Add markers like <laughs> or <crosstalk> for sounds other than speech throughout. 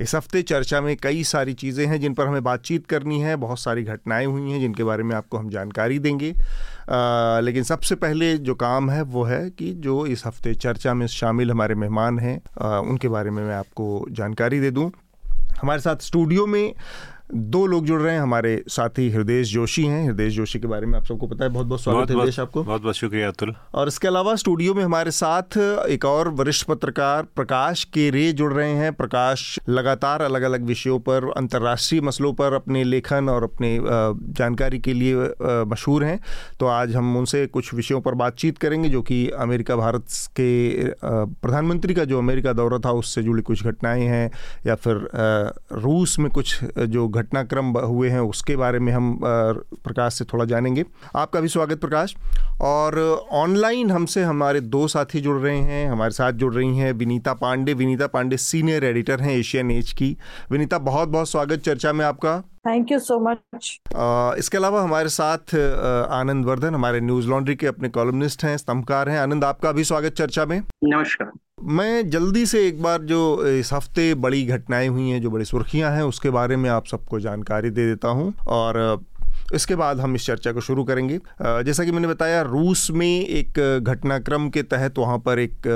इस हफ़्ते चर्चा में कई सारी चीज़ें हैं जिन पर हमें बातचीत करनी है बहुत सारी घटनाएँ हुई हैं जिनके बारे में आपको हम जानकारी देंगे। आ, लेकिन सबसे पहले जो काम है वो है कि जो इस हफ़्ते चर्चा में शामिल हमारे मेहमान हैं उनके बारे में मैं आपको जानकारी दे दूँ। हमारे साथ स्टूडियो में दो लोग जुड़ रहे हैं हमारे साथी हृदय जोशी हैं। हृदय जोशी के बारे में आप सबको पता है बहुत बहुत स्वागत है हृदय आपको। बहुत बहुत शुक्रिया अतुल। और इसके अलावा स्टूडियो में हमारे साथ एक और वरिष्ठ पत्रकार प्रकाश के रे जुड़ रहे हैं। प्रकाश लगातार अलग अलग विषयों पर अंतर्राष्ट्रीय मसलों पर अपने लेखन और अपने जानकारी के लिए मशहूर हैं। तो आज हम उनसे कुछ विषयों पर बातचीत करेंगे जो कि अमेरिका भारत के प्रधानमंत्री का जो अमेरिका दौरा था उससे जुड़ी कुछ घटनाएँ हैं या फिर रूस में कुछ जो घटनाक्रम हुए हैं उसके बारे में हम प्रकाश से थोड़ा जानेंगे। आपका भी स्वागत प्रकाश। और ऑनलाइन हमसे हमारे दो साथी जुड़ रहे हैं हमारे साथ जुड़ रही हैं विनीता पांडे। विनीता पांडे सीनियर एडिटर हैं एशियन एज की। विनीता बहुत बहुत स्वागत चर्चा में आपका। थैंक यू सो मच इसके अलावा हमारे साथ आनंद वर्धन हमारे न्यूज़ लॉन्ड्री के अपने कॉलमनिस्ट हैं स्तंभकार हैं। आनंद आपका भी स्वागत चर्चा में। नमस्कार। मैं जल्दी से एक बार जो इस हफ़्ते बड़ी घटनाएँ हुई हैं, जो बड़ी सुर्खियाँ हैं, उसके बारे में आप सबको जानकारी दे देता हूँ और इसके बाद हम इस चर्चा को शुरू करेंगे। जैसा कि मैंने बताया, रूस में एक घटनाक्रम के तहत वहाँ पर एक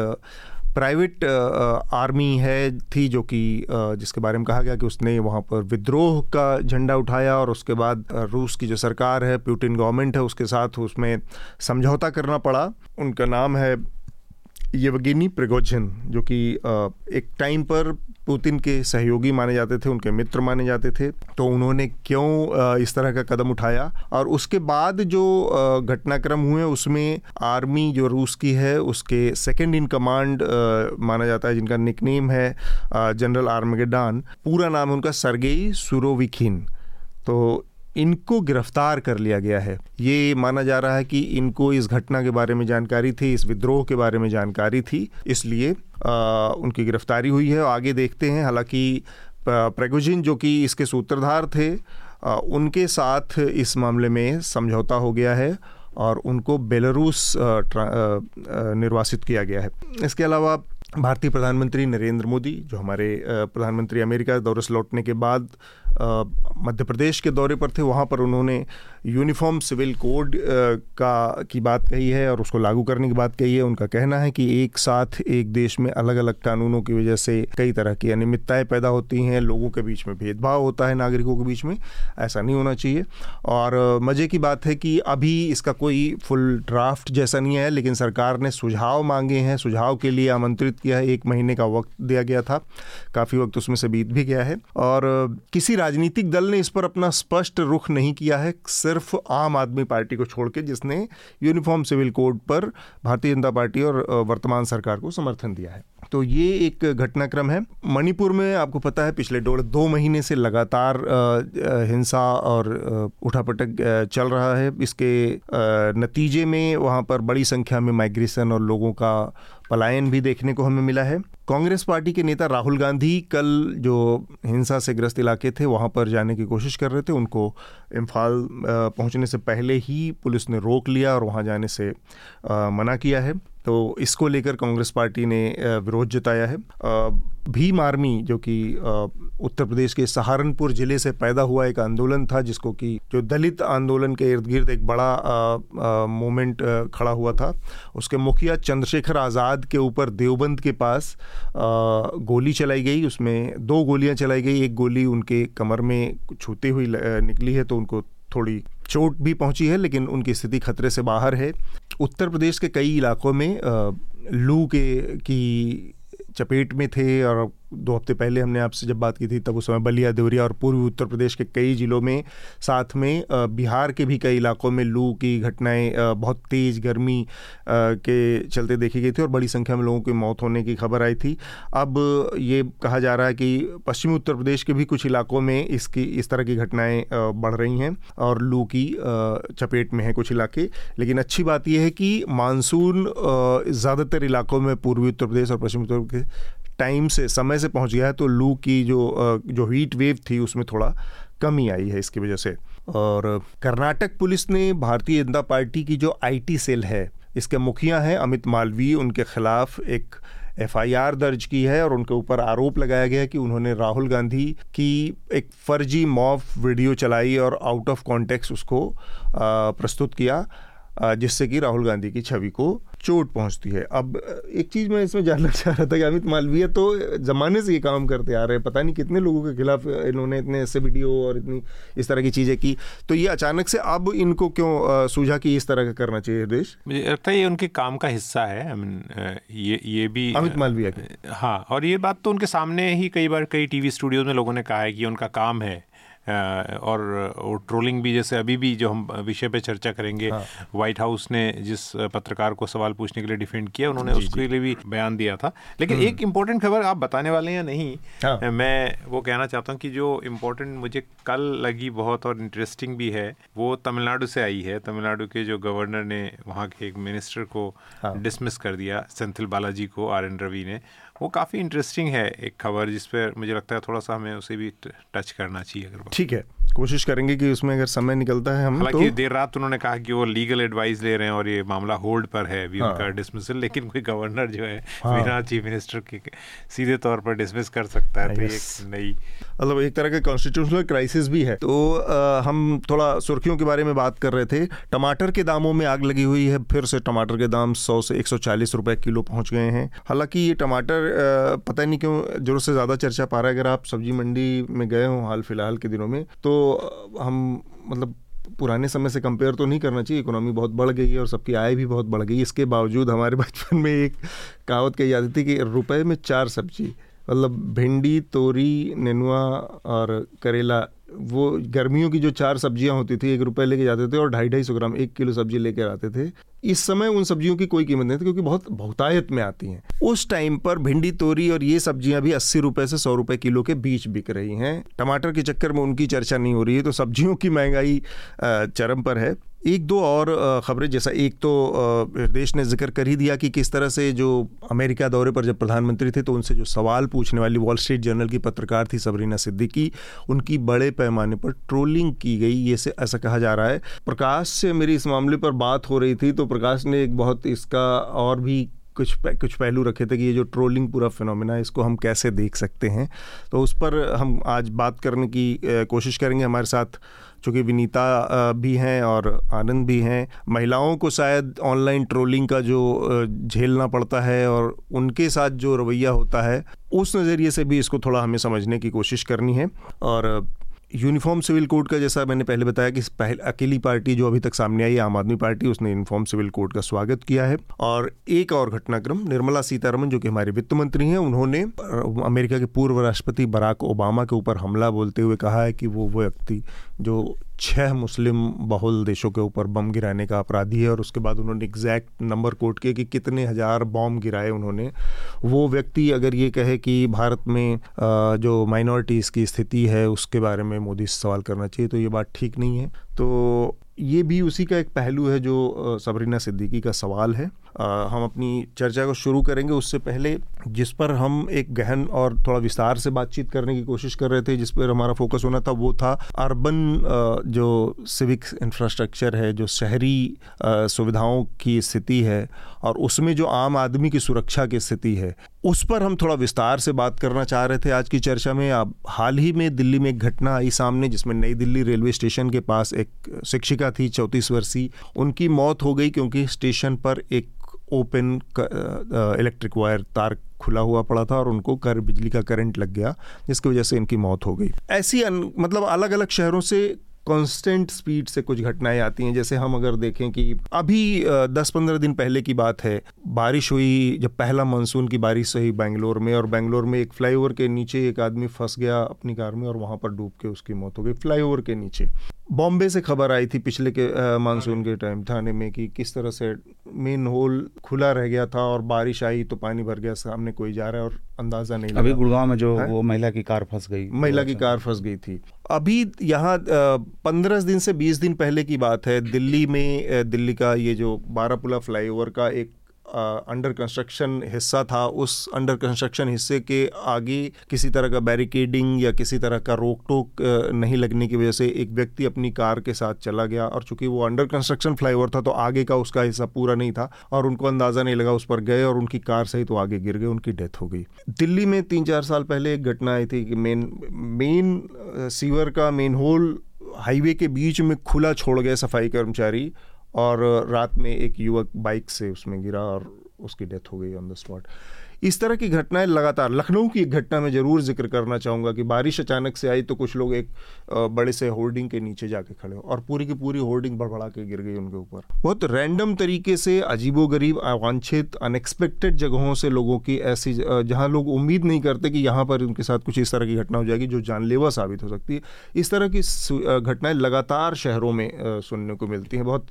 प्राइवेट आर्मी है, थी जो कि जिसके बारे में कहा गया कि उसने वहाँ पर विद्रोह का झंडा उठाया और उसके बाद रूस की जो सरकार है प्यूटिन गवर्नमेंट है, उसके साथ उसमें समझौता करना पड़ा। उनका नाम है येवगिनी प्रिगोजिन जो कि एक टाइम पर पुतिन के सहयोगी माने जाते थे, उनके मित्र माने जाते थे तो उन्होंने क्यों इस तरह का कदम उठाया? और उसके बाद जो घटनाक्रम हुए, उसमें आर्मी जो रूस की है, उसके सेकंड इन कमांड माना जाता है, जिनका निकनेम है जनरल आर्मगेडान पूरा नाम उनका सरगेई सुरोविखिन तो इनको गिरफ़्तार कर लिया गया है। ये माना जा रहा है कि इनको इस घटना के बारे में जानकारी थी, इस विद्रोह के बारे में जानकारी थी, इसलिए उनकी गिरफ्तारी हुई है। आगे देखते हैं, हालाँकि प्रेगोजिन जो कि इसके सूत्रधार थे उनके साथ इस मामले में समझौता हो गया है और उनको बेलारूस निर्वासित किया गया है। इसके अलावा, भारतीय प्रधानमंत्री नरेंद्र मोदी, जो हमारे प्रधानमंत्री अमेरिका दौरे से लौटने के बाद मध्य प्रदेश के दौरे पर थे, वहाँ पर उन्होंने यूनिफॉर्म सिविल कोड का, की बात कही है और उसको लागू करने की बात कही है। उनका कहना है कि एक साथ एक देश में अलग अलग कानूनों की वजह से कई तरह की अनियमितताएँ पैदा होती हैं। लोगों के बीच में भेदभाव होता है, नागरिकों के बीच में। ऐसा नहीं होना चाहिए। और मज़े की बात है कि अभी इसका कोई फुल ड्राफ्ट जैसा नहीं है, लेकिन सरकार ने सुझाव मांगे हैं। सुझाव के लिए आमंत्रित किया है। एक महीने का वक्त दिया गया था। काफ़ी वक्त उसमें से बीत भी गया है। और किसी राजनीतिक दल ने इस पर अपना स्पष्ट रुख नहीं किया है, सिर्फ़ आम आदमी पार्टी को छोड़ के, जिसने यूनिफॉर्म सिविल कोड पर भारतीय जनता पार्टी और वर्तमान सरकार को समर्थन दिया है। तो ये एक घटनाक्रम है। मणिपुर में आपको पता है, पिछले डेढ़ दो महीने से लगातार हिंसा और उठापटक चल रहा है। इसके नतीजे में वहाँ पर बड़ी संख्या में माइग्रेशन और लोगों का पलायन भी देखने को हमें मिला है। कांग्रेस पार्टी के नेता राहुल गांधी कल जो हिंसा से ग्रस्त इलाके थे, वहाँ पर जाने की कोशिश कर रहे थे। उनको इम्फाल पहुँचने से पहले ही पुलिस ने रोक लिया और वहाँ जाने से मना किया है। तो इसको लेकर कांग्रेस पार्टी ने विरोध जताया है। भीम आर्मी जो कि उत्तर प्रदेश के सहारनपुर ज़िले से पैदा हुआ एक आंदोलन था जिसको कि जो दलित आंदोलन के इर्द गिर्द एक बड़ा मोमेंट खड़ा हुआ था। उसके मुखिया चंद्रशेखर आज़ाद के ऊपर देवबंद के पास आ, गोली चलाई गई। उसमें दो गोलियाँ चलाई गई। एक गोली उनके कमर में छूती हुई निकली है तो उनको थोड़ी चोट भी पहुँची है, लेकिन उनकी स्थिति खतरे से बाहर है। उत्तर प्रदेश के कई इलाकों में लू के, की चपेट में थे और दो हफ़्ते पहले हमने आपसे जब बात की थी, तब उस समय बलिया, देवरिया और पूर्वी उत्तर प्रदेश के कई ज़िलों में, साथ में बिहार के भी कई इलाकों में लू की घटनाएँ बहुत तेज़ गर्मी के चलते देखी गई थी और बड़ी संख्या में लोगों की मौत होने की खबर आई थी। अब ये कहा जा रहा है कि पश्चिमी उत्तर प्रदेश के भी कुछ इलाकों में इसकी, इस तरह की घटनाएँ बढ़ रही हैं और लू की चपेट में है कुछ इलाके। लेकिन अच्छी बात यह है कि मानसून ज़्यादातर इलाकों में पूर्वी उत्तर प्रदेश और पश्चिमी उत्तर प्रदेश टाइम से, समय से पहुँच गया है तो लू की जो जो हीट वेव थी, उसमें थोड़ा कमी आई है इसकी वजह से। और कर्नाटक पुलिस ने भारतीय जनता पार्टी की जो आईटी सेल है, इसके मुखिया हैं अमित मालवीय, उनके खिलाफ एक एफआईआर दर्ज की है और उनके ऊपर आरोप लगाया गया है कि उन्होंने राहुल गांधी की एक फर्जी मॉफ वीडियो चलाई और आउट ऑफ़ कॉन्टेक्स्ट उसको प्रस्तुत किया जिससे कि राहुल गांधी की छवि को चोट पहुँचती है। अब एक चीज़ मैं इसमें जानना चाह रहा था कि अमित मालवीय तो ज़माने से ये काम करते आ रहे हैं। पता नहीं कितने लोगों के खिलाफ इन्होंने इतने ऐसे वीडियो और इतनी इस तरह की चीज़ें की। तो ये अचानक से अब इनको क्यों सूझा कि इस तरह का करना चाहिए देश? मुझे लगता है ये उनके काम का हिस्सा है। आई मीन ये ये भी अमित मालवीय हाँ और ये बात तो उनके सामने ही कई बार कई टीवी स्टूडियोज में लोगों ने कहा है कि उनका काम है। और ट्रोलिंग भी जैसे अभी भी जो हम विषय पे चर्चा करेंगे हाँ। व्हाइट हाउस ने जिस पत्रकार को सवाल पूछने के लिए डिफेंड किया उन्होंने उसके लिए भी बयान दिया था लेकिन हम्म। एक इम्पोर्टेंट खबर आप बताने वाले हैं या नहीं हाँ। मैं वो कहना चाहता हूँ कि जो इम्पोर्टेंट मुझे कल लगी बहुत और इंटरेस्टिंग भी है वो तमिलनाडु से आई है तमिलनाडु के जो गवर्नर ने वहाँ के एक मिनिस्टर को डिसमिस हाँ। कर दिया सेंथिल बालाजी को आर एन रवि ने वो काफ़ी इंटरेस्टिंग है एक खबर जिस पर मुझे लगता है थोड़ा सा हमें उसे भी टच करना चाहिए अगर ठीक है। कोशिश करेंगे कि उसमें अगर समय निकलता है हम तो देर रात उन्होंने कहा कि वो लीगल एडवाइस ले रहे हैं और ये मामला होल्ड पर है अभी हाँ। उनका डिसमिसल लेकिन कोई गवर्नर जो है हाँ। बिना चीफ मिनिस्टर के सीधे तौर पर डिसमिस कर सकता है तो एक नई मतलब एक तरह का कॉन्स्टिट्यूशनल क्राइसिस भी है। तो आ, हम थोड़ा सुर्खियों के बारे में बात कर रहे थे। टमाटर के दामों में आग लगी हुई है फिर से टमाटर के दाम सौ से एक सौ चालीस रुपए किलो पहुँच गए हैं। हालाँकि ये टमाटर पता नहीं क्यों ज़रूरत से ज़्यादा चर्चा पा रहा है। अगर आप सब्ज़ी मंडी में गए हों हाल फ़िलहाल के दिनों में तो हम मतलब पुराने समय से कंपेयर तो नहीं करना चाहिए इकोनॉमी बहुत बढ़ गई है और सबकी आय भी बहुत बढ़ गई इसके बावजूद हमारे <laughs> बचपन में एक कहावत कही जाती थी कि रुपए में चार सब्ज़ी मतलब भिंडी, तोरी, नेनुआ और करेला वो गर्मियों की जो चार सब्ज़ियाँ होती थी, एक रुपए लेके जाते थे और ढाई ढाई सौ ग्राम, एक किलो सब्ज़ी लेकर आते थे। इस समय उन सब्जियों की कोई कीमत नहीं थी क्योंकि बहुत बहुतायत में आती हैं। उस टाइम पर भिंडी, तोरी और ये सब्ज़ियाँ भी अस्सी रुपए से सौ रुपए किलो के बीच बिक रही हैं। टमाटर के चक्कर में उनकी चर्चा नहीं हो रही है तो सब्जियों की महँगाई चरम पर है। एक दो और ख़बरें, जैसा एक तो देश ने ज़िक्र कर ही दिया कि किस तरह से जो अमेरिका दौरे पर जब प्रधानमंत्री थे तो उनसे जो सवाल पूछने वाली वॉल स्ट्रीट जर्नल की पत्रकार थी सबरीना सिद्दीकी, उनकी बड़े पैमाने पर ट्रोलिंग की गई, ये से ऐसा कहा जा रहा है। प्रकाश से मेरी इस मामले पर बात हो रही थी तो प्रकाश ने एक बहुत इसका और भी कुछ कुछ पहलू रखे थे कि ये जो ट्रोलिंग पूरा फिनोमिना है, इसको हम कैसे देख सकते हैं। तो उस पर हम आज बात करने की कोशिश करेंगे। हमारे साथ चूँकि विनीता भी हैं और आनंद भी हैं, महिलाओं को शायद ऑनलाइन ट्रोलिंग का जो झेलना पड़ता है और उनके साथ जो रवैया होता है, उस नज़रिए से भी इसको थोड़ा हमें समझने की कोशिश करनी है और यूनिफॉर्म सिविल कोड का जैसा मैंने पहले बताया कि पहले, अकेली पार्टी जो अभी तक सामने आई आम आदमी पार्टी, उसने यूनिफॉर्म सिविल कोड का स्वागत किया है। और एक और घटनाक्रम, निर्मला सीतारमन, जो कि हमारे वित्त मंत्री हैं, उन्होंने अमेरिका के पूर्व राष्ट्रपति बराक ओबामा के ऊपर हमला बोलते हुए कहा है कि वो व्यक्ति जो छह मुस्लिम बहुल देशों के ऊपर बम गिराने का अपराधी है और उसके बाद उन्होंने एग्जैक्ट नंबर कोट किया कि कितने हज़ार बॉम्ब गिराए उन्होंने। वो व्यक्ति अगर ये कहे कि भारत में जो माइनॉरिटीज़ की स्थिति है उसके बारे में मोदी से सवाल करना चाहिए तो ये बात ठीक नहीं है। तो ये भी उसी का एक पहलू है जो सबरीना सिद्दीकी का सवाल है। आ, हम अपनी चर्चा को शुरू करेंगे। उससे पहले जिस पर हम एक गहन और थोड़ा विस्तार से बातचीत करने की कोशिश कर रहे थे, जिस पर हमारा फोकस होना था, वो था अर्बन जो सिविक इंफ्रास्ट्रक्चर है, जो शहरी सुविधाओं की स्थिति है और उसमें जो आम आदमी की सुरक्षा की स्थिति है, उस पर हम थोड़ा विस्तार से बात करना चाह रहे थे आज की चर्चा में। अब हाल ही में दिल्ली में एक घटना आई सामने, जिसमें नई दिल्ली रेलवे स्टेशन के पास एक शिक्षिका थी, चौंतीस वर्षीय, उनकी मौत हो गई क्योंकि स्टेशन पर एक ओपन इलेक्ट्रिक वायर तार खुला हुआ पड़ा था और उनको कर बिजली का करंट लग गया जिसकी वजह से इनकी मौत हो गई। ऐसी अन, मतलब अलग अलग शहरों से कांस्टेंट स्पीड से कुछ घटनाएँ आती हैं जैसे हम अगर देखें कि अभी दस पंद्रह दिन पहले की बात है बारिश हुई जब पहला मानसून की बारिश हुई बेंगलोर में और बेंगलोर में एक फ्लाईओवर के नीचे एक आदमी फंस गया अपनी कार में और वहाँ पर डूब के उसकी मौत हो गई फ्लाईओवर के नीचे। बॉम्बे से खबर आई थी पिछले के मानसून के टाइम थाने में कि किस तरह से मेन होल खुला रह गया था और बारिश आई तो पानी भर गया सामने कोई जा रहा है और अंदाज़ा नहीं अभी गुड़गांव में जो है? वो महिला की कार फंस गई महिला की कार फंस गई थी। अभी यहाँ पंद्रह दिन से बीस दिन पहले की बात है दिल्ली में दिल्ली का ये जो बारापुला फ्लाईओवर का एक अंडर कंस्ट्रक्शन हिस्सा था, उस अंडर कंस्ट्रक्शन हिस्से के आगे किसी तरह का बैरिकेडिंग या किसी तरह का रोक टोक नहीं लगने की वजह से एक व्यक्ति अपनी कार के साथ चला गया और चूँकि वो अंडर कंस्ट्रक्शन फ्लाईओवर था तो आगे का उसका हिस्सा पूरा नहीं था और उनको अंदाज़ा नहीं लगा उस पर गए और उनकी कार सही तो आगे गिर गए, उनकी डेथ हो गई। दिल्ली में तीन चार साल पहले एक घटना आई थी कि मेन मेन सीवर का मेन होल हाईवे के बीच में खुला छोड़ गए सफ़ाई कर्मचारी और रात में एक युवक बाइक से उसमें गिरा और उसकी डेथ हो गई ऑन द स्पॉट इस तरह की घटनाएँ लगातार, लखनऊ की एक घटना में ज़रूर ज़िक्र करना चाहूँगा कि बारिश अचानक से आई तो कुछ लोग एक बड़े से होर्डिंग के नीचे जाके खड़े हो और पूरी की पूरी होर्डिंग बड़बड़ा के गिर गई उनके ऊपर। बहुत रैंडम तरीके से अजीबो गरीब अवांछित अनएक्सपेक्टेड जगहों से लोगों की ऐसी जहाँ लोग उम्मीद नहीं करते कि यहाँ पर उनके साथ कुछ इस तरह की घटना हो जाएगी जो जानलेवा साबित हो सकती है। इस तरह की घटनाएँ लगातार शहरों में सुनने को मिलती हैं। बहुत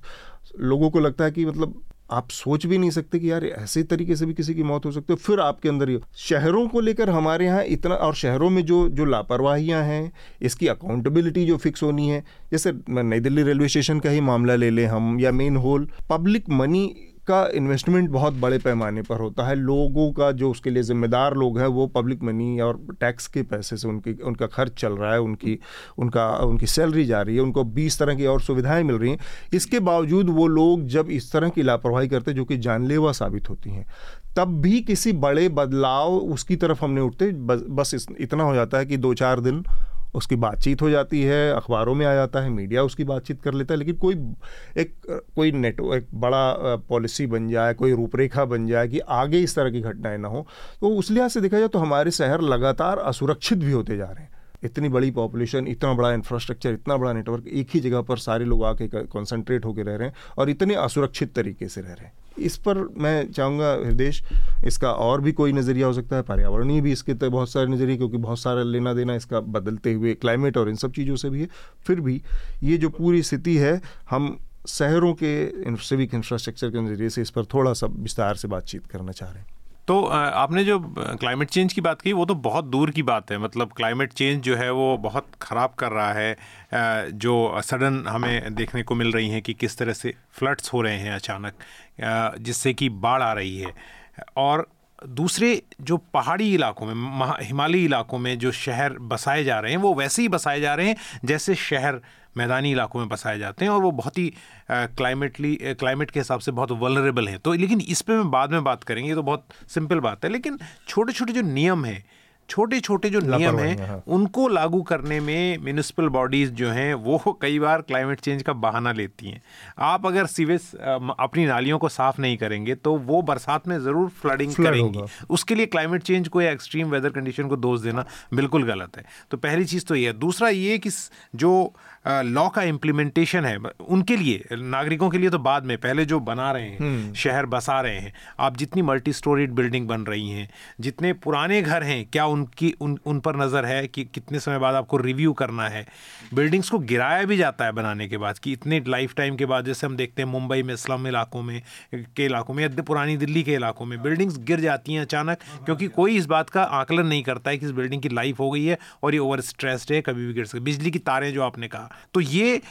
लोगों को लगता है कि मतलब आप सोच भी नहीं सकते कि यार ऐसे तरीके से भी किसी की मौत हो सकती है। फिर आपके अंदर ही शहरों को लेकर हमारे यहाँ इतना और शहरों में जो जो लापरवाहियाँ हैं, इसकी अकाउंटेबिलिटी जो फिक्स होनी है, जैसे नई दिल्ली रेलवे स्टेशन का ही मामला ले लें हम या मेन होल पब्लिक मनी का इन्वेस्टमेंट बहुत बड़े पैमाने पर होता है। लोगों का जो उसके लिए जिम्मेदार लोग हैं, वो पब्लिक मनी और टैक्स के पैसे से उनकी, उनका खर्च चल रहा है, उनकी, उनका, उनकी सैलरी जा रही है, उनको बीस तरह की और सुविधाएँ मिल रही हैं। इसके बावजूद वो लोग जब इस तरह की लापरवाही करते जो कि जानलेवा साबित होती हैं, तब भी किसी बड़े बदलाव उसकी तरफ़ हमने उठते, बस इतना हो जाता है कि दो चार दिन उसकी बातचीत हो जाती है, अखबारों में आ जाता है, मीडिया उसकी बातचीत कर लेता है, लेकिन कोई एक, कोई नेटवर्क एक बड़ा पॉलिसी बन जाए, कोई रूपरेखा बन जाए कि आगे इस तरह की घटनाएँ ना हो तो उस लिहाज से देखा जाए तो हमारे शहर लगातार असुरक्षित भी होते जा रहे हैं। इतनी बड़ी पॉपुलेशन इतना बड़ा इंफ्रास्ट्रक्चर इतना बड़ा नेटवर्क एक ही जगह पर सारे लोग आके कॉन्सेंट्रेट होकर रह रहे हैं और इतने असुरक्षित तरीके से रह रहे हैं। इस पर मैं चाहूँगा हृदय इसका और भी कोई नज़रिया हो सकता है? पर्यावरणीय भी इसके तो बहुत सारे नज़रिए, क्योंकि बहुत सारा लेना देना इसका बदलते हुए क्लाइमेट और इन सब चीज़ों से भी है। फिर भी ये जो पूरी स्थिति है, हम शहरों के सिविक इंफ्रास्ट्रक्चर के नज़रिए से इस पर थोड़ा सा विस्तार से बातचीत करना चाह रहे हैं। तो आपने जो क्लाइमेट चेंज की बात की वो तो बहुत दूर की बात है। मतलब क्लाइमेट चेंज जो है, वो बहुत ख़राब कर रहा है। जो सडन हमें देखने को मिल रही हैं कि किस तरह से फ्लड्स हो रहे हैं अचानक जिससे कि बाढ़ आ रही है। और दूसरे जो पहाड़ी इलाकों में हिमालयी इलाकों में जो शहर बसाए जा रहे हैं, वो वैसे ही बसाए जा रहे हैं जैसे शहर मैदानी इलाकों में बसाए जाते हैं और वो बहुत ही क्लाइमेटली क्लाइमेट के हिसाब से बहुत वलरेबल हैं। तो लेकिन इस पर मैं बाद में बात करेंगे तो बहुत सिंपल बात है लेकिन छोटे छोटे जो नियम हैं छोटे छोटे जो नियम हैं हाँ। उनको लागू करने में म्यूनिसिपल बॉडीज जो हैं वो कई बार क्लाइमेट चेंज का बहाना लेती हैं। आप अगर सीवेज अपनी नालियों को साफ़ नहीं करेंगे तो वो बरसात में ज़रूर फ्लडिंग करेंगी। उसके लिए क्लाइमेट चेंज को या एक्सट्रीम वेदर कंडीशन को दोष देना बिल्कुल गलत है। तो पहली चीज़ तो ये है। दूसरा ये कि जो लॉ का इम्प्लीमेंटेशन है। उनके लिए नागरिकों के लिए तो बाद में पहले जो बना रहे हैं हम्म। शहर बसा रहे हैं आप जितनी मल्टी स्टोरीड बिल्डिंग बन रही हैं जितने पुराने घर हैं क्या उनकी उन उन पर नज़र है कि कितने समय बाद आपको रिव्यू करना है? बिल्डिंग्स को गिराया भी जाता है बनाने के बाद कि इतने लाइफ टाइम के बाद जैसे हम देखते हैं मुंबई में इस्लाम इलाकों में के इलाकों में या पुरानी दिल्ली के इलाकों में बिल्डिंग्स गिर जाती हैं अचानक क्योंकि कोई इस बात का आकलन नहीं करता है कि इस बिल्डिंग की लाइफ हो गई है और ये ओवर स्ट्रेस्ड है कभी भी गिर सकती बिजली की तारें जो आपने कहा तो ये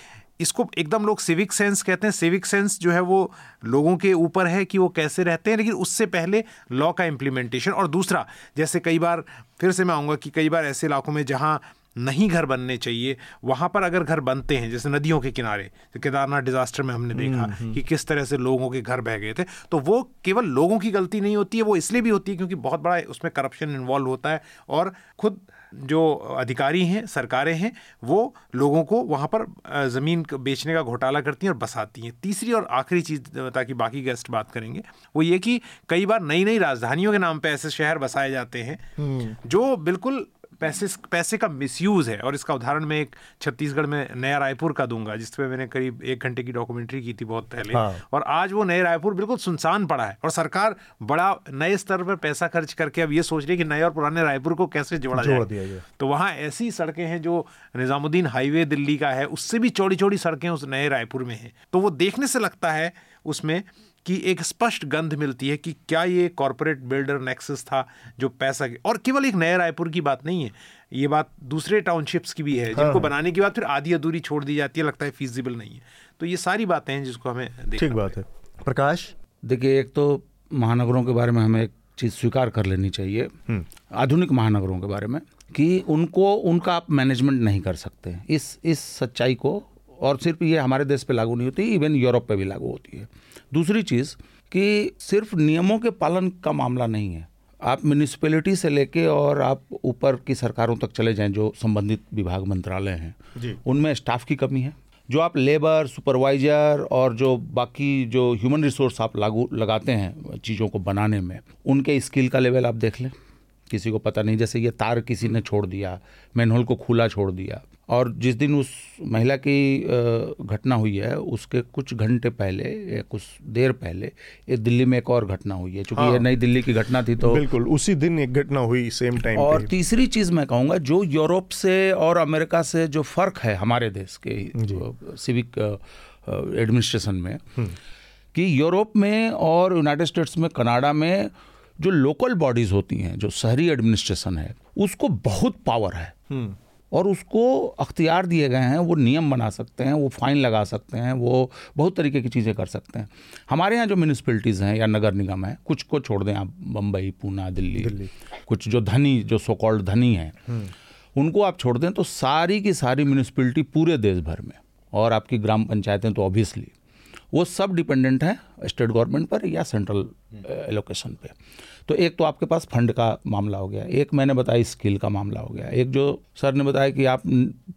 इसको एकदम लोग सिविक सेंस कहते हैं। सिविक सेंस जो है वो लोगों के ऊपर है कि वो कैसे रहते हैं लेकिन उससे पहले लॉ का इम्प्लीमेंटेशन और दूसरा जैसे कई बार फिर से मैं आऊँगा कि कई बार ऐसे इलाकों में जहाँ नहीं घर बनने चाहिए वहाँ पर अगर घर बनते हैं जैसे नदियों के किनारे तो केदारनाथ डिजास्टर में हमने देखा हम्म, हम्म। कि किस तरह से लोगों के घर बह गए थे। तो वो केवल लोगों की गलती नहीं होती है वो इसलिए भी होती है क्योंकि बहुत बड़ा उसमें करप्शन इन्वॉल्व होता है और खुद जो अधिकारी हैं सरकारें हैं वो लोगों को वहाँ पर ज़मीन बेचने का घोटाला करती हैं और बसाती हैं तीसरी और आखिरी चीज़ ताकि बाकी गेस्ट बात करेंगे वो ये कि कई बार नई नई राजधानियों के नाम पर ऐसे शहर बसाए जाते हैं हम्म। जो बिल्कुल पैसे पैसे का मिसयूज है और इसका उदाहरण मैं एक छत्तीसगढ़ में नया रायपुर का दूँगा जिस जिसपे मैंने करीब एक घंटे की डॉक्यूमेंट्री की थी बहुत पहले। हाँ। और आज वो नए रायपुर बिल्कुल सुनसान पड़ा है और सरकार बड़ा नए स्तर पर पैसा खर्च करके अब ये सोच रही है कि नए और पुराने रायपुर को कैसे जोड़ा जोड़ जाए। दिया तो वहाँ ऐसी सड़कें हैं जो निज़ामुद्दीन हाईवे दिल्ली का है उससे भी चौड़ी चौड़ी सड़कें उस नए रायपुर में हैं। तो वो देखने से लगता है उसमें कि एक स्पष्ट गंध मिलती है कि क्या ये कॉरपोरेट बिल्डर नेक्सस था जो पैसा के और केवल एक नए रायपुर की बात नहीं है ये बात दूसरे टाउनशिप्स की भी है। हाँ। जिनको बनाने की बात फिर आधी अधूरी छोड़ दी जाती है लगता है फीजिबल नहीं है। तो ये सारी बातें हैं जिसको हमें ठीक बात है। प्रकाश? देखिए एक तो महानगरों के बारे में हमें एक चीज़ स्वीकार कर लेनी चाहिए हम्म। आधुनिक महानगरों के बारे में कि उनको उनका आप मैनेजमेंट नहीं कर सकते। इस इस सच्चाई को और सिर्फ़ ये हमारे देश पे लागू नहीं होती इवन यूरोप पे भी लागू होती है। दूसरी चीज़ कि सिर्फ़ नियमों के पालन का मामला नहीं है। आप म्यूनिसपैलिटी से लेके और आप ऊपर की सरकारों तक चले जाएँ जो संबंधित विभाग मंत्रालय हैं उनमें स्टाफ की कमी है। जो आप लेबर सुपरवाइजर और जो बाकी जो ह्यूमन रिसोर्स आप लागू लगाते हैं चीज़ों को बनाने में उनके स्किल का लेवल आप देख लें। किसी को पता नहीं जैसे ये तार किसी ने छोड़ दिया मैनहोल को खुला छोड़ दिया और जिस दिन उस महिला की घटना हुई है उसके कुछ घंटे पहले या कुछ देर पहले ये दिल्ली में एक और घटना हुई है। चूँकि हाँ, ये नई दिल्ली की घटना थी तो बिल्कुल उसी दिन एक घटना हुई सेम टाइम और तीसरी चीज़ मैं कहूँगा जो यूरोप से और अमेरिका से जो फ़र्क है हमारे देश के सिविक एडमिनिस्ट्रेशन में हम्म। कि यूरोप में और यूनाइटेड स्टेट्स में कनाडा में जो लोकल बॉडीज़ होती हैं जो शहरी एडमिनिस्ट्रेशन है उसको बहुत पावर है। हम्म। और उसको अख्तियार दिए गए हैं वो नियम बना सकते हैं वो फाइन लगा सकते हैं वो बहुत तरीके की चीज़ें कर सकते हैं हमारे यहाँ जो म्यूनिसपलिटीज़ हैं या नगर निगम हैं कुछ को छोड़ दें आप बम्बई पूना दिल्ली, दिल्ली कुछ जो धनी जो सोकॉल्ड धनी हैं हम्म। उनको आप छोड़ दें तो सारी की सारी म्यूनिसपलिटी पूरे देश भर में और आपकी ग्राम पंचायतें तो ऑब्वियसली वो सब डिपेंडेंट है स्टेट गवर्नमेंट पर या सेंट्रल एलोकेशन पे तो एक तो आपके पास फंड का मामला हो गया एक मैंने बताया स्किल का मामला हो गया एक जो सर ने बताया कि आप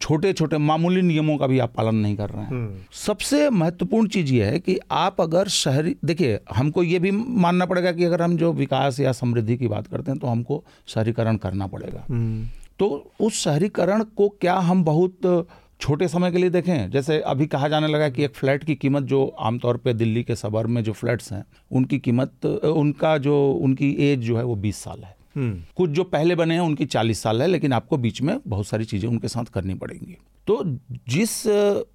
छोटे छोटे मामूली नियमों का भी आप पालन नहीं कर रहे हैं हम्म। सबसे महत्वपूर्ण चीज़ ये है कि आप अगर शहरी देखिए हमको ये भी मानना पड़ेगा कि अगर हम जो विकास या समृद्धि की बात करते हैं तो हमको शहरीकरण करना पड़ेगा हम्म। तो उस शहरीकरण को क्या हम बहुत छोटे समय के लिए देखें जैसे अभी कहा जाने लगा कि एक फ्लैट की कीमत जो आमतौर पे दिल्ली के सबर में जो फ्लैट्स हैं उनकी कीमत उनका जो उनकी एज जो है वो बीस साल है हम्म। कुछ जो पहले बने हैं उनकी चालीस साल है लेकिन आपको बीच में बहुत सारी चीज़ें उनके साथ करनी पड़ेंगी तो जिस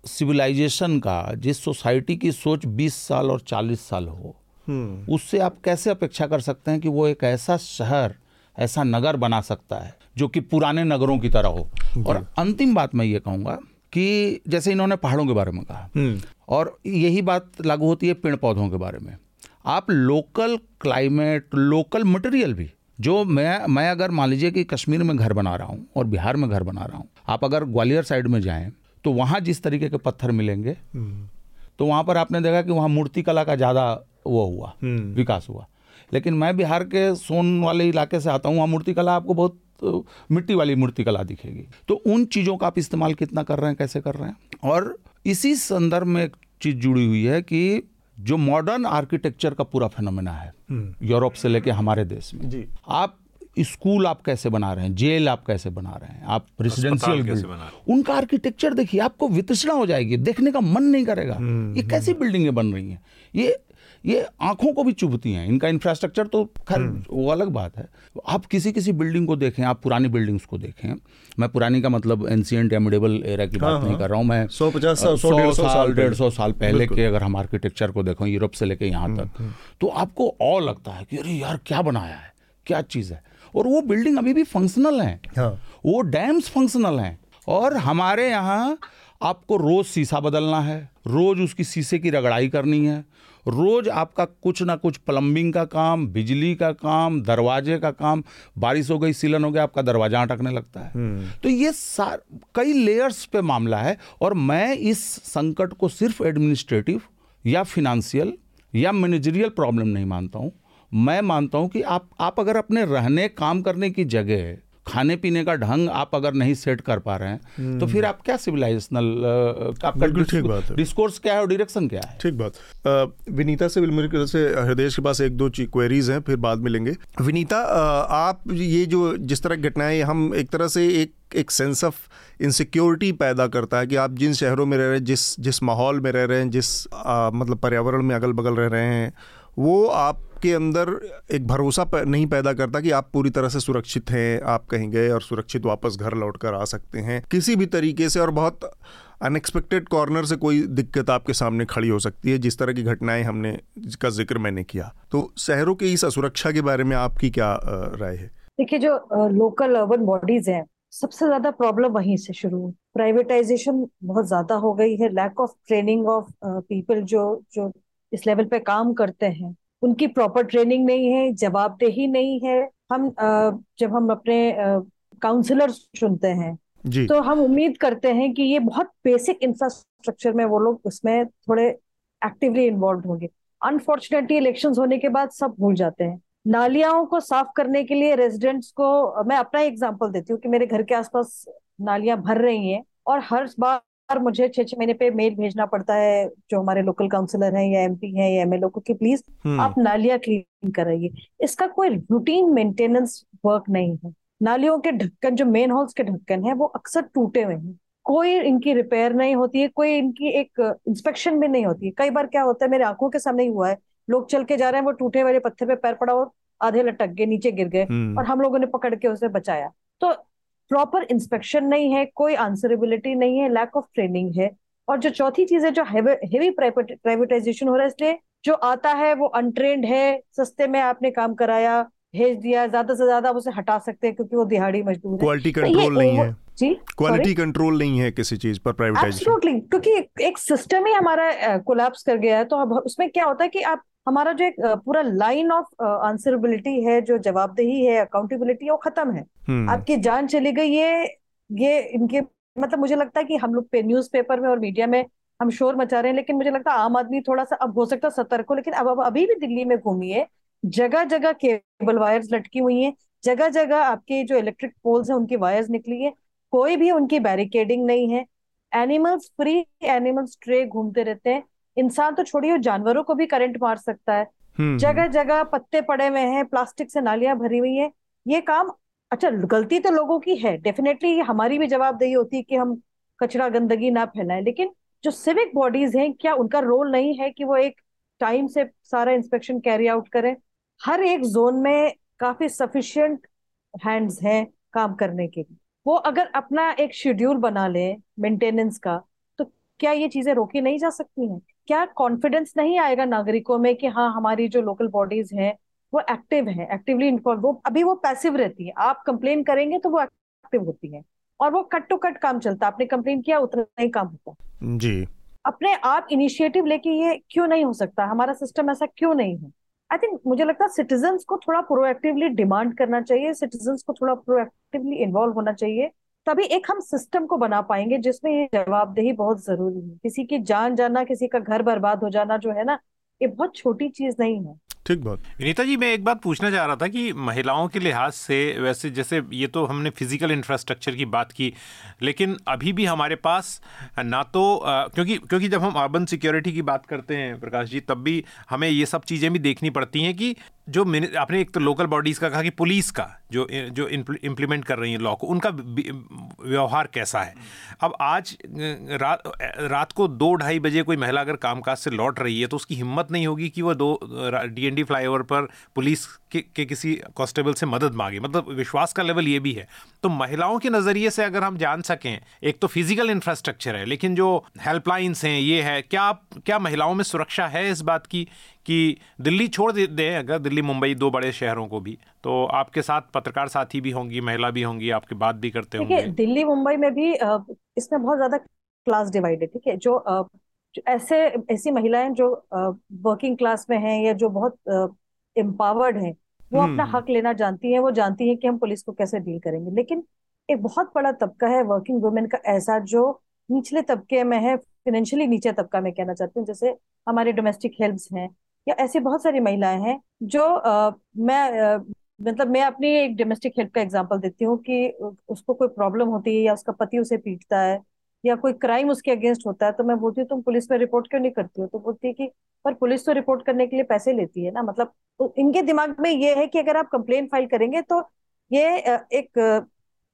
सिविलाइजेशन का जिस सोसाइटी की सोच 20 साल और 40 साल हो हम्म। उससे आप कैसे अपेक्षा कर सकते हैं कि वो एक ऐसा शहर ऐसा नगर बना सकता है जो कि पुराने नगरों की तरह हो और अंतिम बात मैं ये कहूँगा कि जैसे इन्होंने पहाड़ों के बारे में कहा हम्म। और यही बात लागू होती है पेड़ पौधों के बारे में आप लोकल क्लाइमेट लोकल मटेरियल भी जो मैं मैं अगर मान लीजिए कि कश्मीर में घर बना रहा हूँ और बिहार में घर बना रहा हूँ आप अगर ग्वालियर साइड में जाएँ तो वहाँ जिस तरीके के पत्थर मिलेंगे हम्म। तो वहाँ पर आपने देखा कि वहाँ मूर्ति कला का ज़्यादा वो हुआ हम्म। विकास हुआ लेकिन मैं बिहार के सोन वाले इलाके से आता हूँ वहाँ मूर्ति कला आपको बहुत तो मिट्टी वाली मूर्ति कला दिखेगी। तो उन चीज़ों का आप इस्तेमाल कितना कर रहे हैं कैसे कर रहे हैं? और इसी संदर्भ में एक चीज़ जुड़ी हुई है कि जो मॉडर्न आर्किटेक्चर का पूरा फिनोमेना है हम्म। यूरोप से लेके हमारे देश में। जी। आप स्कूल आप कैसे बना रहे हैं जेल आप कैसे बना रहे हैं आप रेसिडेंशियल उनका आर्किटेक्चर देखिए आपको वितृष्णा हो जाएगी देखने का मन नहीं करेगा। हम्म, ये कैसी बिल्डिंगें बन रही हैं? ये ये आँखों को भी चुभती हैं इनका इंफ्रास्ट्रक्चर तो खैर हम्म। वो अलग बात है आप किसी किसी बिल्डिंग को देखें आप पुरानी बिल्डिंग्स को देखें मैं पुरानी का मतलब एंशियंट या मिडेबल एरा की बात हाँ, नहीं हाँ। कर रहा हूँ मैं सौ पचास सौ साल डेढ़ सौ साल पहले के अगर हम आर्किटेक्चर को देखो यूरोप से लेके यहाँ हम्म, तक हम्म। तो आपको और लगता है कि अरे यार क्या बनाया है क्या चीज़ है और वो बिल्डिंग अभी भी फंक्शनल है हाँ। वो डैम्स फंक्शनल हैं और हमारे यहाँ आपको रोज शीशा बदलना है रोज उसकी शीशे की रगड़ाई करनी है रोज आपका कुछ ना कुछ प्लम्बिंग का काम बिजली का काम दरवाजे का काम बारिश हो गई सीलन हो गया आपका दरवाज़ा अटकने लगता है हम्म। तो ये सार कई लेयर्स पे मामला है और मैं इस संकट को सिर्फ़ एडमिनिस्ट्रेटिव या फिनेंशियल या मैनेजरियल प्रॉब्लम नहीं मानता हूँ मैं मानता हूँ कि आप आप अगर अपने रहने काम करने की जगह खाने पीने का ढंग आप अगर नहीं सेट कर पा रहे हैं तो फिर आप क्या सिविलाइजेशनल बिल्कुल ठीक बात है। डिस्कोर्स क्या है और डायरेक्शन क्या है? ठीक बात। विनीता से मेरे से हृदय के पास एक दो क्वेरीज हैं फिर बाद में लेंगे। विनीता आप ये जो जिस तरह घटनाएँ हम एक तरह से एक एक सेंस ऑफ़ इनसिक्योरिटी पैदा करता है कि आप जिन शहरों में रह रहे हैं जिस जिस माहौल में रह रहे हैं जिस आ, मतलब पर्यावरण में अगल बगल रह रहे हैं वो आपके अंदर एक भरोसा नहीं पैदा करता कि आप पूरी तरह से सुरक्षित हैं, आप कहीं गए और सुरक्षित वापस घर लौट कर आ सकते हैं। किसी भी तरीके से और बहुत अनएक्सपेक्टेड कॉर्नर से कोई दिक्कत आपके सामने खड़ी हो सकती है, जिस तरह की घटनाएँ हमने जिसका ज़िक्र मैंने किया। तो शहरों की इस असुरक्षा के बारे में आपकी क्या राय है? देखिए, जो लोकल अर्बन बॉडीज हैं, सबसे ज़्यादा प्रॉब्लम वहीं से शुरू प्राइवेटाइजेशन बहुत ज़्यादा हो गई है। Lack of training of people जो जो इस लेवल पे काम करते हैं। उनकी प्रॉपर ट्रेनिंग नहीं है जवाबदेही नहीं है। हम जब हम अपने काउंसलर चुनते हैं जी। तो हम उम्मीद करते हैं कि ये बहुत बेसिक इंफ्रास्ट्रक्चर में वो लोग उसमें थोड़े एक्टिवली इन्वॉल्व होंगे। अनफॉर्चुनेटली इलेक्शन होने के बाद सब भूल जाते हैं। नालियाओं को साफ़ करने के लिए रेजिडेंट्स को मैं अपना एग्ज़ाम्पल देती हूँ कि मेरे घर के आसपास नालियाँ भर रही हैं और हर बार मुझे छह छह महीने पे मेल भेजना पड़ता है जो हमारे लोकल काउंसिलर हैं या एमपी हैं या एमएलओ को कि प्लीज़ आप नालियाँ क्लीन कराइए। इसका कोई रूटीन मेंटेनेंस वर्क नहीं है। नालियों के ढक्कन जो मेन हॉल्स के ढक्कन है वो अक्सर टूटे हुए हैं। कोई इनकी रिपेयर नहीं होती है कोई इनकी एक इंस्पेक्शन भी नहीं होती है। कई बार क्या होता है मेरे आँखों के सामने ही हुआ है। लोग चल के जा रहे हैं वो टूटे वाले पत्थर पे पैर पड़ा और आधे लटक गए नीचे गिर गए हम्म, और हम लोगों ने पकड़ के उसे बचाया। तो प्रॉपर इंस्पेक्शन नहीं है कोई आंसरेबिलिटी नहीं है लैक ऑफ़ ट्रेनिंग है। और जो चौथी चीज़ है जो हेवी प्राइवेटाइजेशन हो रहा है इसलिए जो आता है वो अनट्रेंड है सस्ते में आपने काम कराया भेज दिया ज़्यादा से ज़्यादा आप उसे हटा सकते हैं क्योंकि वो दिहाड़ी मजदूर क्वालिटी तो कंट्रोल नहीं है। जी क्वालिटी कंट्रोल नहीं है किसी चीज़ पर प्राइवेटाइजेशन क्योंकि एक, एक सिस्टम ही हमारा कोलैप्स कर गया है तो अब उसमें क्या होता है कि आप हमारा जो एक पूरा लाइन ऑफ़ आंसरेबिलिटी है जो जवाबदेही है अकाउंटेबिलिटी है वो खत्म है। हम्म। आपकी जान चली गई ये ये इनके मतलब मुझे लगता है कि हम लोग पे न्यूज़ पेपर में और मीडिया में हम शोर मचा रहे हैं लेकिन मुझे लगता है आम आदमी थोड़ा सा अब हो सकता है सतर्क हो लेकिन अब अब अभी भी दिल्ली में घूमिए जगह जगह केबल वायर्स लटकी हुई हैं जगह जगह आपके जो इलेक्ट्रिक पोल्स हैं उनकी वायर्स निकली है कोई भी उनकी बैरिकेडिंग नहीं है एनिमल्स फ्री एनिमल्स ट्रे घूमते रहते हैं इंसान तो छोड़िए जानवरों को भी करंट मार सकता है। हम्म, जगह जगह पत्ते पड़े हुए हैं प्लास्टिक से नालियाँ भरी हुई है। ये काम अच्छा गलती तो लोगों की है। डेफिनेटली हमारी भी जवाबदेही होती है कि हम कचरा गंदगी ना फैलाएँ। लेकिन जो सिविक बॉडीज हैं क्या उनका रोल नहीं है कि वो एक टाइम से सारा इंस्पेक्शन कैरी आउट करें? हर एक जोन में काफ़ी सफिशिएंट हैंड्स हैं काम करने के लिए। वो अगर अपना एक शेड्यूल बना ले मेंटेनेंस का तो क्या ये चीज़ें रोकी नहीं जा सकती हैं? क्या कॉन्फिडेंस नहीं आएगा नागरिकों में कि हाँ हमारी जो लोकल बॉडीज हैं वो एक्टिव हैं एक्टिवली इन्वॉल्व वो अभी वो पैसिव रहती है। आप कंप्लेन करेंगे तो वो एक्टिव होती है। और वो कट टू कट काम चलता है। आपने कंप्लेन किया उतना ही काम होता जी। अपने आप इनिशिएटिव लेके ये क्यों नहीं हो सकता? हमारा सिस्टम ऐसा क्यों नहीं है? आई थिंक मुझे लगता है सिटीजन्स को थोड़ा प्रोएक्टिवली डिमांड करना चाहिए। सिटीजन्स को थोड़ा प्रोएक्टिवली इन्वॉल्व होना चाहिए। तभी एक हम सिस्टम को बना पाएँगे जिसमें ये जवाबदेही बहुत ज़रूरी है। किसी की जान जाना किसी का घर बर्बाद हो जाना जो है ना ये बहुत छोटी चीज़ नहीं है। ठीक बात। विनीता जी मैं एक बात पूछना चाह रहा था कि महिलाओं के लिहाज से वैसे जैसे ये तो हमने फ़िज़िकल इंफ्रास्ट्रक्चर की बात की लेकिन अभी भी हमारे पास ना तो अ, क्योंकि क्योंकि जब हम अर्बन सिक्योरिटी की बात करते हैं प्रकाश जी तब भी हमें ये सब चीज़ें भी देखनी पड़ती हैं कि जो आपने एक तो लोकल बॉडीज़ का कहा कि पुलिस का, जो जो इम्प्लीमेंट कर रही है लॉ को, उनका व्यवहार कैसा है? अब आज रात रात को दो ढाई बजे कोई महिला अगर कामकाज से लौट रही है तो उसकी हिम्मत नहीं होगी कि वो दो डीएनडी फ्लाईओवर पर पुलिस के, के किसी कांस्टेबल से मदद मांगे। मतलब विश्वास का लेवल ये भी है। तो महिलाओं के नज़रिए से अगर हम जान सकें एक तो फ़िज़िकल इंफ्रास्ट्रक्चर है लेकिन जो हेल्पलाइंस हैं ये है क्या आप क्या महिलाओं में सुरक्षा है इस बात की कि दिल्ली छोड़ दे- दें अगर दिल्ली मुंबई दो बड़े शहरों को भी? तो आपके साथ पत्रकार साथी भी होंगी महिला भी होंगी आपकी बात भी करते होंगे। दिल्ली मुंबई में भी इसमें बहुत ज़्यादा क्लास डिवाइड है ठीक है? जो ऐसे ऐसी महिलाएँ जो वर्किंग क्लास में हैं या जो बहुत एम्पावर्ड हैं वो अपना हम्म। हक लेना जानती है वो जानती है कि हम पुलिस को कैसे डील करेंगे लेकिन एक बहुत बड़ा तबका है वर्किंग वुमेन का ऐसा जो निचले तबके में है फाइनेंशियली नीचे तबका में कहना चाहती हूँ जैसे हमारे डोमेस्टिक हेल्प्स हैं या ऐसी बहुत सारी महिलाएँ हैं जो अ, मैं अ, मतलब मैं अपनी एक डोमेस्टिक हेल्प का एग्जांपल देती हूँ कि उसको कोई प्रॉब्लम होती है या उसका पति उसे पीटता है या कोई क्राइम उसके अगेंस्ट होता है तो मैं बोलती हूँ, तुम पुलिस में रिपोर्ट क्यों नहीं करती हो? तो बोलती है कि, पर पुलिस तो रिपोर्ट करने के लिए पैसे लेती है ना? मतलब तो इनके दिमाग में ये है कि अगर आप कंप्लेन फ़ाइल करेंगे तो ये एक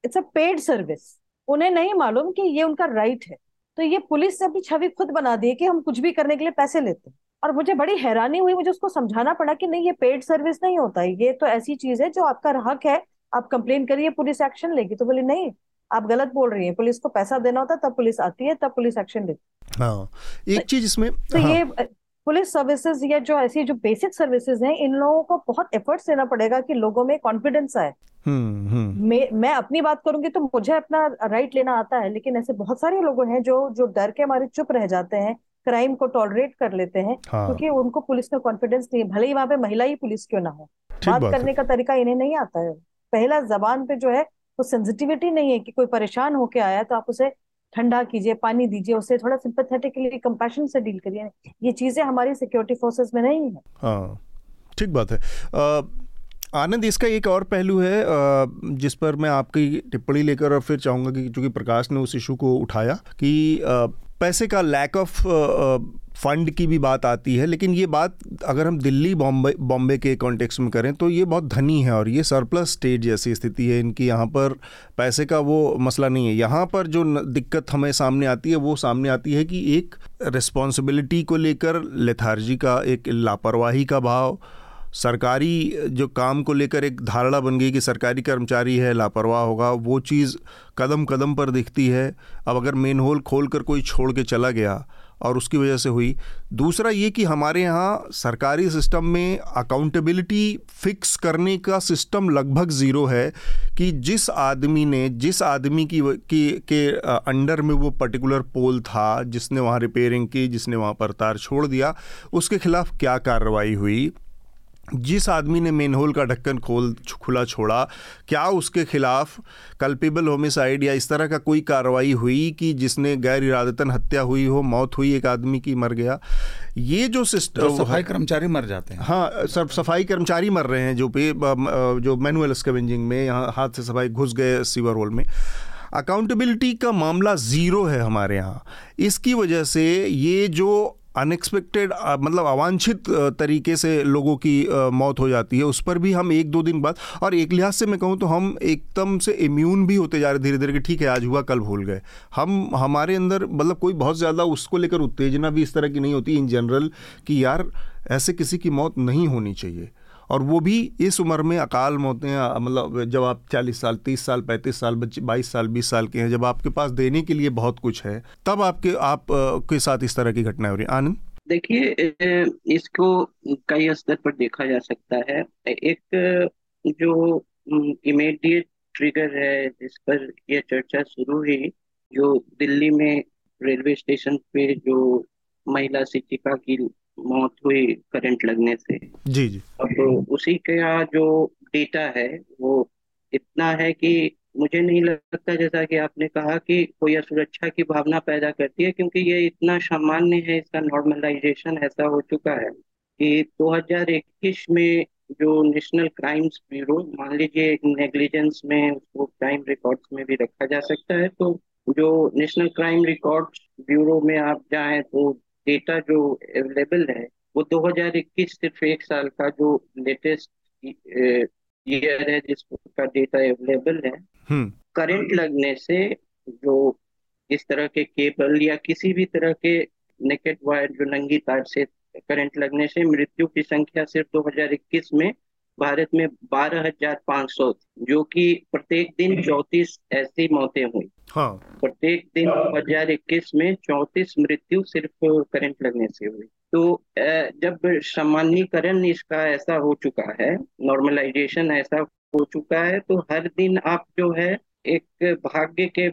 इट्स अ पेड सर्विस उन्हें नहीं मालूम कि ये उनका राइट है। तो ये पुलिस ने अपनी छवि खुद बना दी है कि हम कुछ भी करने के लिए पैसे लेते हैं। और मुझे बड़ी हैरानी हुई, मुझे उसको समझाना पड़ा कि नहीं, ये पेड सर्विस नहीं होता है। ये तो ऐसी चीज़ है जो आपका हक है। आप कंप्लेन करिए, पुलिस एक्शन लेगी। तो बोले, नहीं आप गलत बोल रही हैं। पुलिस को पैसा देना होता तब पुलिस आती है तब पुलिस एक्शन लेती हाँ। एक चीज़ इसमें तो हाँ. ये पुलिस सर्विसेज़ या जो ऐसी जो बेसिक सर्विसेज़ हैं इन लोगों को बहुत एफर्ट्स देना पड़ेगा कि लोगों में कॉन्फिडेंस आए। हम्म, हम्म। मैं मैं अपनी बात करूँगी तो मुझे अपना राइट लेना आता है लेकिन ऐसे बहुत सारे लोग हैं जो जो डर के हमारे चुप रह जाते हैं क्राइम को टॉलरेट कर लेते हैं हाँ। क्योंकि उनको पुलिस में कॉन्फिडेंस नहीं है। भले ही वहाँ पे महिला ही पुलिस क्यों ना हो। बात, बात करने का तरीका इन्हें नहीं आता है। पहला जबान पे जो है वो सेंसिटिविटी नहीं है कि कोई परेशान होके आया तो आप उसे ठंडा कीजिए, पानी दीजिए उसे थोड़ा सिंपथेटिकली कंपैशन से डील करिए। ये चीज़ें हमारी सिक्योरिटी फोर्सेस में नहीं है। हाँ ठीक बात है। आनंद, इसका एक और पहलू है जिस पर मैं आपकी टिप्पणी लेकर और फिर चाहूँगा कि चूँकि प्रकाश ने उस इशू को उठाया कि पैसे का लैक ऑफ़ फंड की भी बात आती है, लेकिन ये बात अगर हम दिल्ली, बॉम्बे बॉम्बे के कॉन्टेक्स्ट में करें तो ये बहुत धनी है और ये सरप्लस स्टेट जैसी स्थिति है, इनकी यहाँ पर पैसे का वो मसला नहीं है। यहाँ पर जो दिक्कत हमें सामने आती है, वो सामने आती है कि एक रिस्पॉन्सिबिलिटी को लेकर लेथार्जी का, एक लापरवाही का भाव सरकारी जो काम को लेकर एक धारणा बन गई कि सरकारी कर्मचारी है, लापरवाह होगा, वो चीज़ कदम कदम पर दिखती है। अब अगर मेन होल खोल कर कोई छोड़ के चला गया और उसकी वजह से हुई। दूसरा ये कि हमारे यहाँ सरकारी सिस्टम में अकाउंटेबिलिटी फिक्स करने का सिस्टम लगभग ज़ीरो है कि जिस आदमी ने, जिस आदमी की की, के अंडर में वो पर्टिकुलर पोल था, जिसने वहाँ रिपेयरिंग की, जिसने वहाँ पर तार छोड़ दिया, उसके खिलाफ क्या कार्रवाई हुई? जिस आदमी ने मेन होल का ढक्कन खोल खुला छोड़ा क्या उसके खिलाफ कल्पेबल होमिसाइड या इस तरह का कोई कार्रवाई हुई कि जिसने गैर इरादतन हत्या हुई हो मौत हुई एक आदमी की मर गया? ये जो सिस्टम सफ़ाई कर्मचारी मर जाते हैं। हाँ सब सफ़ाई कर्मचारी मर रहे हैं जो पे जो मैनुअल स्कवेंजिंग में यहाँ हाथ से सफ़ाई घुस गए सीवर होल में। अकाउंटेबिलिटी का मामला ज़ीरो है हमारे यहाँ। इसकी वजह से ये जो अनएक्सपेक्टेड मतलब अवांछित तरीके से लोगों की मौत हो जाती है। उस पर भी हम एक दो दिन बाद, और एक लिहाज से मैं कहूँ तो हम एकदम से इम्यून भी होते जा रहे धीरे धीरे कि ठीक है, आज हुआ, कल भूल गए। हम, हमारे अंदर मतलब कोई बहुत ज़्यादा उसको लेकर उत्तेजना भी इस तरह की नहीं होती इन जनरल कि यार, ऐसे किसी की मौत नहीं होनी चाहिए। और वो भी इस उम्र में अकाल मौतें मतलब जब आप चालीस साल, तीस साल, पैंतीस साल बच्चे बाईस साल, बीस साल के हैं, जब आपके पास देने के लिए बहुत कुछ है, तब आपके, आप के साथ इस तरह की घटनाएँ हो रही आनंद? देखिए इसको कई स्तर पर देखा जा सकता है। एक, जो इमीडिएट ट्रिगर है जिस पर यह चर्चा शुरू हुई, जो दिल्ली में रेलवे स्टेशन पे जो महिला शिक्षिका की मौत हुई करंट लगने से। जी जी। अब तो उसी का जो डेटा है वो इतना है कि मुझे नहीं लगता जैसा कि आपने कहा कि कोई असुरक्षा की भावना पैदा करती है क्योंकि ये इतना सामान्य है इसका नॉर्मलाइजेशन ऐसा हो चुका है कि 2021 में जो नेशनल क्राइम्स ब्यूरो मान लीजिए नेग्लिजेंस में उसको क्राइम रिकॉर्ड्स में भी रखा जा सकता है तो जो नेशनल क्राइम रिकॉर्ड्स ब्यूरो में आप जाएँ तो डेटा जो अवेलेबल है वो 2021 सिर्फ़ एक साल का जो लेटेस्ट ईयर है जिसका डेटा अवेलेबल है करंट हम्म। लगने से जो इस तरह के केबल या किसी भी तरह के नेकेट वायर जो नंगी तार से करंट लगने से मृत्यु की संख्या सिर्फ़ 2021 में भारत में बारह हज़ार पाँच सौ जो कि प्रत्येक दिन चौतीस ऐसी मौतें हुई हाँ। प्रत्येक दिन दो हज़ार इक्कीस में चौतीस मृत्यु सिर्फ़ करंट लगने से हुई। तो जब सामान्यकरण इसका ऐसा हो चुका है नॉर्मलाइजेशन ऐसा हो चुका है तो हर दिन आप जो है एक भाग्य के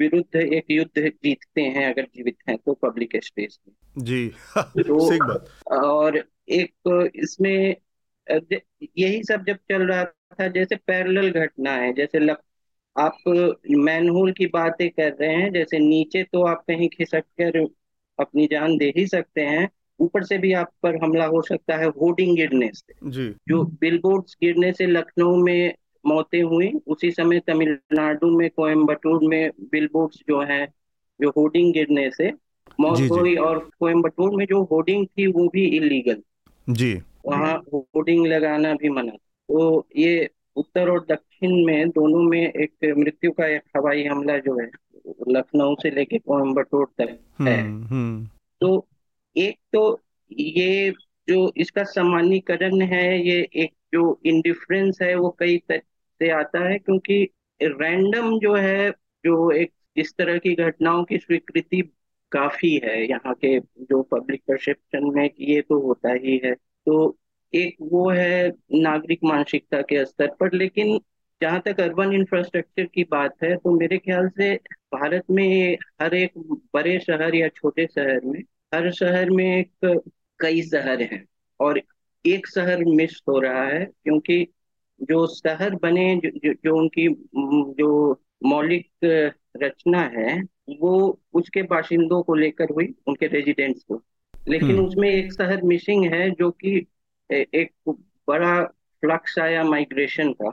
विरुद्ध एक युद्ध जीतते हैं अगर जीवित हैं तो पब्लिक स्पेस में। जी। तो और एक इसमें यही सब जब चल रहा था जैसे पैरेलल घटना है जैसे लक, आप मैनहोल की बातें कर रहे हैं जैसे नीचे तो आप कहीं खिसक कर अपनी जान दे ही सकते हैं ऊपर से भी आप पर हमला हो सकता है होर्डिंग गिरने से। जी। जो बिलबोर्ड्स गिरने से लखनऊ में मौतें हुई उसी समय तमिलनाडु में कोयम्बटूर में बिलबोर्ड्स जो है जो होर्डिंग गिरने से मौत जी, जी। हुई और कोयम्बटूर में जो होर्डिंग थी वो भी इलीगल। जी। वहाँ होर्डिंग लगाना भी मना। तो ये उत्तर और दक्षिण में दोनों में एक मृत्यु का एक हवाई हमला जो है लखनऊ से लेके कोयम्बटूर तक है। हम्म हम्म। तो एक तो ये जो इसका सामान्यकरण है ये एक जो इंडिफरेंस है वो कई तरह से आता है क्योंकि रैंडम जो है जो एक इस तरह की घटनाओं की स्वीकृति काफ़ी है। यहाँ के जो पब्लिक परसेप्शन में ये तो होता ही है। तो एक वो है नागरिक मानसिकता के स्तर पर लेकिन जहाँ तक अर्बन इंफ्रास्ट्रक्चर की बात है तो मेरे ख्याल से भारत में हर एक बड़े शहर या छोटे शहर में हर शहर में एक कई शहर हैं और एक शहर मिस हो रहा है क्योंकि जो शहर बने जो, जो, जो उनकी जो मौलिक रचना है वो उसके बाशिंदों को लेकर हुई उनके रेजिडेंट्स को लेकिन हम्म। उसमें एक शहर मिसिंग है जो कि एक बड़ा फ्लक्स आया माइग्रेशन का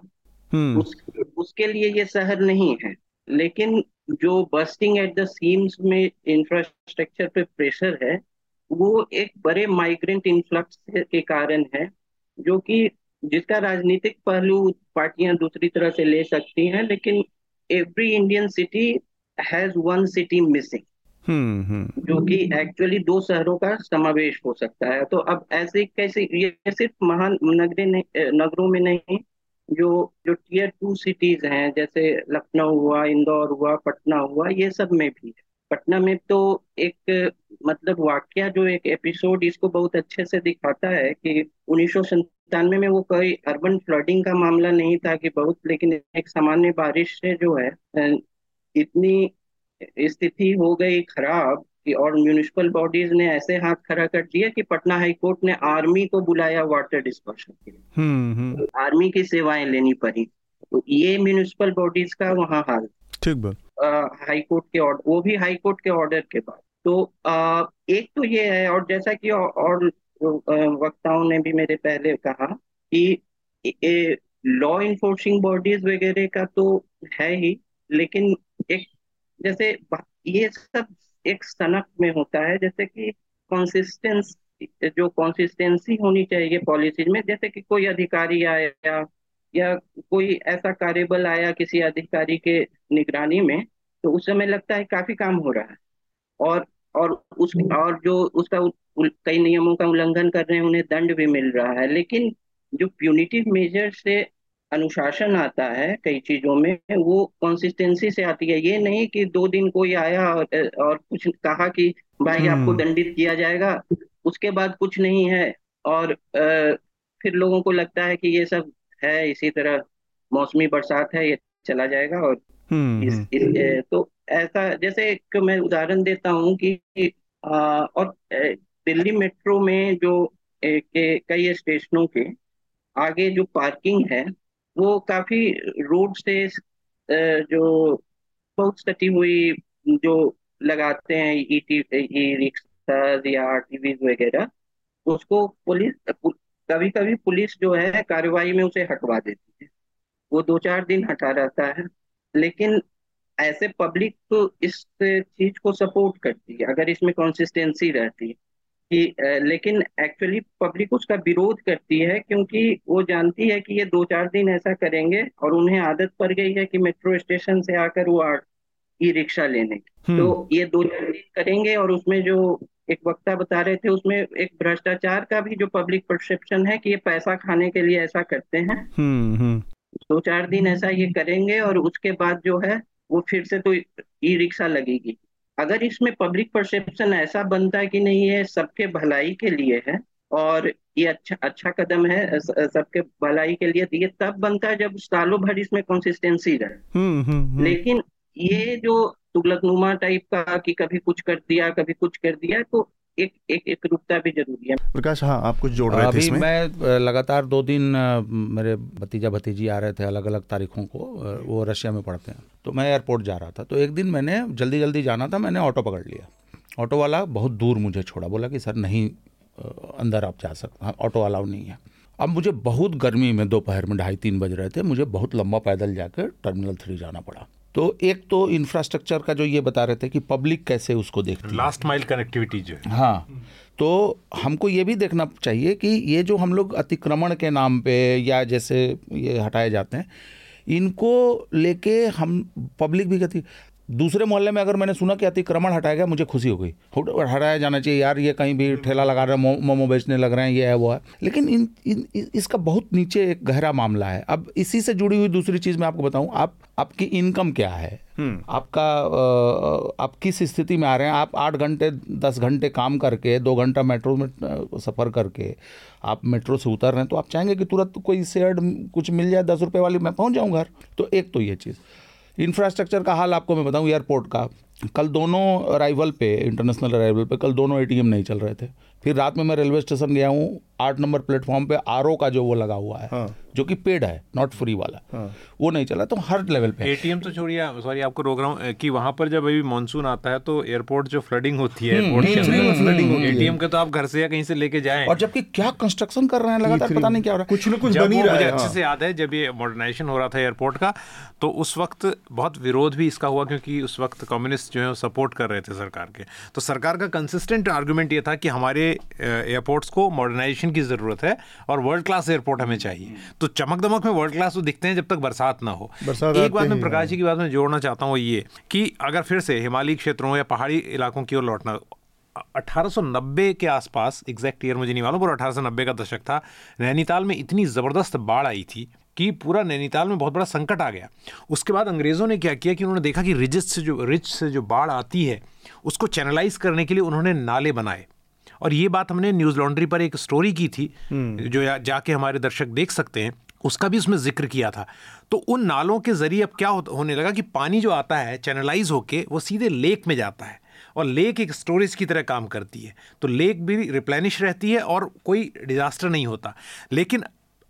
उस उसके लिए ये शहर नहीं है। लेकिन जो बस्टिंग एट द सीम्स में इंफ्रास्ट्रक्चर पे प्रेशर है वो एक बड़े माइग्रेंट इन्फ्लक्स के कारण है जो कि जिसका राजनीतिक पहलू पार्टियाँ दूसरी तरह से ले सकती हैं लेकिन every Indian city has one city missing hmm hmm. जो कि एक्चुअली दो शहरों का समावेश हो सकता है। तो अब ऐसे कैसे ये सिर्फ़ महान नगरे नगरों में नहीं जो जो टीयर टू सिटीज़ हैं, जैसे लखनऊ हुआ, इंदौर हुआ, पटना हुआ, ये सब में भी है। पटना में तो एक मतलब वाक्य जो एक एपिसोड इसको बहुत अच्छे से दिखाता है कि उन्नीस में वो कोई अर्बन फ्लडिंग का मामला नहीं था कि बहुत, लेकिन एक सामान्य बारिश से जो है इतनी स्थिति हो गई खराब कि और म्यूनिसिपल बॉडीज ने ऐसे हाथ खड़ा कर दिया कि पटना हाई कोर्ट ने आर्मी को बुलाया वाटर डिस्पर्शन के लिए। हम्म हम्म। आर्मी की सेवाएँ लेनी पड़ी। तो ये म्यूनिसिपल बॉडीज का वहाँ हाल। ठीक बात। हाई कोर्ट के ऑर्डर वो भी हाई कोर्ट के ऑर्डर के बाद। तो आ, एक तो ये है और जैसा कि और, और वक्ताओं ने भी मेरे पहले कहा कि लॉ इन्फोर्सिंग बॉडीज वगैरह का तो है ही लेकिन एक जैसे ये सब एक सनक में होता है जैसे कि कंसिस्टेंस जो कंसिस्टेंसी होनी चाहिए पॉलिसीज़ में जैसे कि कोई अधिकारी आया या कोई ऐसा कार्यबल आया किसी अधिकारी के निगरानी में तो उस समय लगता है काफ़ी काम हो रहा है। और और उस और जो उसका कई नियमों का उल्लंघन कर रहे हैं उन्हें दंड भी मिल रहा है। लेकिन जो प्यूनिटिव मेजर से अनुशासन आता है कई चीज़ों में वो कंसिस्टेंसी से आती है। ये नहीं कि दो दिन कोई आया और, और कुछ कहा कि भाई आपको हम्म। दंडित किया जाएगा। उसके बाद कुछ नहीं है और अ, फिर लोगों को लगता है कि ये सब है इसी तरह मौसमी बरसात है ये चला जाएगा और हम्म इस, हम्म। इस तो ऐसा जैसे एक मैं उदाहरण देता हूँ कि आ, और दिल्ली मेट्रो में जो ए, के, कई स्टेशनों के आगे जो पार्किंग है वो काफ़ी रोड से जो बहुत सटी हुई, जो लगाते हैं ई रिक्शा या आरटीवी वगैरह, उसको पुलिस कभी कभी पुलिस जो है कार्रवाई में उसे हटवा देती है। वो दो चार दिन हटा रहता है, लेकिन ऐसे पब्लिक तो इस चीज़ को सपोर्ट करती है। अगर इसमें कंसिस्टेंसी रहती है कि लेकिन एक्चुअली पब्लिक उसका विरोध करती है क्योंकि वो जानती है कि ये दो चार दिन ऐसा करेंगे और उन्हें आदत पड़ गई है कि मेट्रो स्टेशन से आकर वो ई रिक्शा लेने। की तो ये दो चार दिन करेंगे और उसमें जो एक वक्ता बता रहे थे उसमें एक भ्रष्टाचार का भी जो पब्लिक परसेप्शन है कि ये पैसा खाने के लिए ऐसा करते हैं। हम्म हम्म। दो चार दिन ऐसा ये करेंगे और उसके बाद जो है वो फिर से तो ई रिक्शा लगेगी। अगर इसमें पब्लिक परसेप्शन ऐसा बनता है कि नहीं है सबके भलाई के लिए है और ये अच्छा अच्छा कदम है सबके भलाई के लिए तो ये तब बनता है जब सालों भर इसमें कंसिस्टेंसी रहे। हम्म हम्म हम्म। लेकिन ये जो तुगलकनुमा टाइप का कि कभी कुछ कर दिया कभी कुछ कर दिया तो एक एक एक रुकता भी ज़रूरी है। प्रकाश हाँ आप कुछ जोड़ रहे थे अभी इसमें? मैं लगातार दो दिन मेरे भतीजा भतीजी आ रहे थे अलग अलग तारीखों को वो रशिया में पढ़ते हैं। तो मैं एयरपोर्ट जा रहा था तो एक दिन मैंने जल्दी जल्दी जाना था मैंने ऑटो पकड़ लिया। ऑटो वाला बहुत दूर मुझे छोड़ा बोला कि सर नहीं अंदर आप जा सकते हैं ऑटो अलाउ नहीं है। अब मुझे बहुत गर्मी में दोपहर में ढाई तीन बज रहे थे मुझे बहुत लंबा पैदल जाकर टर्मिनल थ्री जाना पड़ा। तो एक तो इंफ्रास्ट्रक्चर का जो ये बता रहे थे कि पब्लिक कैसे उसको देखती है। लास्ट माइल कनेक्टिविटी जो है। हाँ तो हमको ये भी देखना चाहिए कि ये जो हम लोग अतिक्रमण के नाम पे या जैसे ये हटाए जाते हैं इनको लेके हम पब्लिक भी कहती दूसरे मोहल्ले में अगर मैंने सुना कि अतिक्रमण हटाया गया मुझे खुशी हो गई। हटाया जाना चाहिए यार ये कहीं भी ठेला लगा रहे हैं मोमो बेचने लग रहे हैं ये है वो है। लेकिन इन, इन इसका बहुत नीचे एक गहरा मामला है। अब इसी से जुड़ी हुई दूसरी चीज़ मैं आपको बताऊँ आप आपकी इनकम क्या है? हम्म। आपका आप किस स्थिति में आ रहे हैं? आप आठ घंटे दस घंटे काम करके दो घंटा मेट्रो में सफ़र करके आप मेट्रो से उतर रहे हैं तो आप चाहेंगे कि तुरंत कोई शेयर कुछ मिल जाए दस रुपये वाली मैं पहुँच जाऊँ घर? तो एक तो ये चीज़। इंफ्रास्ट्रक्चर का हाल आपको मैं बताऊँ एयरपोर्ट का। कल दोनों अराइवल पे इंटरनेशनल अराइवल पे, कल दोनों एटीएम नहीं चल रहे थे। फिर रात में मैं रेलवे स्टेशन गया हूँ आठ नंबर प्लेटफॉर्म पे आर का जो वो लगा हुआ है हाँ। जो कि पेड है नॉट फ्री वाला। हाँ। वो नहीं चला तो हर लेवल पे एटीएम तो छोड़िए सॉरी आपको रोक रहा हूँ कि वहाँ पर जब अभी मानसून आता है तो एयरपोर्ट जो फ्लडिंग होती है एयरपोर्ट हम्म, एटीएम के तो आप घर से या कहीं से लेके जाए। और जबकि क्या कंस्ट्रक्शन कर रहे हैं लगातार पता नहीं क्या हो रहा है। कुछ ना कुछ बनी रहा है अच्छे से याद है जब ये मॉडर्नाइजेशन हो रहा था एयरपोर्ट का तो उस वक्त बहुत विरोध भी इसका हुआ क्योंकि उस वक्त कम्युनिस्ट जो है सपोर्ट कर रहे थे सरकार के। तो सरकार का कंसिस्टेंट आर्गूमेंट ये था कि हमारे एयरपोर्ट्स को मॉडर्नाइजेशन की ज़रूरत है और वर्ल्ड क्लास एयरपोर्ट हमें चाहिए। तो चमक दमक में वर्ल्ड क्लास तो दिखते हैं जब तक बरसात ना हो। एक बात मैं प्रकाश जी की बात में जोड़ना चाहता हूँ ये कि अगर फिर से हिमालयी क्षेत्रों या पहाड़ी इलाकों की ओर लौटना 1890 के आसपास एग्जैक्ट ईयर मुझे नहीं मालूम पर 1890 का दशक था नैनीताल में इतनी ज़बरदस्त बाढ़ आई थी कि पूरा नैनीताल में बहुत बड़ा संकट आ गया। उसके बाद अंग्रेज़ों ने क्या किया कि उन्होंने देखा कि रिज से जो रिच से जो बाढ़ आती है उसको चैनलाइज करने के लिए उन्होंने नाले बनाए। और ये बात हमने न्यूज़ लॉन्ड्री पर एक स्टोरी की थी हम्म। जो जाके हमारे दर्शक देख सकते हैं उसका भी उसमें ज़िक्र किया था। तो उन नालों के ज़रिए अब क्या होने लगा कि पानी जो आता है चैनलाइज होके वो सीधे लेक में जाता है और लेक एक स्टोरेज की तरह काम करती है। तो लेक भी रिप्लेनिश रहती है और कोई डिज़ास्टर नहीं होता। लेकिन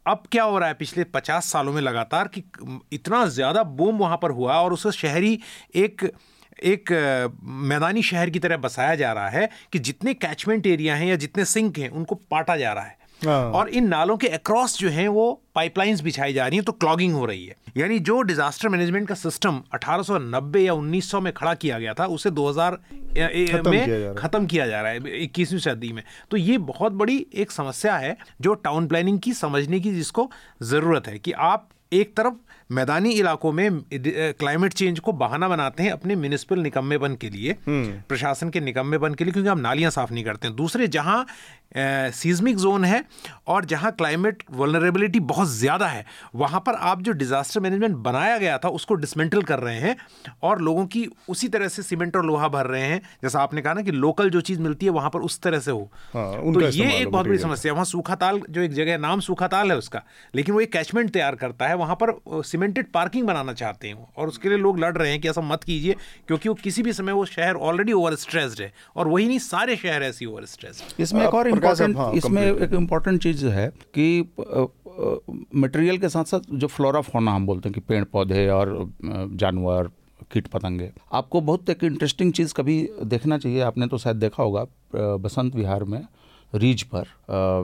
अब क्या हो रहा है पिछले पचास सालों में लगातार कि इतना ज़्यादा बूम वहाँ पर हुआ और उसे शहरी एक एक मैदानी शहर की तरह बसाया जा रहा है कि जितने कैचमेंट एरिया हैं या जितने सिंक हैं उनको पाटा जा रहा है। हाँ। और इन नालों के अक्रॉस जो हैं वो पाइपलाइंस बिछाई जा रही हैं तो क्लॉगिंग हो रही है। यानी जो डिजास्टर मैनेजमेंट का सिस्टम 1890 या 1900 में खड़ा किया गया था उसे 2000 खत्म में खत्म किया जा रहा है इक्कीसवीं सदी में। तो ये बहुत बड़ी एक समस्या है जो टाउन प्लानिंग की समझने की जिसको ज़रूरत है कि आप एक तरफ़ मैदानी इलाकों में क्लाइमेट चेंज को बहाना बनाते हैं अपने म्यूनिसिपल निकम्मेपन के लिए हम्म। प्रशासन के निकम्मेपन के लिए क्योंकि हम नालियाँ साफ़ नहीं करते हैं। दूसरे जहाँ सीजमिक जोन है और जहाँ क्लाइमेट वनरेबिलिटी बहुत ज़्यादा है वहाँ पर आप जो डिज़ास्टर मैनेजमेंट बनाया गया था उसको डिसमेंटल कर रहे हैं और लोगों की उसी तरह से सीमेंट और लोहा भर रहे हैं। जैसा आपने कहा ना कि लोकल जो चीज़ मिलती है वहाँ पर उस तरह से हो। हाँ, तो ये एक बहुत बड़ी समस्या है। वहाँ सूखा ताल जो एक जगह नाम सूखा ताल है उसका लेकिन वो एक कैचमेंट तैयार करता है। वहाँ पर सीमेंटेड पार्किंग बनाना चाहते हैं और उसके लिए लोग लड़ रहे हैं कि ऐसा मत कीजिए क्योंकि वो किसी भी समय वो शहर ऑलरेडी ओवर स्ट्रेस्ड है। और वही नहीं सारे शहर ऐसी ओवर स्ट्रेस्ड इसमें एक और इम्पोर्टेंट हाँ, इसमें एक इंपॉर्टेंट चीज़ है कि मटेरियल के साथ साथ जो फ्लोरा फोना हम बोलते हैं कि पेड़ पौधे और जानवर कीट पतंगे आपको बहुत एक इंटरेस्टिंग चीज़ कभी देखना चाहिए। आपने तो शायद देखा होगा बसंत विहार में रीज पर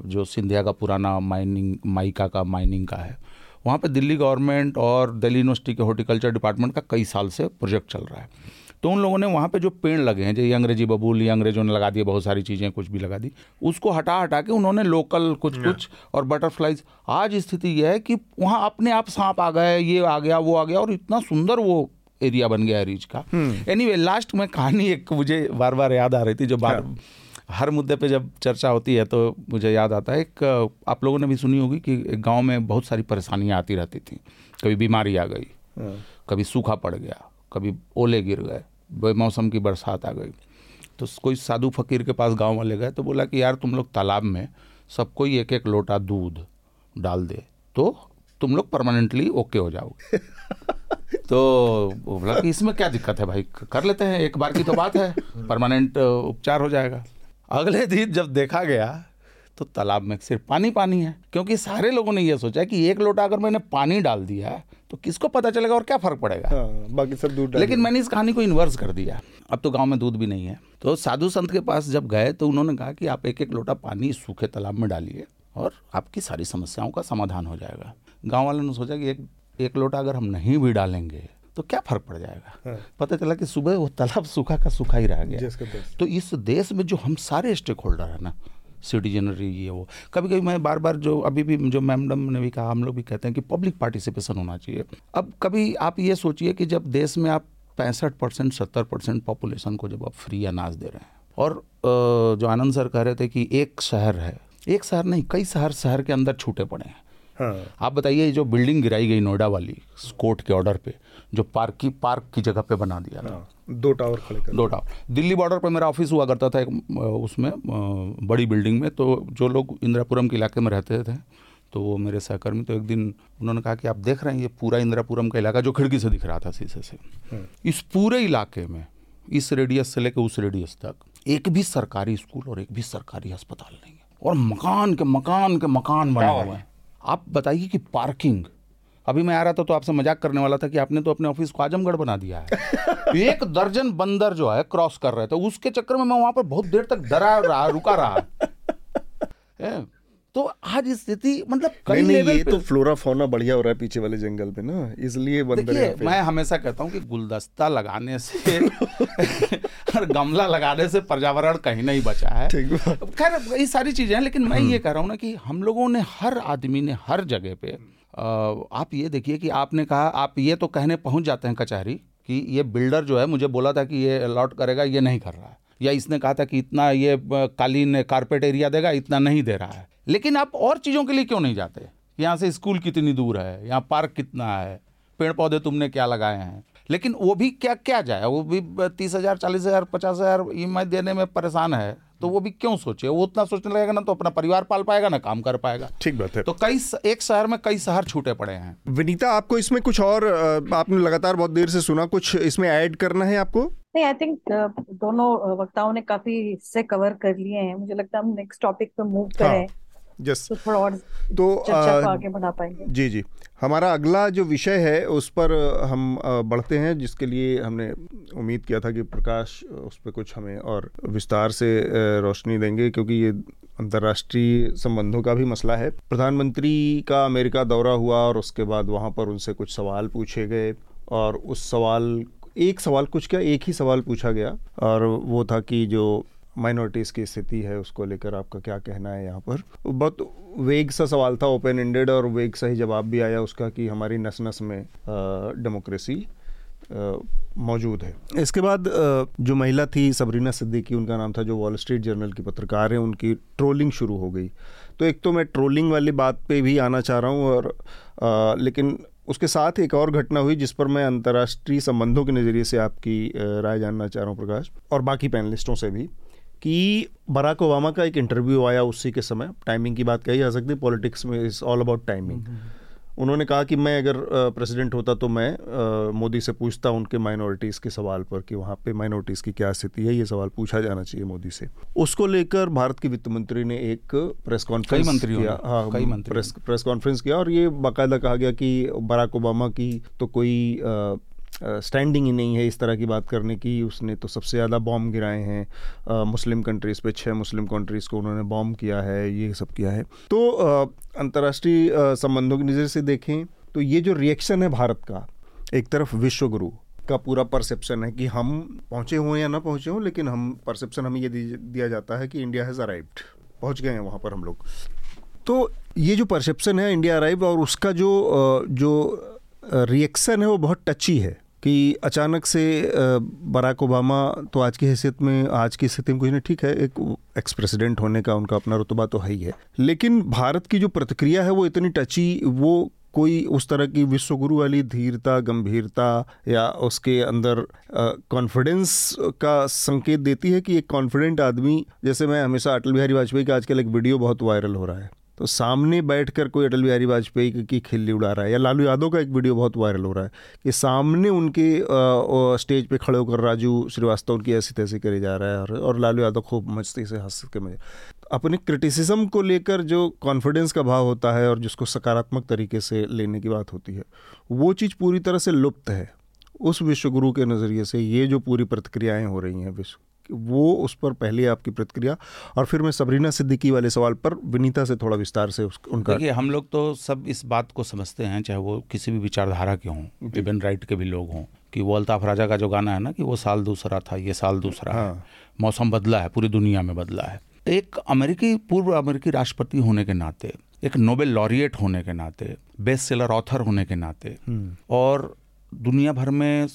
जो सिंधिया का पुराना माइनिंग माइका का माइनिंग का है वहाँ पर दिल्ली गवर्नमेंट और दिल्ली यूनिवर्सिटी के हॉर्टिकल्चर डिपार्टमेंट का कई साल से प्रोजेक्ट चल रहा है। तो उन लोगों ने वहाँ पे जो पेड़ लगे हैं जैसे अंग्रेज़ी बबूल या अंग्रेज़ों ने लगा दिए बहुत सारी चीज़ें कुछ भी लगा दी उसको हटा हटा के उन्होंने लोकल कुछ कुछ और बटरफ्लाइज। आज स्थिति यह है कि वहाँ अपने आप सांप आ गए ये आ गया वो आ गया और इतना सुंदर वो एरिया बन गया है रीच का। एनी वे लास्ट में कहानी एक मुझे बार बार याद आ रही थी जो बार हाँ। हर मुद्दे पे जब चर्चा होती है तो मुझे याद आता है एक आप लोगों ने भी सुनी होगी कि एक गाँव में बहुत सारी परेशानियाँ आती रहती थी। कभी बीमारी आ गई हाँ। कभी सूखा पड़ गया कभी ओले गिर गए बेमौसम की बरसात आ गई। तो कोई साधु फकीर के पास गाँव वाले गए तो बोला कि यार तुम लोग तालाब में सबको एक एक लोटा दूध डाल दे तो तुम लोग परमानेंटली ओके हो जाओगे। <laughs> तो बोला कि इसमें क्या दिक्कत है भाई? कर लेते हैं एक बार की तो बात है <laughs> परमानेंट उपचार हो जाएगा। अगले दिन जब देखा गया तो तालाब में सिर्फ़ पानी पानी है क्योंकि सारे लोगों ने यह सोचा कि एक लोटा अगर मैंने पानी डाल दिया तो किसको पता चलेगा और क्या फ़र्क पड़ेगा? हाँ, बाकी सब दूध लेकिन मैंने इस कहानी को इन्वर्स कर दिया। अब तो गाँव में दूध भी नहीं है। तो साधु संत के पास जब गए तो उन्होंने कहा कि आप एक एक लोटा पानी सूखे तालाब में डालिए और आपकी सारी समस्याओं का समाधान हो जाएगा। गाँव वालों ने सोचा कि एक एक लोटा अगर हम नहीं भी डालेंगे तो क्या फ़र्क पड़ जाएगा? हाँ। पता चला कि सुबह वो तालाब सूखा का सूखा ही रह गया। तो इस देश में जो हम सारे स्टेक होल्डर है ना सिटीजनरी ये वो कभी कभी मैं बार बार जो अभी भी जो मैमडम ने भी कहा हम लोग भी कहते हैं कि पब्लिक पार्टिसिपेशन होना चाहिए। अब कभी आप ये सोचिए कि जब देश में आप पैंसठ परसेंट सत्तर परसेंट पॉपुलेशन को जब आप फ्री अनाज दे रहे हैं और जो आनंद सर कह रहे थे कि एक शहर है एक शहर नहीं कई शहर शहर के अंदर छूटे पड़े हैं। हाँ। आप बताइए जो बिल्डिंग गिराई गई नोएडा वाली कोर्ट के ऑर्डर पे जो पार्क की पार्क की जगह पे बना दिया था। हाँ, दो टावर खड़े कर दो टावर दिल्ली बॉर्डर पर मेरा ऑफ़िस हुआ करता था एक उसमें बड़ी बिल्डिंग में तो जो लोग इंदिरापुरम के इलाके में रहते थे तो वो मेरे सहकर्मी तो एक दिन उन्होंने कहा कि आप देख रहे हैं ये पूरा इंदिरापुरम का इलाका जो खिड़की से दिख रहा था शीशे से। इस पूरे इलाके में इस रेडियस से लेकर उस रेडियस तक एक भी सरकारी स्कूल और एक भी सरकारी अस्पताल नहीं है। और मकान के मकान के मकान बने हुए हैं। आप बताइए कि पार्किंग अभी मैं आ रहा था तो आपसे मज़ाक करने वाला था कि आपने तो अपने ऑफ़िस को आजमगढ़ बना दिया है। <laughs> एक दर्जन बंदर जो है क्रॉस कर रहे थे उसके चक्कर में मैं वहाँ पर बहुत देर तक डरा रहा रुका रहा। <laughs> तो आज स्थिति मतलब कई नहीं नहीं ये तो फ्लोरा फौना बढ़िया हो रहा है पीछे वाले जंगल पे ना इसलिए देखिए मैं हमेशा कहता हूँ कि गुलदस्ता लगाने से <laughs> और गमला लगाने से पर्यावरण कहीं नहीं बचा है। खैर ये सारी चीज़ें हैं लेकिन मैं ये कह रहा हूँ ना कि हम लोगों ने हर आदमी ने हर जगह पे आप ये देखिए कि आपने कहा आप ये तो कहने पहुँच जाते हैं कचहरी कि ये बिल्डर जो है मुझे बोला था कि ये अलॉट करेगा ये नहीं कर रहा है। या इसने कहा था कि इतना ये कालीन कारपेट एरिया देगा इतना नहीं दे रहा है। लेकिन आप और चीज़ों के लिए क्यों नहीं जाते? यहाँ से स्कूल कितनी दूर है? यहाँ पार्क कितना है? पेड़ पौधे तुमने क्या लगाए हैं? लेकिन वो भी क्या क्या जाए? वो भी तीस हज़ार चालीस हज़ार पचास हज़ार ई एम आई देने में परेशान है तो वो भी क्यों सोचे? वो उतना सोचने लगेगा ना तो अपना परिवार पाल पाएगा ना काम कर पाएगा। ठीक बात है। तो कई एक शहर में कई शहर छूटे पड़े हैं। विनीता आपको इसमें कुछ और आपने लगातार बहुत देर से सुना कुछ इसमें ऐड करना है आपको? नहीं आई थिंक दोनों वक्ताओं ने काफ़ी हिस्से कवर कर लिए हैं। मुझे लगता है हम नेक्स्ट टॉपिक पे मूव करें। जस्ट तो थोड़ा और तो चर्चा को आगे बढ़ा पाएँगे। जी जी। हमारा अगला जो विषय है उस पर हम बढ़ते हैं जिसके लिए हमने उम्मीद किया था कि प्रकाश उस पर कुछ हमें और विस्तार से रोशनी देंगे क्योंकि ये अंतर्राष्ट्रीय संबंधों का भी मसला है। प्रधानमंत्री का अमेरिका दौरा हुआ और उसके बाद वहाँ पर उनसे कुछ सवाल पूछे गए और उस सवाल एक सवाल कुछ क्या एक ही सवाल पूछा गया। और वो था कि जो माइनॉरिटीज़ की स्थिति है उसको लेकर आपका क्या कहना है यहाँ पर? बहुत वेग सा सवाल था ओपन एंडेड और वेग सा ही जवाब भी आया उसका कि हमारी नस नस में डेमोक्रेसी मौजूद है। इसके बाद जो महिला थी सबरीना सिद्दीकी उनका नाम था जो वॉल स्ट्रीट जर्नल की पत्रकार हैं उनकी ट्रोलिंग शुरू हो गई। तो एक तो मैं ट्रोलिंग वाली बात पे भी आना चाह रहा हूँ और अ, लेकिन उसके साथ एक और घटना हुई जिस पर मैं अंतर्राष्ट्रीय संबंधों के नज़रिए से आपकी राय जानना चाह रहा हूँ प्रकाश और बाकी पैनलिस्टों से भी। कि बराक ओबामा का एक इंटरव्यू आया उसी के समय। टाइमिंग की बात कही जा सकती है पॉलिटिक्स में इज़ ऑल अबाउट टाइमिंग उन्होंने कहा कि मैं अगर प्रेसिडेंट होता तो मैं मोदी से पूछता उनके माइनॉरिटीज़ के सवाल पर कि वहाँ पे माइनॉरिटीज़ की क्या स्थिति है ये सवाल पूछा जाना चाहिए मोदी से। उसको लेकर भारत के वित्त मंत्री ने एक प्रेस कॉन्फ्रेंस मंत्रियों किया। हाँ कई मंत्रियों प्रेस प्रेस कॉन्फ्रेंस किया और ये बाकायदा कहा गया कि बराक ओबामा की तो कोई स्टैंडिंग ही नहीं है इस तरह की बात करने की। उसने तो सबसे ज़्यादा बॉम्ब गिराए हैं। मुस्लिम कंट्रीज़ पे छः मुस्लिम कंट्रीज़ को उन्होंने बॉम्ब किया है, ये सब किया है। तो अंतर्राष्ट्रीय संबंधों की नज़र से देखें तो ये जो रिएक्शन है भारत का, एक तरफ़ विश्व गुरु का पूरा परसेप्शन है कि हम पहुँचे हों या ना पहुँचे हों लेकिन हम परसेप्शन हमें ये दिया जाता है कि इंडिया हैज़ अराइव्ड पहुँच गए हैं वहाँ पर हम लोग। तो ये जो परसेप्शन है इंडिया अराइव और उसका जो जो रिएक्शन है वो बहुत टची है। कि अचानक से बराक ओबामा तो आज की हैसियत में, आज की स्थिति में कुछ नहीं, ठीक है, एक एक्स प्रेसिडेंट होने का उनका अपना रुतबा तो है ही है। लेकिन भारत की जो प्रतिक्रिया है वो इतनी टची, वो कोई उस तरह की विश्वगुरु वाली धीरता, गंभीरता या उसके अंदर कॉन्फिडेंस का संकेत देती है कि एक कॉन्फिडेंट आदमी, जैसे मैं हमेशा अटल बिहारी वाजपेयी का आजकल एक वीडियो बहुत वायरल हो रहा है। तो सामने बैठकर कोई अटल बिहारी वाजपेयी की- खिल्ली उड़ा रहा है या लालू यादव का एक वीडियो बहुत वायरल हो रहा है कि सामने उनके स्टेज पे खड़े होकर राजू श्रीवास्तव उनकी ऐसी तैसी करे जा रहा है और, और लालू यादव खूब मस्ती से हंस के मज़े। अपने क्रिटिसिज्म को लेकर जो कॉन्फिडेंस का भाव होता है और जिसको सकारात्मक तरीके से लेने की बात होती है वो चीज़ पूरी तरह से लुप्त है। उस विश्वगुरु के नज़रिए से ये जो पूरी प्रतिक्रियाएँ हो रही हैं विश्व वो उस पर पहले आपकी प्रतिक्रिया और फिर मैं सबरीना सिद्दीकी वाले सवाल पर विनीता से थोड़ा विस्तार से उनका देखिए हम लोग तो सब इस बात को समझते हैं चाहे वो किसी भी विचारधारा के हों इवन राइट के भी लोग हों कि वो अल्ताफ राजा का जो गाना है ना कि वो साल दूसरा था ये साल दूसरा हाँ। है मौसम बदला है पूरी दुनिया में बदला है एक अमेरिकी पूर्व अमेरिकी राष्ट्रपति होने के नाते एक नोबेल लॉरिएट होने के नाते बेस्ट सेलर ऑथर होने के नाते हम्म। और दुनिया भर में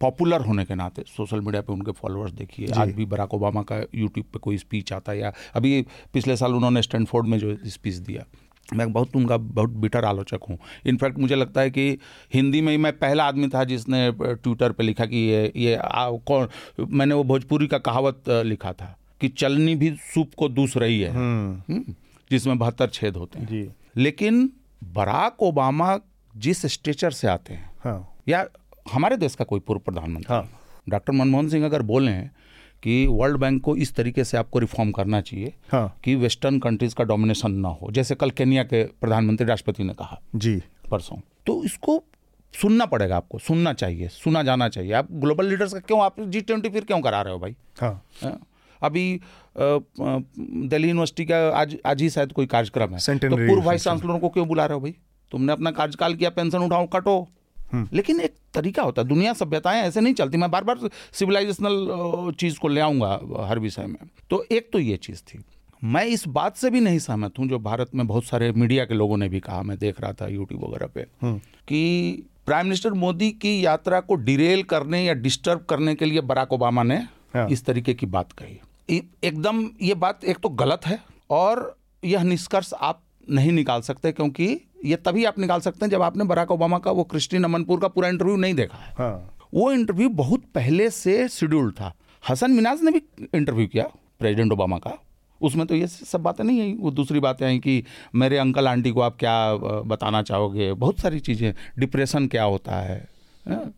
पॉपुलर होने के नाते सोशल मीडिया पे उनके फॉलोअर्स देखिए। आज भी बराक ओबामा का यूट्यूब पे कोई स्पीच आता है या अभी पिछले साल उन्होंने स्टैनफोर्ड में जो स्पीच दिया। मैं बहुत उनका बहुत बिटर आलोचक हूँ। इनफैक्ट मुझे लगता है कि हिंदी में ही मैं पहला आदमी था जिसने ट्विटर पे लिखा कि ये ये कौन मैंने वो भोजपुरी का कहावत लिखा था कि चलनी भी सूप को दूस रही है। हम्म। हम्म, जिसमें बहत्तर छेद होते हैं। लेकिन बराक ओबामा जिस स्टेचर से आते हैं हाँ। या हमारे देश का कोई पूर्व प्रधानमंत्री हाँ। डॉक्टर मनमोहन सिंह अगर बोले कि वर्ल्ड बैंक को इस तरीके से आपको रिफॉर्म करना चाहिए हाँ। कि वेस्टर्न कंट्रीज़ का डोमिनेशन ना हो जैसे कल केनिया के प्रधानमंत्री राष्ट्रपति ने कहा जी परसों तो इसको सुनना पड़ेगा आपको सुनना चाहिए सुना जाना चाहिए आप ग्लोबल लीडर्स का क्यों आप जी ट्वेंटी फिर क्यों करा रहे हो भाई हाँ, हाँ? अभी दिल्ली यूनिवर्सिटी का आज आज ही शायद कोई कार्यक्रम है तो पूर्व वाइस चांसलरों को क्यों बुला रहे हो भाई तुमने अपना कार्यकाल किया पेंशन उठाओ कटो। लेकिन एक तरीका होता है दुनिया सभ्यताएँ ऐसे नहीं चलती। मैं बार बार सिविलाइजेशनल चीज़ को ले आऊँगा हर विषय में। तो एक तो ये चीज़ थी। मैं इस बात से भी नहीं सहमत हूँ जो भारत में बहुत सारे मीडिया के लोगों ने भी कहा मैं देख रहा था यूट्यूब वगैरह पे हम्म। कि प्राइम मिनिस्टर मोदी की यात्रा को डिरेल करने या डिस्टर्ब करने के लिए बराक ओबामा ने हाँ। इस तरीके की बात कही। एकदम ये बात एक तो गलत है और यह निष्कर्ष आप नहीं निकाल सकते क्योंकि ये तभी आप निकाल सकते हैं जब आपने बराक ओबामा का वो क्रिस्टीन अमनपुर का पूरा इंटरव्यू नहीं देखा है। हाँ। वो इंटरव्यू बहुत पहले से शेड्यूल्ड था। हसन मिनाज ने भी इंटरव्यू किया प्रेसिडेंट ओबामा का। उसमें तो ये सब बातें नहीं आई। वो दूसरी बातें आई कि मेरे अंकल आंटी को आप क्या बताना चाहोगे? बहुत सारी चीज़ें। डिप्रेशन क्या होता है? हाँ।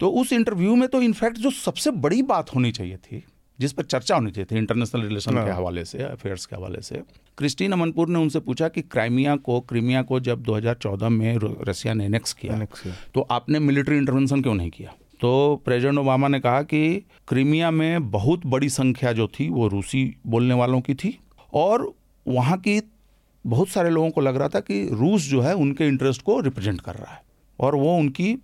तो उस इंटरव्यू में तो इनफैक्ट जो सबसे बड़ी बात होनी चाहिए थी जिस पर चर्चा होनी चाहिए थी इंटरनेशनल रिलेशन के हाँ। हवाले से अफेयर्स के हवाले से। क्रिस्टीन अमनपुर ने उनसे पूछा कि क्राइमिया को क्रीमिया को जब 2014 में रसिया ने एनेक्स किया तो आपने मिलिट्री इंटरवेंशन क्यों नहीं किया? तो प्रेसिडेंट ओबामा ने कहा कि क्रीमिया में बहुत बड़ी संख्या जो थी वो रूसी बोलने वालों की थी और वहाँ की बहुत सारे लोगों को लग रहा था कि रूस जो है उनके इंटरेस्ट को रिप्रेजेंट कर रहा है और वो उनकी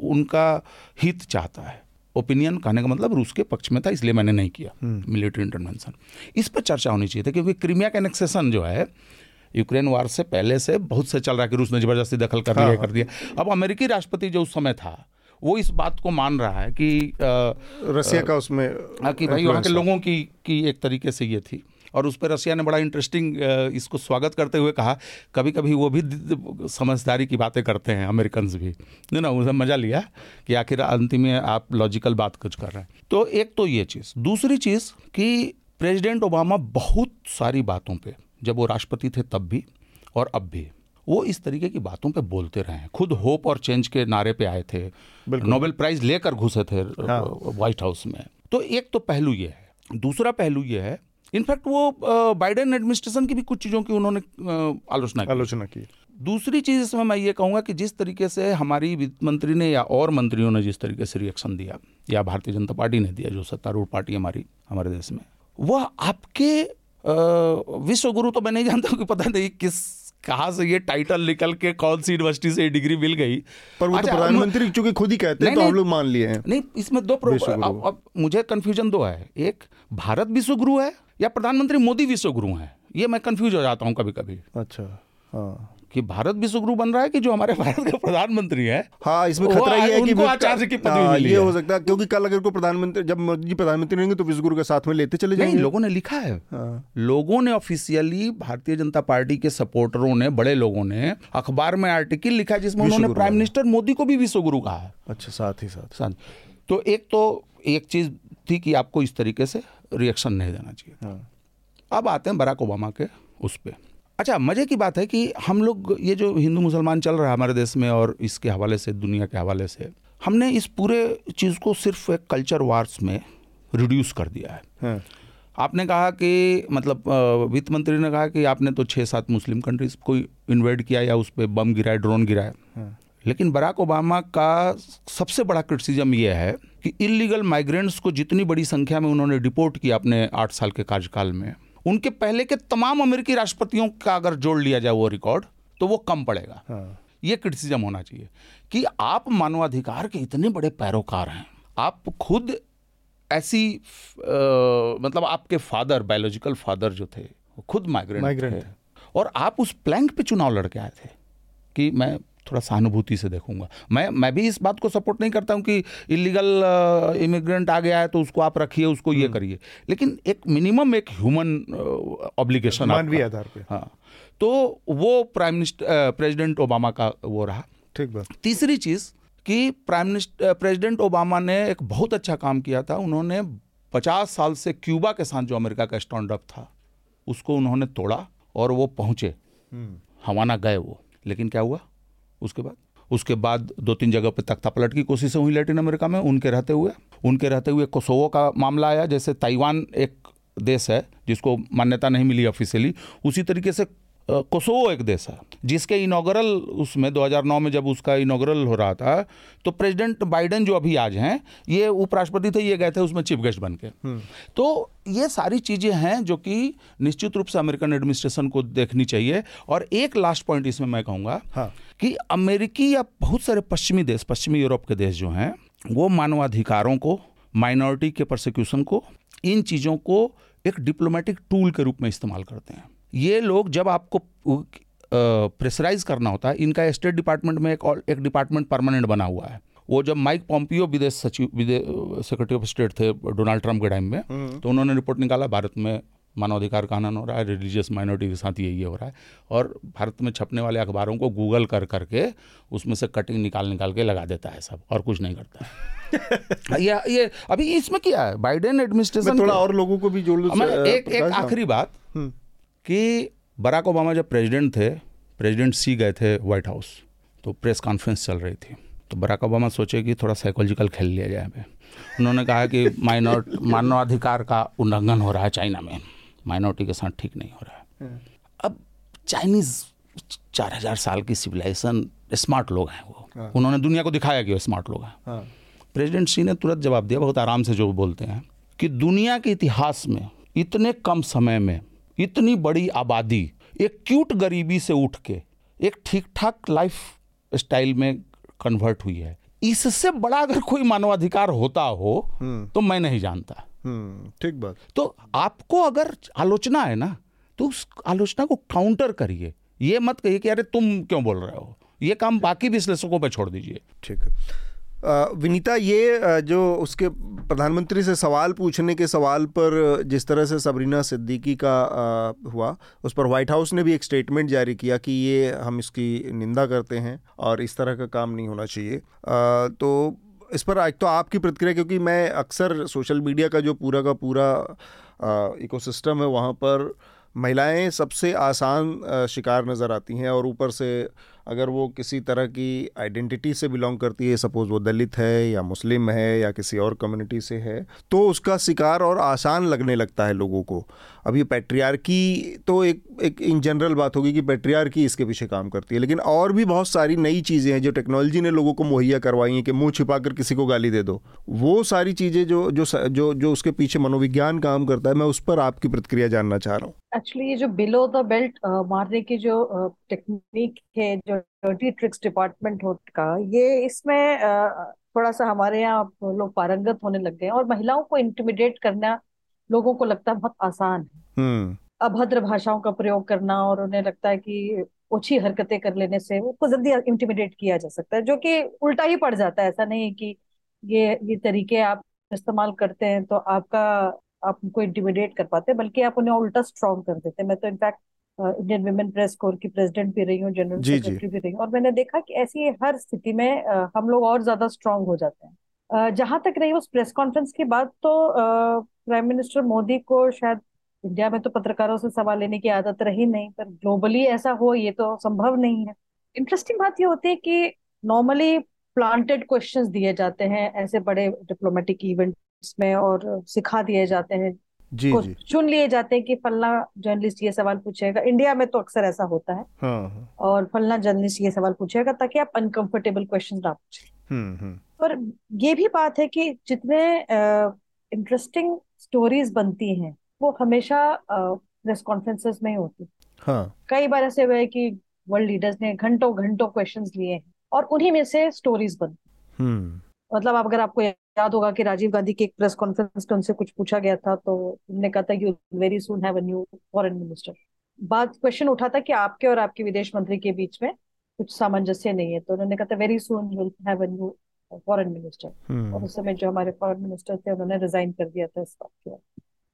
उनका हित चाहता है। ओपिनियन कहने का मतलब रूस के पक्ष में था इसलिए मैंने नहीं किया मिलिट्री हम्म। इंटरवेंशन इस पर चर्चा होनी चाहिए। थी क्योंकि क्रीमिया का एनेक्सेशन जो है यूक्रेन वार से पहले से बहुत से चल रहा है कि रूस ने ज़बरदस्ती दखल कर लिया हाँ, कर दिया। अब अमेरिकी राष्ट्रपति जो उस समय था वो इस बात को मान रहा है कि रशिया का उसमें हाँ, कि भाई वहाँ के लोगों की की एक तरीके से ये थी। और उस पर रशिया ने बड़ा इंटरेस्टिंग इसको स्वागत करते हुए कहा कभी कभी वो भी समझदारी की बातें करते हैं अमेरिकन भी। नहीं ना उसे मज़ा लिया कि आखिर अंतिम में आप लॉजिकल बात कुछ कर रहे हैं। तो एक तो ये चीज़। दूसरी चीज़ कि प्रेसिडेंट ओबामा बहुत सारी बातों पे जब वो राष्ट्रपति थे तब भी और अब भी वो इस तरीके की बातों पे बोलते रहे हैं। खुद होप और चेंज के नारे पे आए थे। नोबेल प्राइज लेकर घुसे थे हाँ। व्हाइट हाउस में। तो एक तो पहलू ये है। दूसरा पहलू ये है इनफैक्ट वो बाइडेन एडमिनिस्ट्रेशन की भी कुछ चीज़ों की उन्होंने आलोचना की। आलोचना की। दूसरी चीज़ इसमें मैं ये कहूँगा कि जिस तरीके से हमारी वित्त मंत्री ने या और मंत्रियों ने जिस तरीके से रिएक्शन दिया या भारतीय जनता पार्टी ने दिया जो सत्तारूढ़ पार्टी हमारी हमारे देश में वह आपके विश्व गुरु तो मैं नहीं जानता हूँ कि पता नहीं किस कहाँ से ये टाइटल निकल के कौन सी यूनिवर्सिटी से डिग्री मिल गई। पर वो तो अच्छा, तो प्रधानमंत्री चूँकि खुद ही कहते हैं तो हम लोग मान लिए हैं। नहीं इसमें दो अब, अब मुझे कंफ्यूजन दो है। एक भारत विश्व गुरु है या प्रधानमंत्री मोदी विश्व गुरु हैं ये मैं कंफ्यूज हो जाता हूँ कभी कभी अच्छा हाँ। कि भारत विश्व गुरु बन रहा है कि जो हमारे भारत के प्रधानमंत्री है? हाँ इसमें खतरा ये है कि आचार्य की पदवी हाँ, ये हो। सकता है क्योंकि कल अगर को प्रधानमंत्री जब मोदी प्रधानमंत्री रहेंगे तो विश्व गुरु के साथ में लेते चले जाएँगे। लोगों ने लिखा है। हाँ। लोगों ने ऑफिशियली भारतीय जनता पार्टी के सपोर्टरों ने बड़े लोगों ने अखबार में आर्टिकल लिखा है जिसमें उन्होंने प्राइम मिनिस्टर मोदी को भी विश्व गुरु कहा है। अच्छा साथ ही साथ। तो एक तो एक चीज़ थी कि आपको इस तरीके से रिएक्शन नहीं देना चाहिए हाँ। अब आते हैं बराक ओबामा के उस पर अच्छा मज़े की बात है कि हम लोग ये जो हिंदू मुसलमान चल रहा है हमारे देश में और इसके हवाले से दुनिया के हवाले से हमने इस पूरे चीज़ को सिर्फ़ एक कल्चर वार्स में रिड्यूस कर दिया है हाँ। आपने कहा कि मतलब वित्त मंत्री ने कहा कि आपने तो छः सात मुस्लिम कंट्रीज़ को इन्वेट किया या उस पर बम गिराए ड्रोन गिराए हाँ। लेकिन बराक ओबामा का सबसे बड़ा क्रिटिसिज्म यह है कि इलीगल माइग्रेंट्स को जितनी बड़ी संख्या में उन्होंने डिपोर्ट किया अपने आठ साल के कार्यकाल में उनके पहले के तमाम अमेरिकी राष्ट्रपतियों का अगर जोड़ लिया जाए वो रिकॉर्ड तो वो कम पड़ेगा। हाँ। ये क्रिटिसिज्म होना चाहिए कि आप मानवाधिकार के इतने बड़े पैरोकार हैं। आप खुद ऐसी आ, मतलब आपके फादर बायोलॉजिकल फादर जो थे खुद माइग्रेंट थे। और आप उस प्लैंक पे चुनाव लड़के आए थे कि मैं थोड़ा सहानुभूति से देखूँगा। मैं मैं भी इस बात को सपोर्ट नहीं करता हूँ कि इलीगल इमिग्रेंट आ गया है तो उसको आप रखिए उसको ये हम्म। करिए। लेकिन एक मिनिमम एक ह्यूमन ऑब्लिगेशन मानवीय आधार पे। हाँ। तो वो प्राइम मिनिस्टर प्रेसिडेंट ओबामा का वो रहा। ठीक बात। तीसरी चीज़ कि प्राइम मिनिस्टर प्रेसिडेंट ओबामा ने एक बहुत अच्छा काम किया था। उन्होंने पचास साल से क्यूबा के साथ जो अमेरिका का स्टैंड अप था उसको उन्होंने तोड़ा और वो पहुँचे। हम्म। हवाना गए वो। लेकिन क्या हुआ? उसके बाद? उसके बाद दो तीन जगह पर तख्ता पलट की कोशिशें हुई लैटिन अमेरिका में, उनके रहते हुए। उनके रहते हुए कोसोवो का मामला आया, जैसे ताइवान एक देश है, जिसको मान्यता नहीं मिली ऑफिशियली उसी तरीके से कोसोवो एक देश है जिसके इनाग्रल उसमें 2009 में जब उसका इनाग्रल हो रहा था तो प्रेसिडेंट बाइडेन जो अभी आज हैं ये उपराष्ट्रपति थे ये गए थे उसमें चीफ गेस्ट बन के। तो ये सारी चीज़ें हैं जो कि निश्चित रूप से अमेरिकन एडमिनिस्ट्रेशन को देखनी चाहिए और एक लास्ट पॉइंट इसमें मैं कहूँगा हाँ। कि अमेरिकी या बहुत सारे पश्चिमी देश पश्चिमी यूरोप के देश जो हैं वो मानवाधिकारों को माइनॉरिटी के प्रोसिक्यूशन को इन चीज़ों को एक डिप्लोमेटिक टूल के रूप में इस्तेमाल करते हैं ये लोग जब आपको प्रेशराइज करना होता है इनका स्टेट डिपार्टमेंट में एक एक डिपार्टमेंट परमानेंट बना हुआ है। वो जब माइक पॉम्पियो विदेश सचिव विदेश सेक्रेटरी ऑफ़ स्टेट थे डोनाल्ड ट्रंप के टाइम में हम्म। तो उन्होंने रिपोर्ट निकाला भारत में मानवाधिकार का हनन हो रहा है रिलीजियस माइनॉरिटी के साथ ये ये हो रहा है। और भारत में छपने वाले अखबारों को गूगल कर करके उसमें से कटिंग निकाल निकाल के लगा देता है सब और कुछ नहीं करता है। <laughs> ये ये अभी इसमें क्या है? बाइडेन एडमिनिस्ट्रेशन थोड़ा और लोगों को भी जोड़ एक एक आखिरी बात। हम्म। कि बराक ओबामा जब प्रेसिडेंट थे प्रेसिडेंट सी गए थे वाइट हाउस तो प्रेस कॉन्फ्रेंस चल रही थी। तो बराक ओबामा सोचे कि थोड़ा साइकोलॉजिकल खेल लिया जाए पे उन्होंने कहा कि माइनॉर <laughs> मानवाधिकार का उल्लंघन हो रहा है चाइना में। माइनॉरिटी के साथ ठीक नहीं हो रहा है। अब चाइनीज़ चार हज़ार साल की सिविलाइजेशन स्मार्ट लोग हैं वो। हाँ। उन्होंने दुनिया को दिखाया कि वो स्मार्ट लोग हैं। हाँ। प्रेसिडेंट सी ने तुरंत जवाब दिया बहुत आराम से जो बोलते हैं कि दुनिया के इतिहास में इतने कम समय में इतनी बड़ी आबादी एक क्यूट गरीबी से उठ के एक ठीक ठाक लाइफ स्टाइल में कन्वर्ट हुई है। इससे बड़ा अगर कोई मानवाधिकार होता हो हम्म। तो मैं नहीं जानता। हम्म, ठीक बात। तो आपको अगर आलोचना है ना तो उस आलोचना को काउंटर करिए। ये मत कहिए कि अरे तुम क्यों बोल रहे हो? ये काम बाकी विश्लेषकों पर छोड़ दीजिए। ठीक है। विनीता, ये जो उसके प्रधानमंत्री से सवाल पूछने के सवाल पर जिस तरह से सबरीना सिद्दीकी का हुआ, उस पर व्हाइट हाउस ने भी एक स्टेटमेंट जारी किया कि ये हम इसकी निंदा करते हैं और इस तरह का काम नहीं होना चाहिए। तो इस पर एक तो आपकी प्रतिक्रिया, क्योंकि मैं अक्सर सोशल मीडिया का जो पूरा का पूरा इकोसिस्टम है, वहाँ पर महिलाएँ सबसे आसान शिकार नज़र आती हैं और ऊपर से अगर वो किसी तरह की आइडेंटिटी से बिलोंग करती है सपोज़ वो दलित है या मुस्लिम है या किसी और कम्युनिटी से है तो उसका शिकार और आसान लगने लगता है लोगों को। अब ये की तो एक एक इन जनरल बात होगी कि की इसके पीछे काम करती है, लेकिन और भी बहुत सारी नई चीज़ें हैं जो टेक्नोलॉजी ने लोगों को मुहैया करवाई हैं कि मुँह छिपा कर किसी को गाली दे दो। वो सारी चीज़ें जो जो जो जो उसके पीछे मनोविज्ञान काम करता है, मैं उस पर आपकी प्रतिक्रिया जानना चाह रहा हूँ। एक्चुअली ये जो बिलो द बेल्ट मारने की जो टेक्निक है, जो डर्टी ट्रिक्स डिपार्टमेंट का ये इसमें थोड़ा सा हमारे यहाँ लोग पारंगत होने लग गए और महिलाओं को इंटिमिडेट करना लोगों को लगता है बहुत आसान है। हम्म। अभद्र भाषाओं का प्रयोग करना और उन्हें लगता है कि ओछी हरकतें कर लेने से उसको जल्दी इंटिमिडेट किया जा सकता है जो कि उल्टा ही पड़ जाता है। ऐसा नहीं कि ये ये तरीके आप इस्तेमाल करते हैं तो आपका आप उनको इंटिमिडेट कर पाते हैं बल्कि आप उन्हें उल्टा स्ट्रॉन्ग कर देते मैं तो in fact Indian women press corps की प्रेसिडेंट भी रही हूँ जनरल सेक्रेटरी भी रही हूँ और मैंने देखा कि ऐसी हर स्थिति में हम लोग और ज़्यादा स्ट्रांग हो जाते हैं। जहाँ तक रही उस प्रेस कॉन्फ्रेंस की बात तो प्राइम मिनिस्टर मोदी को शायद इंडिया में तो पत्रकारों से सवाल लेने की आदत रही नहीं पर ग्लोबली ऐसा हो ये तो संभव नहीं है। इंटरेस्टिंग बात ये होती है कि नॉर्मली प्लांटेड क्वेश्चंस दिए जाते हैं ऐसे बड़े डिप्लोमेटिक इवेंट्स में और सिखा दिए जाते हैं। जी को जी। चुन लिए जाते हैं कि फलना जर्नलिस्ट ये सवाल पूछेगा। इंडिया में तो अक्सर ऐसा होता है। हाँ हाँ। और फलना जर्नलिस्ट ये सवाल पूछेगा ताकि आप अनकंफर्टेबल क्वेश्चन ना पूछें। हम्म हम्म। पर ये भी बात है कि जितने इंटरेस्टिंग स्टोरीज बनती हैं वो हमेशा प्रेस कॉन्फ्रेंसेस में ही होती हाँ। कई बार ऐसे हुए कि वर्ल्ड लीडर्स ने घंटों घंटों क्वेश्चंस लिए हैं और उन्हीं में से स्टोरीज बनती हम्म। मतलब अगर आपको याद होगा कि राजीव गांधी की एक प्रेस कॉन्फ्रेंस में उनसे कुछ पूछा गया था तो उन्होंने कहा था you very soon have a new foreign minister बात क्वेश्चन उठा था कि आपके और आपके विदेश मंत्री के बीच में कुछ सामंजस्य नहीं है तो उन्होंने कहा था very soon you have a new foreign minister और उस समय जो हमारे फॉरेन मिनिस्टर थे उन्होंने रिजाइन कर दिया था इस बात के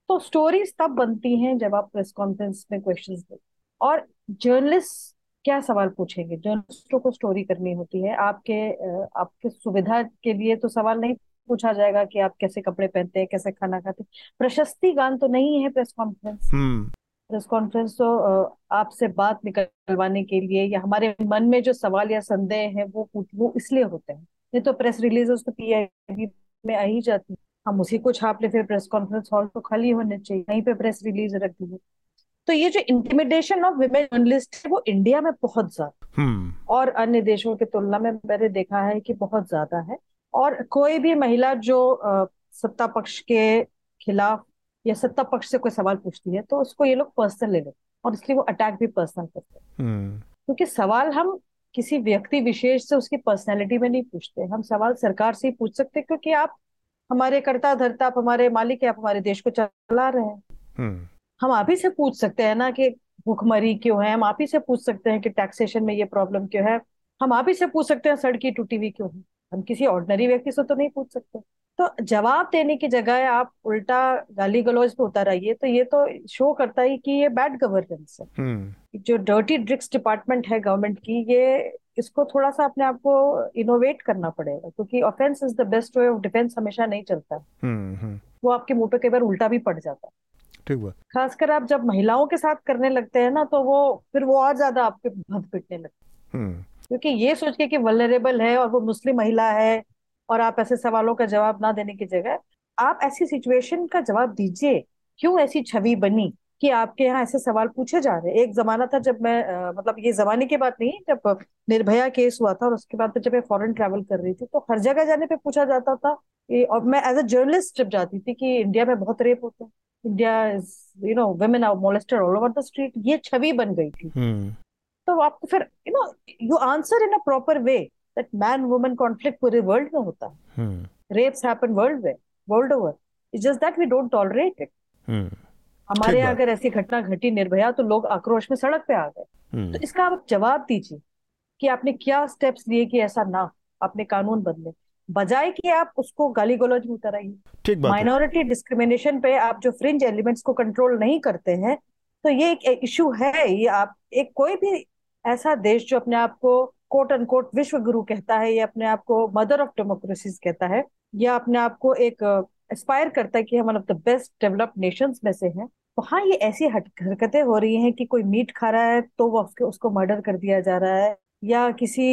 तो स्टोरीज तब बनती हैं जब आप प्रेस कॉन्फ्रेंस में क्वेश्चन दे। और जर्नलिस्ट क्या सवाल पूछेंगे? जर्नलिस्टों को स्टोरी करनी होती है। आपके आपके सुविधा के लिए तो सवाल नहीं पूछा जाएगा कि आप कैसे कपड़े पहनते हैं कैसे खाना खाते हैं। प्रशस्ति गान तो नहीं है प्रेस कॉन्फ्रेंस। हम्म। प्रेस कॉन्फ्रेंस तो आपसे बात निकलवाने के लिए या हमारे मन में जो सवाल या संदेह है वो वो इसलिए होते हैं। नहीं तो प्रेस रिलीज़ तो पीआईबी में आ ही जाती है। हम उसी को छाप ले फिर प्रेस कॉन्फ्रेंस हॉल तो खाली होने चाहिए कहीं पे प्रेस रिलीज़ रख दी तो ये जो इंटिमिडेशन ऑफ़ विमेन जर्नलिस्ट है वो इंडिया में बहुत ज़्यादा हम्म। और अन्य देशों की तुलना में मैंने देखा है कि बहुत ज़्यादा है। और कोई भी महिला जो सत्ता पक्ष के खिलाफ या सत्ता पक्ष से कोई सवाल पूछती है तो उसको ये लोग पर्सनल ले लेते हैं और इसलिए वो अटैक भी पर्सनल करते हैं। हम्म। क्योंकि सवाल हम किसी व्यक्ति विशेष से उसकी पर्सनैलिटी में नहीं पूछते हम सवाल सरकार से ही पूछ सकते हैं क्योंकि आप हमारे कर्ता धर्ता आप हमारे मालिक है आप हमारे देश को चला रहे हैं। हम्म। हम आप ही से पूछ सकते हैं ना कि भूखमरी क्यों है हम आप ही से पूछ सकते हैं कि टैक्सेशन में ये प्रॉब्लम क्यों है हम आप ही से पूछ सकते हैं सड़की टूटी हुई क्यों है। हम किसी ऑर्डनरी व्यक्ति से तो नहीं पूछ सकते। तो जवाब देने की जगह आप उल्टा गाली गलौज पे उतर आइए तो ये तो शो करता है कि ये बैड गवर्नेंस है। हम्म। जो डर्टी ड्रिक्स डिपार्टमेंट है गवर्नमेंट की ये इसको थोड़ा सा अपने आप को इनोवेट करना पड़ेगा क्योंकि offence is the best way of defence हमेशा नहीं चलता। हम्म वो आपके मुँह पे कई बार उल्टा भी पड़ जाता है। खासकर आप जब महिलाओं के साथ करने लगते हैं ना तो वो फिर वो और ज़्यादा आपके भद पिटने लगते हैं। हम्म। क्योंकि ये सोच के कि वल्नरेबल है और वो मुस्लिम महिला है और आप ऐसे सवालों का जवाब ना देने की जगह आप ऐसी सिचुएशन का जवाब दीजिए। क्यों ऐसी छवि बनी कि आपके यहाँ ऐसे सवाल पूछे जा रहे हैं? एक जमाना था जब मैं अ, मतलब ये जमाने की बात नहीं जब निर्भया केस हुआ था और उसके बाद जब मैं फॉरेन ट्रैवल कर रही थी तो हर जगह जाने पे पूछा जाता था। कि और मैं एज अ जर्नलिस्ट जब जाती थी कि इंडिया में बहुत रेप होते हैं India is you know women are molested all over the street ये छवि बन गई थी। हम्म। तो आपको फिर you know you answer in a proper way that man woman conflict पूरे वर्ल्ड में होता है। हम्म। Rapes happen world way world over it's just that we don't tolerate it हमारे यहाँ अगर ऐसी घटना घटी निर्भया तो लोग आक्रोश में सड़क पे आ गए। तो हम्म इसका आप जवाब दीजिए कि आपने क्या स्टेप्स लिए कि ऐसा ना आपने कानून बदले। बजाय कि आप उसको गाली गलौज में उतर आइए ठीक बात है। माइनॉरिटी डिस्क्रिमिनेशन पे आप जो फ्रिंज एलिमेंट्स को कंट्रोल नहीं करते हैं तो ये एक इशू है। ये आप एक कोई भी ऐसा देश जो अपने आप को कोट एंड कोट विश्व गुरु कहता है या अपने आप को मदर ऑफ़ डेमोक्रेसीज कहता है, या अपने आप को एक एस्पायर करता है कि हम one of the best developed nations में से हैं वहाँ ये ऐसी हरकतें हो रही हैं कि कोई मीट खा रहा है तो वो उसके, उसको मर्डर कर दिया जा रहा है, या किसी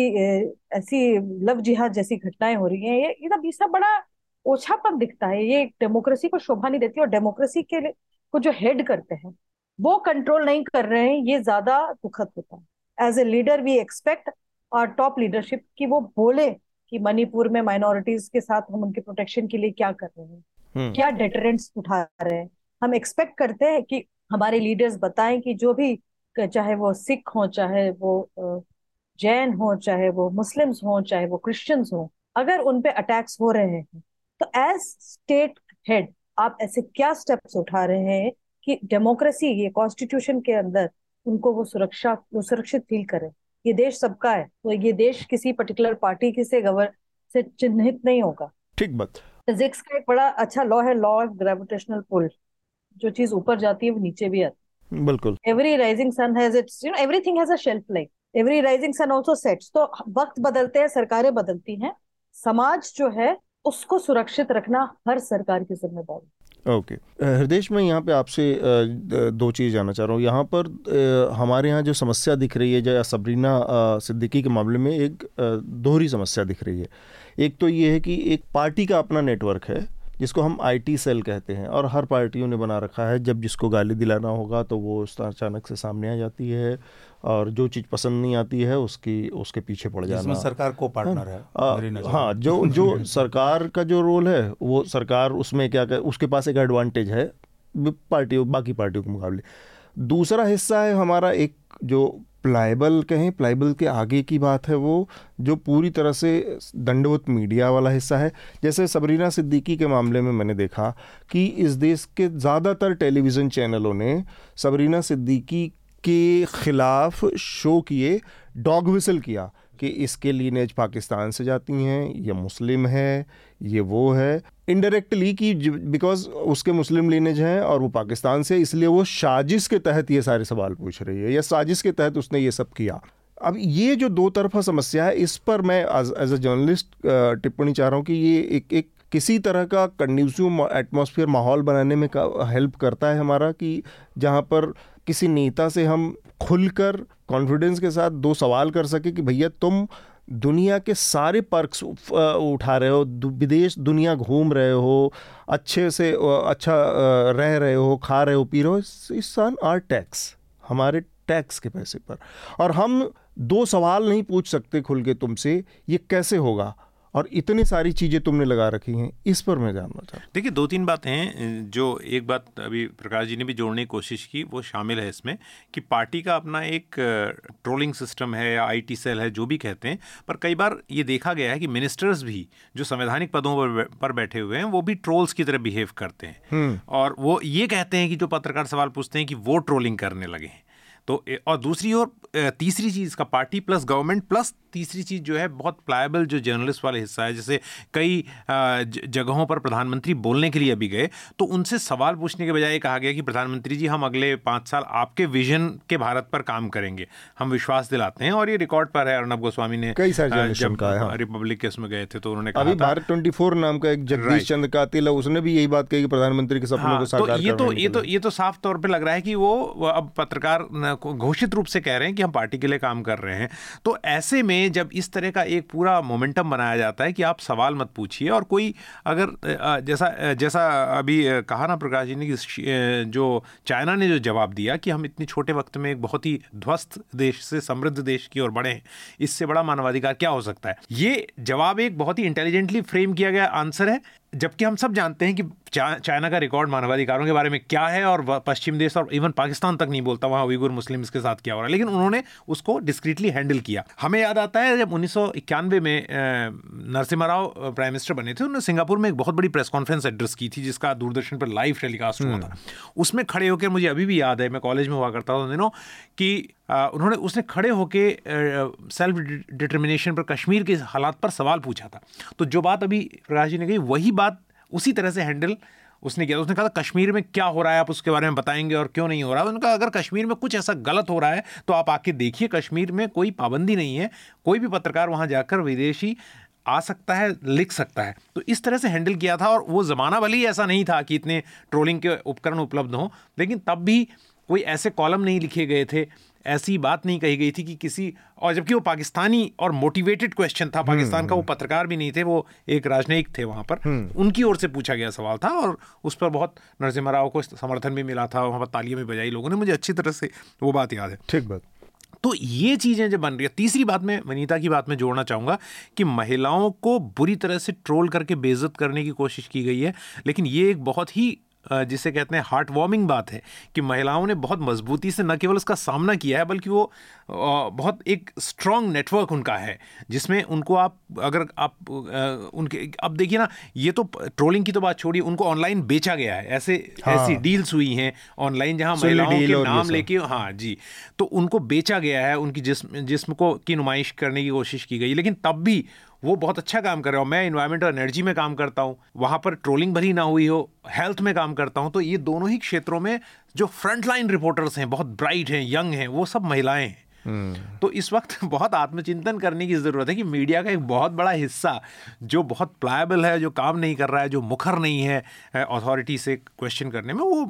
ऐसी लव जिहाद जैसी घटनाएँ हो रही हैं, ये ये सब बड़ा ओछापन दिखता है, ये डेमोक्रेसी को शोभा नहीं देती और डेमोक्रेसी के को जो हेड करते हैं, वो कंट्रोल नहीं कर रहे हैं, ये ज़्यादा दुखद होता है। As a leader we expect और टॉप लीडरशिप कि वो बोले कि मणिपुर में माइनॉरिटीज के साथ हम उनके प्रोटेक्शन के लिए क्या कर रहे हैं। हम्म। क्या डेटरेंट्स उठा रहे हैं। हम एक्सपेक्ट करते हैं कि हमारे लीडर्स बताएँ कि जो भी चाहे वो सिख हो चाहे वो जैन हो चाहे वो मुस्लिम्स हो चाहे वो क्रिश्चियंस हो अगर उन पे अटैक्स हो रहे हैं तो एज स्टेट हेड आप ऐसे क्या स्टेप्स उठा रहे हैं कि डेमोक्रेसी ये कॉन्स्टिट्यूशन के अंदर उनको वो सुरक्षा वो सुरक्षित फील करे। ये देश सबका है तो ये देश किसी पर्टिकुलर पार्टी की से गवर से चिन्हित नहीं होगा। ठीक बात। फिजिक्स का एक बड़ा अच्छा लॉ है लॉ ऑफ़ ग्रेविटेशनल पुल जो चीज़ ऊपर जाती है वो नीचे भी आती है। बिल्कुल। Every rising sun has its you know everything has a shelf life every rising sun also sets तो वक्त बदलते हैं सरकारें बदलती हैं। समाज जो है उसको सुरक्षित रखना हर सरकार की ज़िम्मेदारी। ओके। हृदय मैं यहाँ पे आपसे दो चीज़ जानना चाह रहा हूँ। यहाँ पर हमारे यहाँ जो समस्या दिख रही है या सबरीना सिद्दीकी के मामले में एक दोहरी समस्या दिख रही है। एक तो ये है कि एक पार्टी का अपना नेटवर्क है जिसको हम आईटी सेल कहते हैं और हर पार्टियों ने बना रखा है। जब जिसको गाली दिलाना होगा तो वो उस अचानक से सामने आ जाती है और जो चीज़ पसंद नहीं आती है उसकी उसके पीछे पड़ जाना। सरकार को पार्टनर है आ, हाँ जो जो <laughs> सरकार का जो रोल है वो सरकार उसमें क्या कर उसके पास एक एडवांटेज है पार्टियों बाकी पार्टियों के मुकाबले। दूसरा हिस्सा है हमारा एक जो प्लाइबल कहें प्लाइबल के आगे की बात है वो, जो पूरी तरह से दंडवत मीडिया वाला हिस्सा है। जैसे सबरीना सिद्दीकी के मामले में मैंने देखा कि इस देश के ज़्यादातर टेलीविज़न चैनलों ने सबरीना सिद्दीकी के ख़िलाफ़ शो किए, डॉग विसल किया कि इसके लीनेज पाकिस्तान से जाती हैं, ये मुस्लिम है ये वो है। इनडायरेक्टली कि बिकॉज़ उसके मुस्लिम लीनेज हैं और वो पाकिस्तान से, इसलिए वो साजिश के तहत ये सारे सवाल पूछ रही है, या साजिश के तहत उसने ये सब किया। अब ये जो दो तरफा समस्या है, इस पर मैं एज ए जर्नलिस्ट टिप्पणी चाह रहा हूँ कि ये एक एक किसी तरह का कंड्यूसिव एटमॉस्फेयर माहौल बनाने में हेल्प करता है हमारा कि जहाँ पर किसी नेता से हम खुलकर कॉन्फिडेंस के साथ दो सवाल कर सके कि भैया तुम दुनिया के सारे पर्क्स उठा रहे हो विदेश दुनिया घूम रहे हो, अच्छे से अच्छा रह रहे हो, खा रहे हो, पी रहे हो इस सन आर टैक्स, हमारे टैक्स के पैसे पर। और हम दो सवाल नहीं पूछ सकते खुल के तुमसे, ये कैसे होगा? और इतनी सारी चीज़ें तुमने लगा रखी हैं इस पर मैं जानना चाहता देखिए दो तीन बातें हैं जो एक बात अभी प्रकाश जी ने भी जोड़ने की कोशिश की वो शामिल है इसमें कि पार्टी का अपना एक ट्रोलिंग सिस्टम है या आईटी सेल है जो भी कहते हैं पर कई बार ये देखा गया है कि मिनिस्टर्स भी जो संवैधानिक पदों पर बैठे हुए हैं वो भी ट्रोल्स की तरह बिहेव करते हैं। हम्म। और वो ये कहते हैं कि जो पत्रकार सवाल पूछते हैं कि वो ट्रोलिंग करने लगे हैं। तो और दूसरी ओर तीसरी चीज़ का पार्टी प्लस गवर्नमेंट प्लस तीसरी चीज़ जो है बहुत प्लायबल जो जर्नलिस्ट वाले हिस्सा है जैसे कई जगहों पर प्रधानमंत्री बोलने के लिए अभी गए तो उनसे सवाल पूछने के बजाय कहा गया कि प्रधानमंत्री जी हम अगले पाँच साल आपके विजन के भारत पर काम करेंगे। हम विश्वास दिलाते हैं और ये रिकॉर्ड पर है अर्नब गोस्वामी ने कई सारे जब हाँ। रिपब्लिक के उसमें गए थे तो उन्होंने कहा भारत ट्वेंटी नाम का एक जगदीश चंद्र कातिल है उसने भी यही बात कही कि प्रधानमंत्री के सपनों हाँ, को तो साकार तो ये तो ये तो ये तो साफ़ तौर पर लग रहा है कि वो अब पत्रकार घोषित रूप से कह रहे हैं कि हम पार्टी के लिए काम कर रहे हैं। तो ऐसे में जब इस तरह का एक पूरा मोमेंटम बनाया जाता है कि आप सवाल मत पूछिए और कोई अगर जैसा जैसा अभी कहा ना प्रकाश जी ने कि जो चाइना ने जो जवाब दिया कि हम इतने छोटे वक्त में एक बहुत ही ध्वस्त देश से समृद्ध देश की ओर बढ़े हैं, इससे बड़ा मानवाधिकार क्या हो सकता है? ये जवाब एक बहुत ही इंटेलिजेंटली फ्रेम किया गया आंसर है। जबकि हम सब जानते हैं कि चाइना का रिकॉर्ड मानवाधिकारों के बारे में क्या है और पश्चिम देश और इवन पाकिस्तान तक नहीं बोलता वहाँ उइगुर मुस्लिम के साथ क्या हो रहा है। लेकिन उन्होंने उसको डिस्क्रीटली हैंडल किया। हमें याद आता है जब उन्नीस सौ इक्यानवे में नरसिम्हा राव प्राइम मिनिस्टर बने थे उन्होंने सिंगापुर में एक बहुत बड़ी प्रेस कॉन्फ्रेंस एड्रेस की थी जिसका दूरदर्शन पर लाइव टेलीकास्ट हुआ था। हम्म। उसमें खड़े होकर मुझे अभी भी याद है मैं कॉलेज में हुआ करता था दिनों कि उन्होंने, उसने खड़े होके सेल्फ डिटर्मिनेशन पर, कश्मीर के हालात पर सवाल पूछा था। तो जो बात अभी प्रकाश जी ने कही, वही बात उसी तरह से हैंडल उसने किया। उसने कहा था, कश्मीर में क्या हो रहा है? आप उसके बारे में बताएँगे और क्यों नहीं हो रहा? है उनका अगर कश्मीर में कुछ ऐसा गलत हो रहा है तो आप आके देखिए, कश्मीर में कोई पाबंदी नहीं है। कोई भी पत्रकार वहाँ जाकर विदेशी आ सकता है, लिख सकता है। तो इस तरह से हैंडल किया था और वो ज़माना भले ही ऐसा नहीं था कि इतने ट्रोलिंग के उपकरण उपलब्ध हों, लेकिन तब भी कोई ऐसे कॉलम नहीं लिखे गए थे ऐसी बात नहीं कही गई थी कि किसी और जबकि वो पाकिस्तानी और मोटिवेटेड क्वेश्चन था पाकिस्तान का वो हम्म। पत्रकार भी नहीं थे वो एक राजनयिक थे वहाँ पर हम्म। उनकी ओर से पूछा गया सवाल था और उस पर बहुत नरसिम्हा राव को समर्थन भी मिला था वहाँ पर तालियाँ भी बजाई लोगों ने मुझे अच्छी तरह से वो बात याद है ठीक बात तो ये चीज़ें जब बन रही है तीसरी बात में वनीता की बात में जोड़ना चाहूँगा कि महिलाओं को बुरी तरह से ट्रोल करके बेइज्जत करने की कोशिश की गई है लेकिन ये एक बहुत ही जिसे कहते हैं हार्ट वार्मिंग बात है कि महिलाओं ने बहुत मजबूती से न केवल उसका सामना किया है बल्कि वो बहुत एक स्ट्रॉन्ग नेटवर्क उनका है जिसमें उनको आप अगर आप उनके अब देखिए ना ये तो ट्रोलिंग की तो बात छोड़िए उनको ऑनलाइन बेचा गया है ऐसे हाँ। ऐसी डील्स हुई हैं ऑनलाइन जहाँ महिलाओं के नाम लेके हाँ जी तो उनको बेचा गया है उनकी जिसम जिस्म को की नुमाइश करने की कोशिश की गई लेकिन तब भी वो बहुत अच्छा काम कर रहे हो। मैं इन्वायरमेंट और एनर्जी में काम करता हूँ। वहाँ पर ट्रोलिंग भरी ना हुई हो हेल्थ में काम करता हूँ तो ये दोनों ही क्षेत्रों में जो फ्रंट लाइन रिपोर्टर्स हैं बहुत ब्राइट हैं यंग हैं वो सब महिलाएँ हैं। हम्म। तो इस वक्त <laughs> बहुत आत्मचिंतन करने की ज़रूरत है कि मीडिया का एक बहुत बड़ा हिस्सा जो बहुत प्लायबल है जो काम नहीं कर रहा है जो मुखर नहीं है अथॉरिटी से क्वेश्चन करने में वो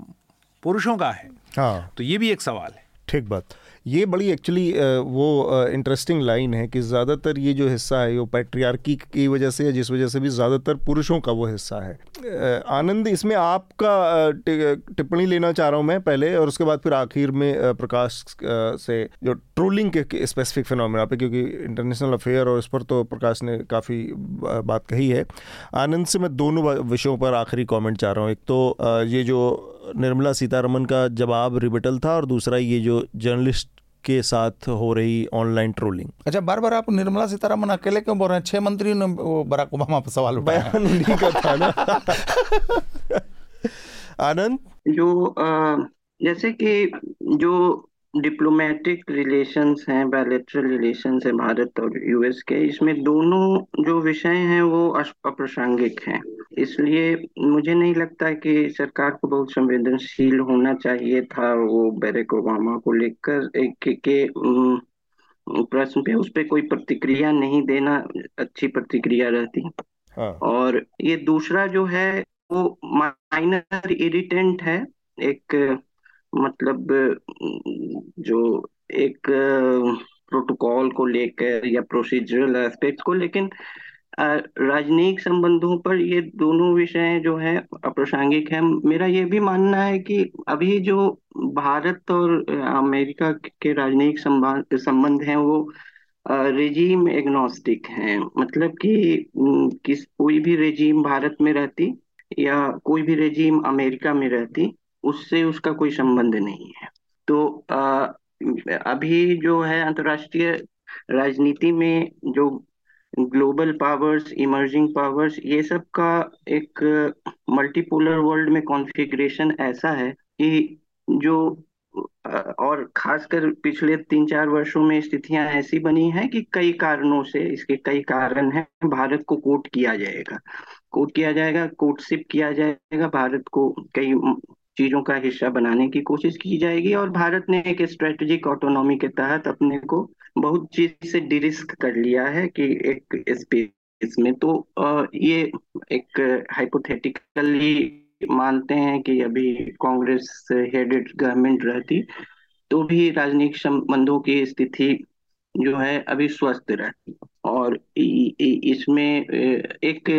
पुरुषों का है। हाँ। तो ये भी एक सवाल है। ठीक बात। ये बड़ी एक्चुअली वो इंटरेस्टिंग लाइन है कि ज़्यादातर ये जो हिस्सा है, वो पैट्रियार्की की वजह से जिस वजह से भी ज़्यादातर पुरुषों का वो हिस्सा है। आनंद इसमें आपका टिप्पणी लेना चाह रहा हूँ मैं पहले और उसके बाद फिर आखिर में प्रकाश से जो ट्रोलिंग के स्पेसिफिक फिनोमिना पे क्योंकि इंटरनेशनल अफेयर और इस पर तो प्रकाश ने काफ़ी बात कही है। आनंद से मैं दोनों विषयों पर आखिरी कमेंट चाह रहा हूँ। एक तो ये जो निर्मला सीतारमन का जवाब रिबिटल था और दूसरा ये जो जर्नलिस्ट के साथ हो रही ऑनलाइन ट्रोलिंग अच्छा बार बार आप निर्मला सीतारामन अकेले क्यों बोल रहे हैं? छह मंत्रियों ने बराक ओबामा पर सवाल उठाया। बयान का था ना। <laughs> आनंद? जो आ, जैसे कि जो डिप्लोमेटिक रिलेशंस हैं बायलेटरल रिलेशंस हैं भारत और यूएस के। इसमें दोनों जो विषय हैं वो अप्रासंगिक हैं। इसलिए मुझे नहीं लगता कि सरकार को बहुत संवेदनशील होना चाहिए था वो बैरक ओबामा को लेकर। एक के, के प्रश्न पे उस पर कोई प्रतिक्रिया नहीं देना अच्छी प्रतिक्रिया रहती। हाँ। और ये दूसरा जो है वो माइनर इरिटेंट है। एक मतलब जो एक प्रोटोकॉल को लेकर या प्रोसीजरल एस्पेक्ट को, लेकिन राजनयिक संबंधों पर ये दोनों विषय जो है, अप्रासंगिक है। मेरा ये भी मानना है कि अभी जो भारत और अमेरिका के राजनयिक संबंध हैं, वो रेजीम एग्नोस्टिक हैं। मतलब कि किस, कोई भी रेजीम भारत में रहती या कोई भी रेजीम अमेरिका में रहती उससे उसका कोई संबंध नहीं है। तो आ, अभी जो है अंतर्राष्ट्रीय राजनीति में जो ग्लोबल पावर्स इमर्जिंग पावर्स ये सब का एक मल्टीपोलर वर्ल्ड में कॉन्फ़िगरेशन ऐसा है कि जो और खासकर पिछले तीन चार वर्षों में स्थितियाँ ऐसी बनी हैं कि कई कारणों से इसके कई कारण हैं भारत को कोट किया जाएगा। कोट किया जाएगा कोटशिप किया जाएगा भारत को कई चीज़ों का हिस्सा बनाने की कोशिश की जाएगी और भारत ने एक स्ट्रेटेजिक ऑटोनॉमी के तहत अपने को बहुत चीज़ से डिरिस्क कर लिया है कि एक स्पेस में। तो ये एक हाइपोथेटिकली मानते हैं कि अभी कांग्रेस हेडेड गवर्नमेंट रहती तो भी राजनीतिक संबंधों की स्थिति जो है अभी स्वस्थ रहती। और इसमें एक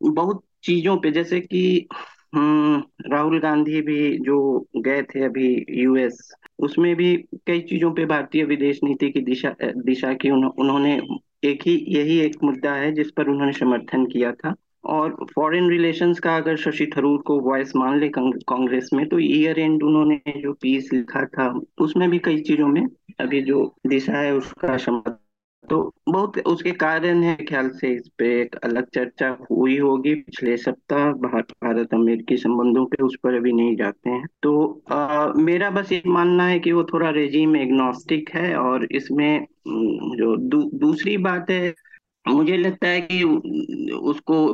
बहुत चीज़ों पे जैसे कि राहुल गांधी भी जो गए थे अभी यूएस उसमें भी कई चीज़ों पे भारतीय विदेश नीति की दिशा दिशा की उन्ह, उन्होंने एक ही यही एक मुद्दा है जिस पर उन्होंने समर्थन किया था। और फॉरेन रिलेशंस का अगर शशि थरूर को वॉइस मान ले कांग्रेस में तो ईयर एंड उन्होंने जो पीस लिखा था उसमें भी कई चीज़ों में अभी जो दिशा है उसका समर्थन तो बहुत उसके कारण है ख्याल से इस पे एक अलग चर्चा हुई होगी। पिछले सप्ताह भारत अमेरिकी संबंधों पे उस पर अभी नहीं जाते हैं। तो आ, मेरा बस ये मानना है कि वो थोड़ा रेजीम एग्नोस्टिक है और इसमें जो दू, दूसरी बात है मुझे लगता है कि उसको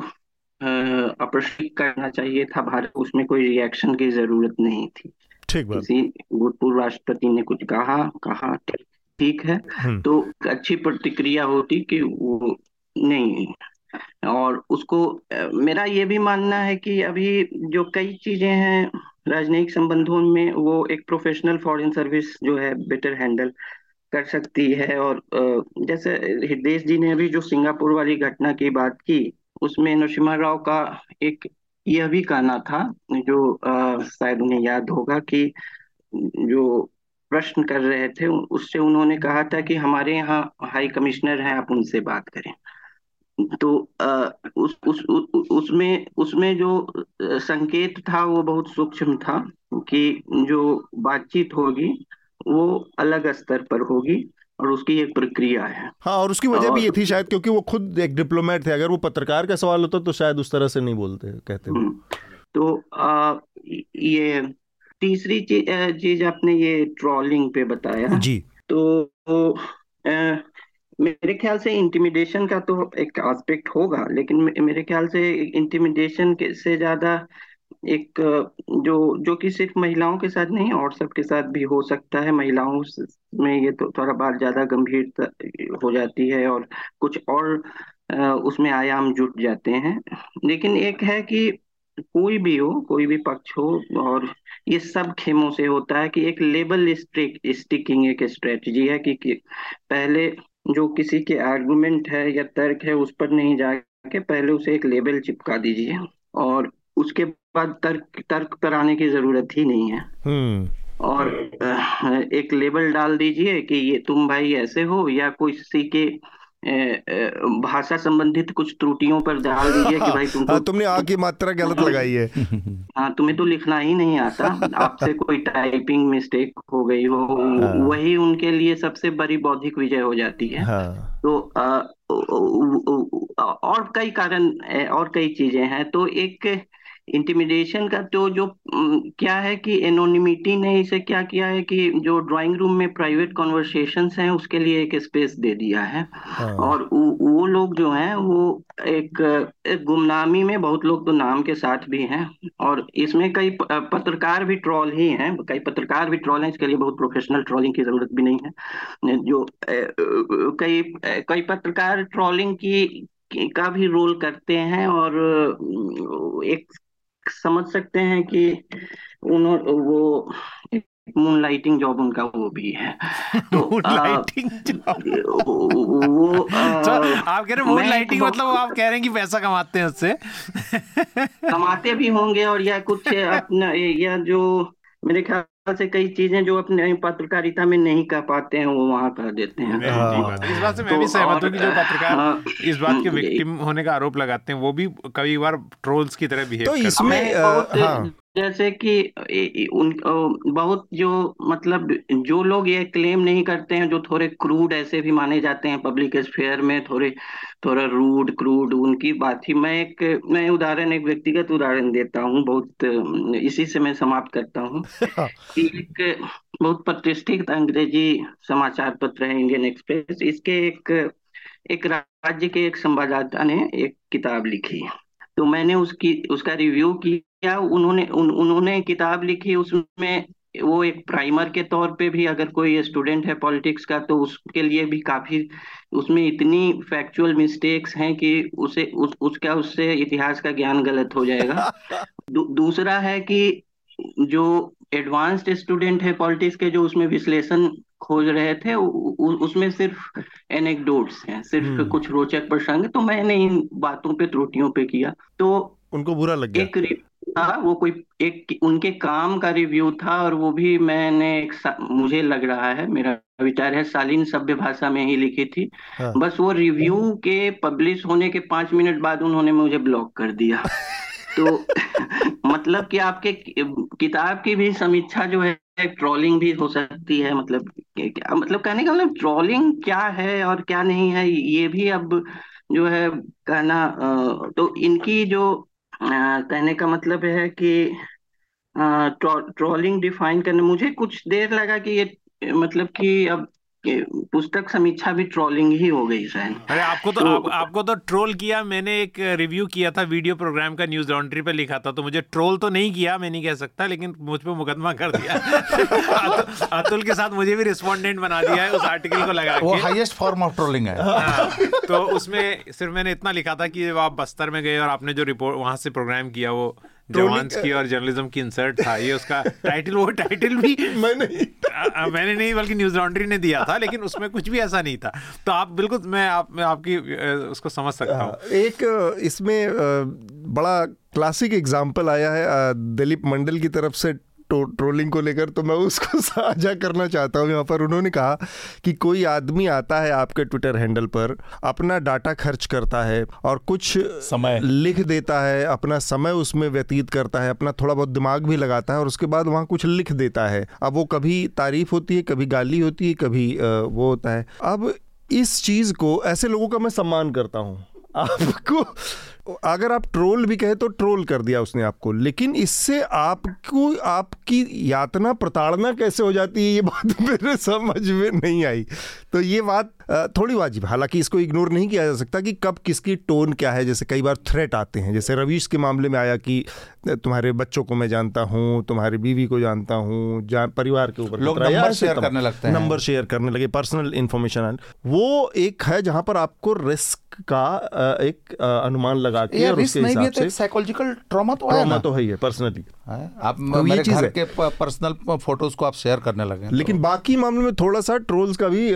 अप्रशिक करना चाहिए था भारत उसमें कोई रिएक्शन की ज़रूरत नहीं थी। ठीक किसी भूतपूर्व राष्ट्रपति ने कुछ कहा कहा ठीक ठीक है। हम्म। तो अच्छी प्रतिक्रिया होती कि वो नहीं और उसको मेरा ये भी मानना है कि अभी जो कई चीज़ें हैं राजनयिक संबंधों में वो एक प्रोफेशनल फॉरेन सर्विस जो है बेटर हैंडल कर सकती है। और जैसे हृदय जी ने अभी जो सिंगापुर वाली घटना की बात की उसमें नरसिम्हा राव का एक यह भी कहना था जो शायद उन्हें याद होगा कि जो प्रश्न कर रहे थे उससे उन्होंने कहा था कि हमारे यहाँ हाई कमिश्नर हैं आप उनसे बात करें। तो आ, उस उस उसमें उसमें जो संकेत था वो बहुत सूक्ष्म था कि जो बातचीत होगी वो अलग स्तर पर होगी और उसकी एक प्रक्रिया है। हाँ और उसकी वजह भी ये थी शायद क्योंकि वो खुद एक डिप्लोमेट थे अगर वो पत्रकार का सवाल होता तो शायद उस तरह से नहीं बोलते कहते। हम्म। तो आ, ये तीसरी चीज़ आपने ये ट्रॉलिंग पे बताया। जी। तो आ, मेरे ख्याल से इंटिमिडेशन का तो एक एस्पेक्ट होगा लेकिन मेरे ख्याल से इंटिमिडेशन से ज़्यादा एक जो जो कि सिर्फ़ महिलाओं के साथ नहीं और सबके साथ भी हो सकता है। महिलाओं में ये तो थोड़ा बात ज़्यादा गंभीर हो जाती है और कुछ और उसमें आयाम जुट जाते हैं। लेकिन एक है कि कोई भी हो कोई भी पक्ष हो और ये सब खेमों से होता है कि एक लेबल स्टिकिंग एक स्ट्रेटजी है कि, कि पहले जो किसी के आर्गुमेंट है या तर्क है उस पर नहीं जाके पहले उसे एक लेबल चिपका दीजिए और उसके बाद तर्क तर्क पर आने की ज़रूरत ही नहीं है हम्म। और एक लेबल डाल दीजिए कि ये तुम भाई ऐसे हो या कोई किसी के भाषा संबंधित कुछ त्रुटियों पर डाल दीजिए कि भाई तुमको हाँ, तुमने आ की मात्रा गलत लगाई है <laughs> हाँ तुम्हें तो लिखना ही नहीं आता आपसे कोई टाइपिंग मिस्टेक हो गई हो हाँ। वही उनके लिए सबसे बड़ी बौद्धिक विजय हो जाती है हाँ। तो आ, और कई कारण और कई चीज़ें हैं तो एक इंटिमिडेशन का तो जो क्या है कि एनोनिमिटी ने इसे क्या किया है कि जो ड्राइंग रूम में प्राइवेट कॉन्वर्सेशंस हैं उसके लिए एक स्पेस दे दिया है। हाँ। और वो लोग जो हैं वो एक, एक गुमनामी में बहुत लोग तो नाम के साथ भी हैं। और इसमें कई पत्रकार भी ट्रॉल ही हैं। कई पत्रकार भी ट्रॉल हैं इसके लिए बहुत प्रोफेशनल ट्रॉलिंग की ज़रूरत भी नहीं है। जो कई कई पत्रकार ट्रॉलिंग की का भी रोल करते हैं और एक समझ सकते हैं कि उन्होंने वो मून लाइटिंग जॉब उनका वो भी है। <laughs> तो मूनलाइटिंग वो आ, तो आप कह रहे हैं मून लाइटिंग तो मतलब आप कह रहे हैं कि पैसा कमाते हैं उससे? कमाते भी होंगे और या कुछ अपना या जो मेरे ख्याल से कई चीज़ें जो अपने पत्रकारिता में नहीं कर पाते हैं वो वहाँ कर देते हैं। इस बात से मैं भी तो सहमत हूँ कि जो पत्रकार हाँ, इस बात के <laughs> विक्टिम होने का आरोप लगाते हैं वो भी कई बार ट्रोल्स की तरह बिहेव तो इसमें हाँ। जैसे कि उन बहुत जो मतलब जो लोग ये क्लेम नहीं करते हैं जो थोड़े क्रूड ऐसे भी माने जाते हैं पब्लिक स्फेयर में थोड़े थोड़ा रूड क्रूड उनकी बात ही मैं एक मैं उदाहरण एक व्यक्तिगत उदाहरण देता हूँ बहुत इसी से मैं समाप्त करता हूँ। एक बहुत प्रतिष्ठित अंग्रेज़ी समाचार पत्र है इंडियन एक्सप्रेस इसके एक एक राज्य के एक संवाददाता ने एक किताब लिखी। तो मैंने उसकी उसका रिव्यू किया उन्होंने उन, उन्होंने किताब लिखी उसमें वो एक प्राइमर के तौर पे भी अगर कोई स्टूडेंट है पॉलिटिक्स का तो उसके लिए भी काफ़ी उसमें इतनी फैक्चुअल मिस्टेक्स हैं कि उसे उस, उसका उससे इतिहास का ज्ञान गलत हो जाएगा। <laughs> दू, दूसरा है कि जो एडवांस्ड स्टूडेंट है पॉलिटिक्स के जो उसमें विश्लेषण खोज रहे थे उ, उ, उसमें सिर्फ़ एनेक्डोट्स हैं सिर्फ़ हम्म। कुछ रोचक प्रसंग तो मैंने इन बातों पे त्रुटियों पे किया। तो उनको बुरा लग गया। एक था वो कोई एक उनके काम का रिव्यू था और वो भी मैंने एक मुझे लग रहा है मेरा विचार है शालीन सभ्य भाषा में ही लिखी थी हाँ। बस वो रिव्यू के पब्लिश होने के पाँच मिनट बाद उन्होंने मुझे ब्लॉक कर दिया तो <laughs> मतलब कि आपके किताब की भी समीक्षा जो है ट्रोलिंग भी हो सकती है मतलब क्या मतलब कहने का मतलब ट्रोलिंग क्या है और क्या नहीं है ये भी अब जो है कहना तो इनकी जो कहने का मतलब है कि ट्रॉलिंग डिफाइन करने, मुझे कुछ देर लगा कि ये मतलब कि अब पुस्तक समीक्षा भी ट्रोलिंग ही हो गई शायद अरे आपको तो, तो आप, आपको तो ट्रोल किया मैंने एक रिव्यू किया था वीडियो प्रोग्राम का न्यूज़ लॉन्ड्री पे लिखा था तो मुझे ट्रोल तो नहीं किया मैं नहीं कह सकता लेकिन मुझ पर मुकदमा कर दिया। <laughs> अतुल के साथ मुझे भी रिस्पोंडेंट बना दिया है उस आर्टिकल को लगा वो हाईएस्ट फॉर्म ऑफ़ ट्रोलिंग है। हाँ, तो उसमें सिर्फ़ मैंने इतना लिखा था कि आप बस्तर में गए और आपने जो रिपोर्ट वहाँ से प्रोग्राम किया वो जवान्स की और जर्नलिज्म की इंसर्ट था ये उसका टाइटल वो टाइटल भी <laughs> मैं मैंने मैंने नहीं बल्कि न्यूज़ लॉन्ड्री ने दिया था लेकिन उसमें कुछ भी ऐसा नहीं था। तो आप बिल्कुल मैं आप मैं आपकी उसको समझ सकता हूँ। एक इसमें बड़ा क्लासिक एग्ज़ाम्पल आया है दिलीप मंडल की तरफ़ से ट्रोलिंग को लेकर तो मैं उसको <laughs> साझा करना चाहता हूँ। यहाँ पर उन्होंने कहा कि कोई आदमी आता है आपके ट्विटर हैंडल पर अपना डाटा खर्च करता है और कुछ समय। लिख देता है अपना समय उसमें व्यतीत करता है अपना थोड़ा बहुत दिमाग भी लगाता है और उसके बाद वहाँ कुछ लिख देता है। अब वो कभी तारीफ़ होती है कभी गाली होती है कभी वो होता है। अब इस चीज़ को ऐसे लोगों का मैं सम्मान करता हूँ। <laughs> आपको अगर आप ट्रोल भी कहे तो ट्रोल कर दिया उसने आपको लेकिन इससे आपको आपकी यातना प्रताड़ना कैसे हो जाती है ये बात <laughs> मेरे समझ में नहीं आई। तो ये बात थोड़ी वाजिब हालाँकि इसको इग्नोर नहीं किया जा सकता कि कब किसकी टोन क्या है। जैसे कई बार थ्रेट आते हैं। जैसे रवीश के मामले में आया कि तुम्हारे बच्चों को मैं जानता हूँ तुम्हारी बीवी को जानता हूँ परिवार के ऊपर लोग नंबर शेयर करने लगते हैं। नंबर शेयर करने लगे पर्सनल इन्फॉर्मेशन वो एक है जहाँ पर आपको रिस्क का एक अनुमान लगा के और उसके हिसाब तो से साइकोलॉजिकल ट्रॉमा तो ट्रॉमा तो है ही है पर्सनली आप तो मेरे घर के पर्सनल फ़ोटोज़ को आप शेयर करने लगे लेकिन तो। बाकी मामले में थोड़ा सा ट्रोल्स का भी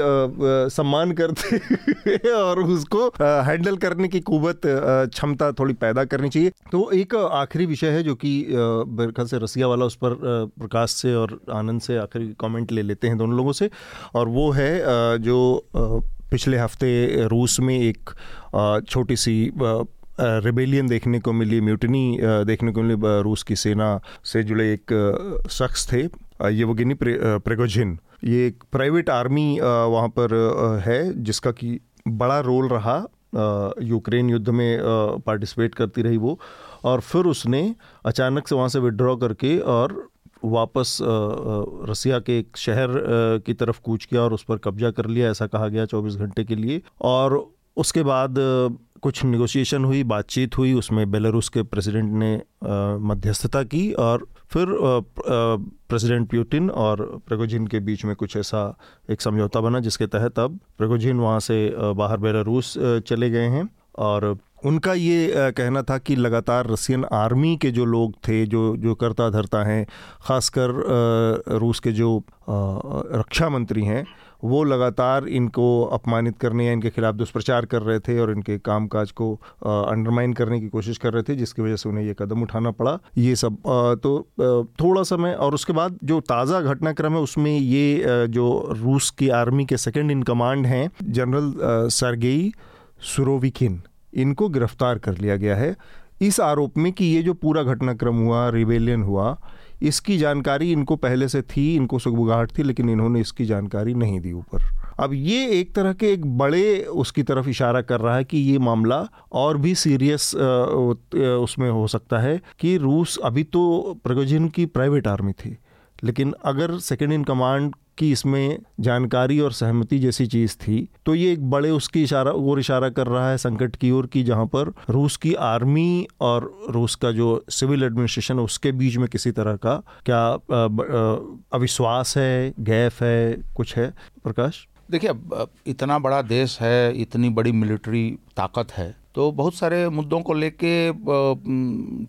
सम्मान करते और उसको हैंडल करने की कुवत क्षमता थोड़ी पैदा करनी चाहिए। तो एक आखिरी विषय है जो कि मेरे ख्याल से रसिया वाला उस पर प्रकाश से और आनंद से आखिरी कमेंट ले लेते हैं दोनों लोगों से। और वो है जो पिछले हफ़्ते रूस में एक छोटी सी रिबेलियन देखने को मिली म्यूटनी देखने को मिली रूस की सेना से जुड़े एक शख्स थे ये वो गिनी प्रेगोजिन। ये एक प्राइवेट आर्मी वहाँ पर है, जिसका कि बड़ा रोल रहा यूक्रेन युद्ध में पार्टिसिपेट करती रही वो। और फिर उसने अचानक से वहाँ से विड्रॉ करके और वापस रसिया के एक शहर की तरफ़ कूच किया और उस पर कब्जा कर लिया, ऐसा कहा गया 24 घंटे के लिए। और उसके बाद कुछ निगोशिएशन हुई, बातचीत हुई, उसमें बेलारूस के प्रेसिडेंट ने मध्यस्थता की और फिर प्रेसिडेंट प्यूटिन और प्रेगोजिन के बीच में कुछ ऐसा एक समझौता बना, जिसके तहत अब प्रेगोजिन वहाँ से बाहर बेलारूस चले गए हैं और उनका ये कहना था कि लगातार रसियन आर्मी के जो लोग थे, जो जो करता धरता हैं, ख़ासकर रूस के जो रक्षा मंत्री हैं वो लगातार इनको अपमानित करने या इनके खिलाफ दुष्प्रचार कर रहे थे और इनके कामकाज को अंडरमाइन करने की कोशिश कर रहे थे, जिसकी वजह से उन्हें ये कदम उठाना पड़ा, ये सब। तो थोड़ा समय और उसके बाद जो ताज़ा घटनाक्रम है, उसमें ये जो रूस की आर्मी के सेकेंड इन कमांड हैं जनरल सरगेई सुरोविकिन इनको गिरफ़्तार कर लिया गया है। इस आरोप में कि ये जो पूरा घटनाक्रम हुआ रिवेलियन हुआ इसकी जानकारी इनको पहले से थी, इनको सुगबुगाहट थी, लेकिन इन्होंने इसकी जानकारी नहीं दी ऊपर। अब ये एक तरह के एक बड़े उसकी तरफ़ इशारा कर रहा है कि ये मामला और भी सीरियस उसमें हो सकता है कि रूस अभी तो प्रगोजिन की प्राइवेट आर्मी थी, लेकिन अगर सेकेंड इन कमांड की इसमें जानकारी और सहमति जैसी चीज़ थी। तो ये एक बड़े उसकी इशारा और इशारा कर रहा है संकट की ओर की जहाँ पर रूस की आर्मी और रूस का जो सिविल एडमिनिस्ट्रेशन उसके बीच में किसी तरह का क्या अविश्वास है गैफ है, कुछ है? प्रकाश? देखिए, अब इतना बड़ा देश है, इतनी बड़ी मिलिट्री ताकत है तो बहुत सारे मुद्दों को लेके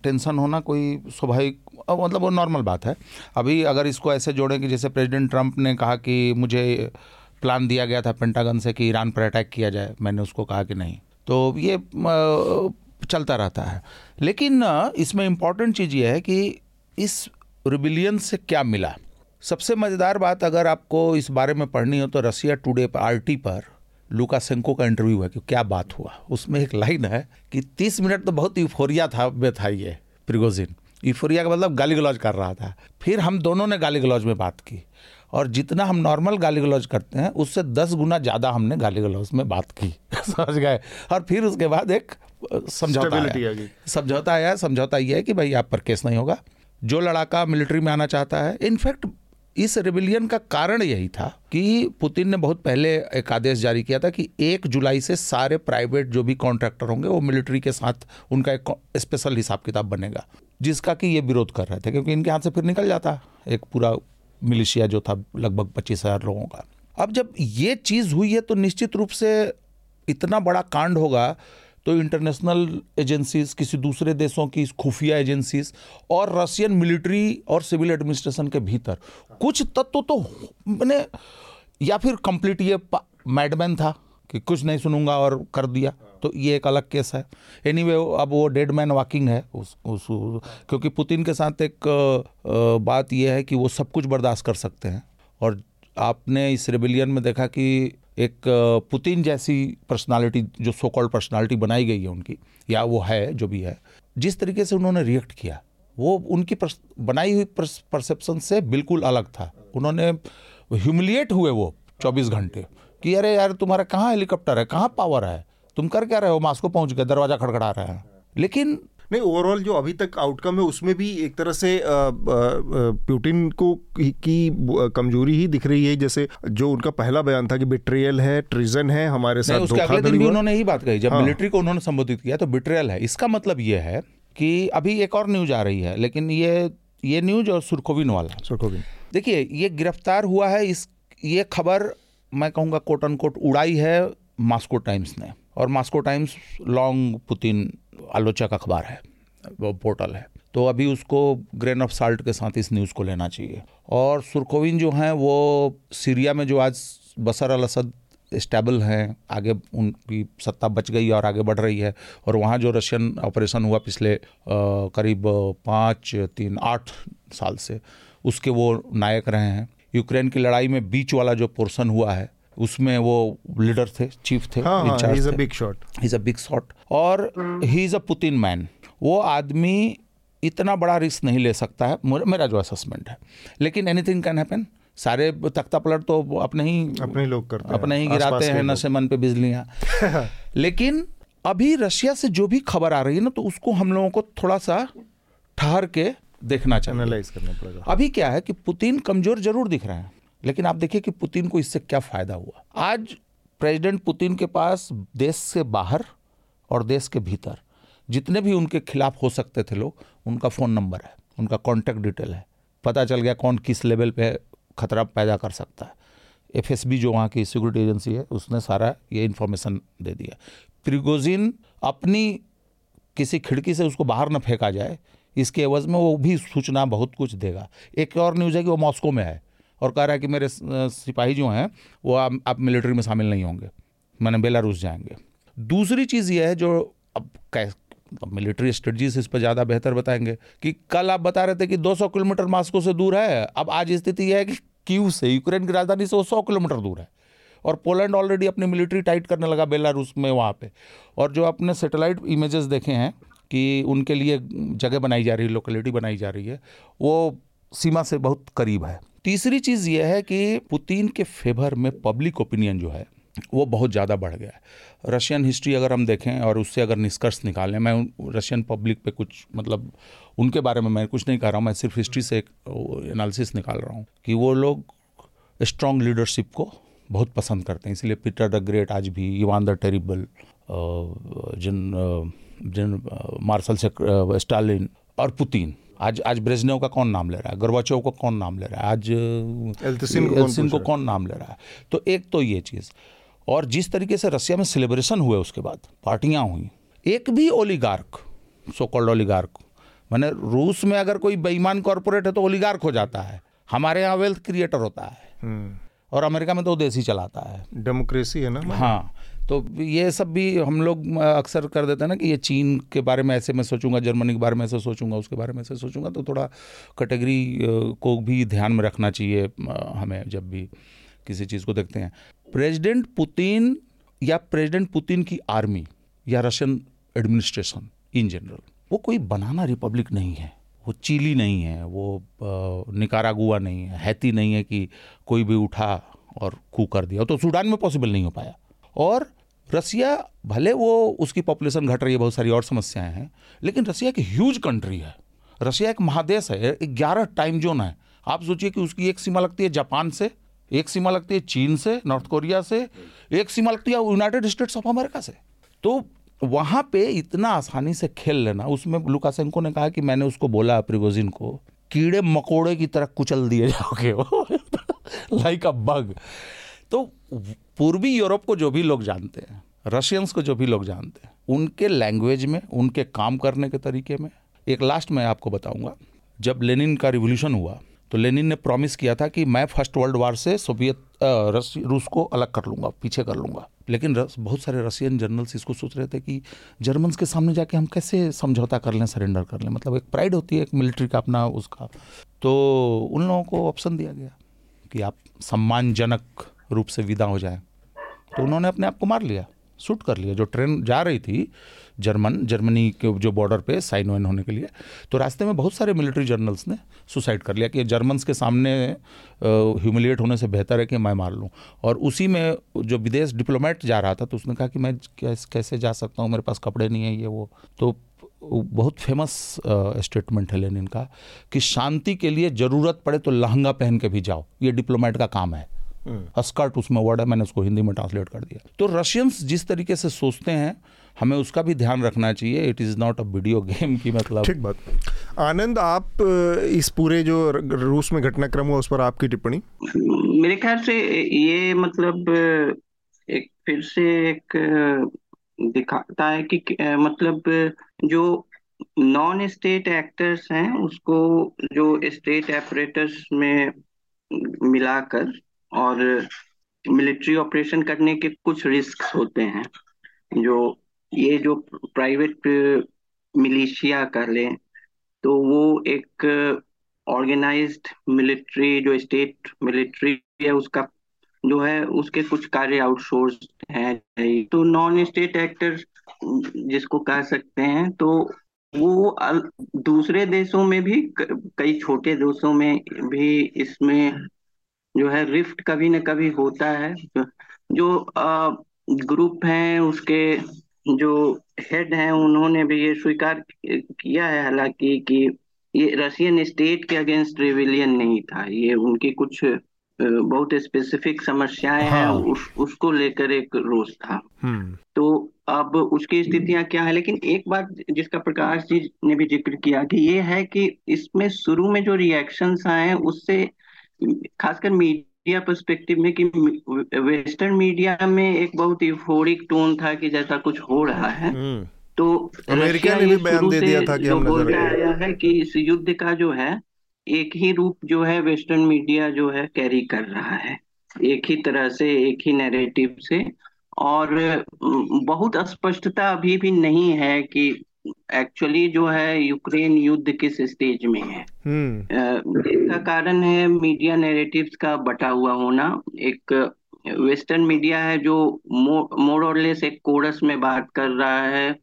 टेंशन होना कोई स्वाभाविक मतलब वो नॉर्मल बात है। अभी अगर इसको ऐसे जोड़ें कि जैसे प्रेसिडेंट ट्रंप ने कहा कि मुझे प्लान दिया गया था पेंटागन से कि ईरान पर अटैक किया जाए, मैंने उसको कहा कि नहीं। तो ये चलता रहता है। लेकिन इसमें इंपॉर्टेंट चीज़ ये है कि इस रिबिलियन से क्या मिला? सबसे मज़ेदार बात अगर आपको इस बारे में पढ़नी हो तो रसिया टुडे पर आर पर लुकासेंको का इंटरव्यू है कि क्या बात हुआ? उसमें एक लाइन है कि 30 मिनट तो बहुत यूफोरिया था में था ये प्रिगोजिन यूफोरिया का मतलब गाली गलौज कर रहा था। फिर हम दोनों ने गाली गलौज में बात की और जितना हम नॉर्मल गाली गलौज करते हैं उससे दस गुना ज़्यादा हमने गाली गलौज में बात की। <laughs> समझ गए? और फिर उसके बाद एक समझौता आया। समझौता आया समझौता ये है कि भाई आप पर केस नहीं होगा। जो लड़ाका मिलिट्री में आना चाहता है इनफैक्ट इस रेबिलियन का कारण यही था कि पुतिन ने बहुत पहले एक आदेश जारी किया था कि एक जुलाई से सारे प्राइवेट जो भी कॉन्ट्रैक्टर होंगे वो मिलिट्री के साथ उनका एक स्पेशल हिसाब किताब बनेगा। जिसका कि ये विरोध कर रहे थे, क्योंकि इनके हाथ से फिर निकल जाता एक पूरा मिलिशिया जो था लगभग पच्चीस हज़ार लोगों का। अब जब ये चीज़ हुई है तो निश्चित रूप से इतना बड़ा कांड होगा तो इंटरनेशनल एजेंसीज किसी दूसरे देशों की खुफिया एजेंसीज और रशियन मिलिट्री और सिविल एडमिनिस्ट्रेशन के भीतर, कुछ तत्व तो मैंने या फिर कंप्लीट ये मैडमैन था कि कुछ नहीं सुनूँगा और कर दिया। तो ये एक अलग केस है। एनी anyway, अब वो डेड मैन वॉकिंग है उस, उस क्योंकि पुतिन के साथ एक बात यह है कि वो सब कुछ बर्दाश्त कर सकते हैं। और आपने इस रेबिलियन में देखा कि एक पुतिन जैसी पर्सनालिटी जो सो कॉल्ड पर्सनालिटी बनाई गई है उनकी या वो है जो भी है जिस तरीके से उन्होंने रिएक्ट किया वो उनकी बनाई हुई परसेप्शन से बिल्कुल अलग था। उन्होंने ह्यूमिलिएट हुए वो 24 घंटे कि अरे यार तुम्हारा कहाँ हेलीकॉप्टर है? कहाँ पावर है? तुम कर क्या रहे हो? मास्को पहुँच गए दरवाज़ा खड़खड़ा रहे हैं। लेकिन नहीं ओवरऑल जो अभी तक आउटकम है उसमें भी एक तरह से प्यूटिन को की कमज़ोरी ही दिख रही है। जैसे जो उनका पहला बयान था कि बिट्रियल है ट्रिजन है हमारे साथ उसके अगले दिन भी उन्होंने यही बात कही। जब हाँ। मिलिट्री को उन्होंने संबोधित किया तो बिट्रियल है। इसका मतलब ये है कि अभी एक और न्यूज़ आ रही है लेकिन ये ये न्यूज़ और सुरखोविन वाला। सुरखोविन देखिए ये गिरफ़्तार हुआ है इस ये खबर मैं कहूँगा कोट अन कोट उड़ाई है मास्को टाइम्स ने। और मास्को टाइम्स लॉन्ग पुतिन आलोचक अखबार है वो पोर्टल है। तो अभी उसको ग्रेन ऑफ़ साल्ट के साथ इस न्यूज़ को लेना चाहिए। और सुरखोविन जो हैं वो सीरिया में जो आज बसर अल असद स्टेबल हैं आगे उनकी सत्ता बच गई और आगे बढ़ रही है। और वहाँ जो रशियन ऑपरेशन हुआ पिछले आ, करीब पाँच तीन आठ साल से उसके वो नायक रहे हैं। यूक्रेन की लड़ाई में बीच वाला जो पोर्सन हुआ है उसमें वो लीडर थे चीफ थे big shot is a big shot और he is a Putin man वो आदमी इतना बड़ा रिस्क नहीं ले सकता है। मेरा जो असेसमेंट है। लेकिन एनीथिंग कैन हैपन सारे तख्ता पलट तो अपने ही अपने लोग करते अपने ही गिराते हैं नशे मन पे बिजलियाँ। <laughs> लेकिन अभी रशिया से जो भी खबर आ रही है ना तो उसको हम लोगों को थोड़ा सा ठहर के देखना चाहिए। एनालाइज करना पड़ेगा। अभी क्या है कि पुतिन कमज़ोर ज़रूर दिख रहे हैं। लेकिन आप देखिए कि पुतिन को इससे क्या फ़ायदा हुआ। आज प्रेसिडेंट पुतिन के पास देश से बाहर और देश के भीतर, जितने भी उनके खिलाफ हो सकते थे लोग, उनका फ़ोन नंबर है, उनका कॉन्टैक्ट डिटेल है। पता चल गया कौन किस लेवल पे खतरा पैदा कर सकता है। एफएसबी जो वहाँ की सिक्योरिटी एजेंसी है, उसने सारा ये इन्फॉर्मेशन दे दिया। प्रिगोजिन अपनी किसी खिड़की से उसको बाहर न फेंका जाए, इसके एवज में वो भी सूचना बहुत कुछ देगा। एक और न्यूज़ है कि वो मॉस्को में है। और कह रहा है कि मेरे सिपाही जो हैं वो आप, आप मिलिट्री में शामिल नहीं होंगे। मैंने बेलारूस जाएँगे। दूसरी चीज़ ये है जो अब मिलिट्री स्ट्रेटजीज इस पर ज़्यादा बेहतर बताएँगे कि कल आप बता रहे थे कि 200 किलोमीटर मास्को से दूर है। अब आज स्थिति यह है कि क्यू से यूक्रेन की राजधानी से वो सौ किलोमीटर दूर है। और पोलैंड ऑलरेडी अपनी मिलिट्री टाइट करने लगा बेलारूस में वहाँ पे। और जो अपने सेटेलाइट इमेजेस देखे हैं कि उनके लिए जगह बनाई जा रही है लोकेलिटी बनाई जा रही है वो सीमा से बहुत करीब है। तीसरी चीज़ यह है कि पुतिन के फेवर में पब्लिक ओपिनियन जो है, वो बहुत ज़्यादा बढ़ गया है। रशियन हिस्ट्री अगर हम देखें और उससे अगर निष्कर्ष निकालें, मैं रशियन पब्लिक पे कुछ मतलब उनके बारे में मैं कुछ नहीं कह रहा हूँ, मैं सिर्फ़ हिस्ट्री से एक एनालिसिस निकाल रहा हूँ कि वो लोग स्ट्रॉन्ग लीडरशिप को बहुत पसंद करते हैं। इसलिए पीटर द ग्रेट आज भी इवान द टेरिबल जिन जिन मार्शल से स्टालिन और पुतिन आज आज ब्रेजनेव का कौन नाम ले रहा है? गर्वाचोव का कौन नाम ले रहा है? आज एल्सिन को कौन नाम ले रहा है? तो एक तो ये चीज़। और जिस तरीके से रसिया में सेलिब्रेशन हुए उसके बाद पार्टियाँ हुई एक भी ओलीगार्क सो कॉल्ड ओलीगार्क मैंने रूस में अगर कोई बेईमान कॉरपोरेट है तो ओलीगार्क हो जाता है। हमारे यहाँ वेल्थ क्रिएटर होता है। हम्म। और अमेरिका में तो देश ही चलाता है। डेमोक्रेसी है ना हाँ। तो ये सब भी हम लोग अक्सर कर देते हैं ना कि ये चीन के बारे में ऐसे मैं सोचूँगा, जर्मनी के बारे में ऐसे सोचूँगा, उसके बारे में ऐसे सोचूँगा तो थोड़ा कैटेगरी को भी ध्यान में रखना चाहिए हमें जब भी किसी चीज़ को देखते हैं। प्रेसिडेंट पुतिन या प्रेसिडेंट पुतिन की आर्मी या रशियन एडमिनिस्ट्रेशन इन जनरल, वो कोई बनाना रिपब्लिक नहीं है, वो चिली नहीं है, वो निकारागुआ नहीं है, हैती नहीं है कि कोई भी उठा और कू कर दिया तो सूडान में पॉसिबल नहीं हो पाया। और रसिया, भले वो उसकी पॉपुलेशन घट रही है, बहुत सारी और समस्याएँ हैं, लेकिन रसिया एक ह्यूज कंट्री है। रसिया एक महादेश है ग्यारह टाइम जोन है। आप सोचिए कि उसकी एक सीमा लगती है जापान से, एक सीमा लगती है चीन से, नॉर्थ कोरिया से, एक सीमा लगती है यूनाइटेड स्टेट्स ऑफ़ अमेरिका से। तो वहाँ पे इतना आसानी से खेल लेना, उसमें लुकासेंको ने कहा कि मैंने उसको बोला प्रिगोजिन को, कीड़े मकोड़े की तरह कुचल दिए जाओगे लाइक अ बग तो पूर्वी यूरोप को जो भी लोग जानते हैं रशियंस को जो भी लोग जानते हैं उनके लैंग्वेज में उनके काम करने के तरीके में एक लास्ट मैं आपको बताऊँगा। जब लेनिन का रिवोल्यूशन हुआ तो लेनिन ने प्रॉमिस किया था कि मैं फ़र्स्ट वर्ल्ड वार से सोवियत रूस को अलग कर लूँगा पीछे कर लूँगा। लेकिन रस, बहुत सारे रशियन जर्नल्स इसको सोच रहे थे कि जर्मन्स के सामने जाके हम कैसे समझौता कर लें सरेंडर कर लें? मतलब एक प्राइड होती है एक मिलिट्री का अपना उसका। तो उन लोगों को ऑप्शन दिया गया कि आप सम्मानजनक रूप से विदा हो जाए। तो उन्होंने अपने आप को मार लिया, शूट कर लिया। जो ट्रेन जा रही थी, जर्मन, जर्मनी के जो बॉर्डर पे साइन वाइन होने के लिए तो रास्ते में बहुत सारे मिलिट्री जर्नल्स ने सुसाइड कर लिया कि जर्मन्स के सामने ह्यूमिलिएट होने से बेहतर है कि मैं मार लूँ। और उसी में जो विदेश डिप्लोमेट जा रहा था तो उसने कहा कि मैं कैसे जा सकता हूँ? मेरे पास कपड़े नहीं है, ये, वो। तो बहुत फ़ेमस स्टेटमेंट है लेनिन का कि शांति के लिए ज़रूरत पड़े तो लहंगा पहन के भी जाओ। ये डिप्लोमेट का काम है। स्कर्ट उसमें वर्ड है मैंने उसको हिंदी में ट्रांसलेट कर दिया। तो रशियंस जिस तरीके से सोचते हैं हमें उसका भी ध्यान रखना चाहिए। It is not a video game की मतलब ठीक बात। आनंद आप इस पूरे जो रूस में घटनाक्रम हुआ उस पर आपकी टिप्पणी? मेरे ख्याल से ये मतलब एक फिर से एक दिखाता है कि मतलब जो नॉन स्टेट एक्टर्स हैं उसको जो स्टेट एपरेटर्स में मिलाकर और मिलिट्री ऑपरेशन करने के कुछ रिस्क होते हैं, जो ये जो प्राइवेट मिलिशिया कर लें तो वो एक ऑर्गेनाइज्ड मिलिट्री जो स्टेट मिलिट्री है, उसका जो है, उसके कुछ कार्य आउटसोर्स हैं। तो नॉन स्टेट एक्टर जिसको कह सकते हैं तो वो दूसरे देशों में भी कई छोटे देशों में भी इसमें जो है रिफ्ट कभी न कभी होता है जो ग्रुप हैं उसके जो हेड हैं उन्होंने भी ये स्वीकार किया है हालाँकि कि ये रशियन स्टेट के अगेंस्ट रिविलियन नहीं था ये उनकी कुछ बहुत स्पेसिफिक समस्याएँ हाँ। हैं उस उसको लेकर एक रोष था हम्म। तो अब उसकी स्थितियाँ क्या है लेकिन एक बात जिसका प्रकाश जी ने भी ज़िक्र किया कि ये है कि इसमें शुरू में जो रिएक्शंस आए उससे खासकर मीडिया पर्सपेक्टिव में कि वेस्टर्न मीडिया में एक बहुत इफोरिक टोन था कि जैसा कुछ हो रहा है। हम्म। तो अमेरिका ने भी बयान दे दिया था कि हम बोल रहा है कि इस युद्ध का जो है एक ही रूप जो है वेस्टर्न मीडिया जो है कैरी कर रहा है। एक ही तरह से एक ही नैरेटिव से। और बहुत स्पष्टता अभी भी नहीं है कि एक्चुअली जो है यूक्रेन युद्ध किस स्टेज में है? हम्म। इसका कारण है मीडिया नैरेटिव्स का बटा हुआ होना। एक वेस्टर्न मीडिया है जो मोर और लेस एक कोरस में बात कर रहा है।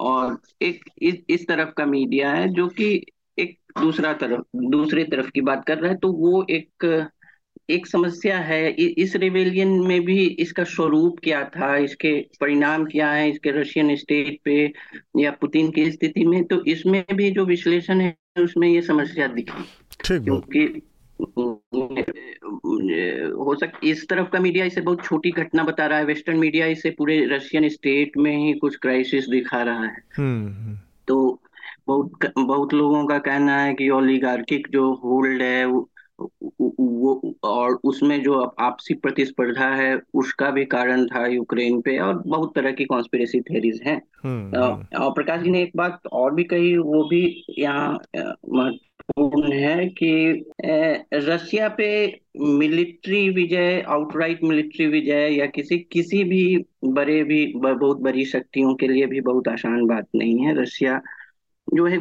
और एक इस इस तरफ़ का मीडिया है जो कि एक दूसरा तरफ़ दूसरे तरफ़ की बात कर रहा है। तो वो एक एक समस्या है इस रिवेलियन में भी इसका स्वरूप क्या था इसके परिणाम क्या है इसके रशियन स्टेट पे या पुतिन की स्थिति में? तो इसमें भी जो विश्लेषण है उसमें ये समस्या दिखी। क्योंकि हो सक इस तरफ़ का मीडिया इसे बहुत छोटी घटना बता रहा है। वेस्टर्न मीडिया इसे पूरे रशियन स्टेट में ही कुछ क्राइसिस दिखा रहा है। हम्म, हम्म। तो बहुत बहुत लोगों का कहना है कि ओलिगार्किक जो होल्ड है वो और उसमें जो आपसी प्रतिस्पर्धा है उसका भी कारण था यूक्रेन पे और बहुत तरह की कॉन्स्पिरेसी थेरीज हैं हम्म, हम्म। और प्रकाश जी ने एक बात और भी कही वो भी यहाँ महत्वपूर्ण है कि रशिया पे मिलिट्री विजय आउटराइट मिलिट्री विजय या किसी किसी भी बड़े भी बहुत बड़ी शक्तियों के लिए भी बहुत आसान बात नहीं है रशिया जो है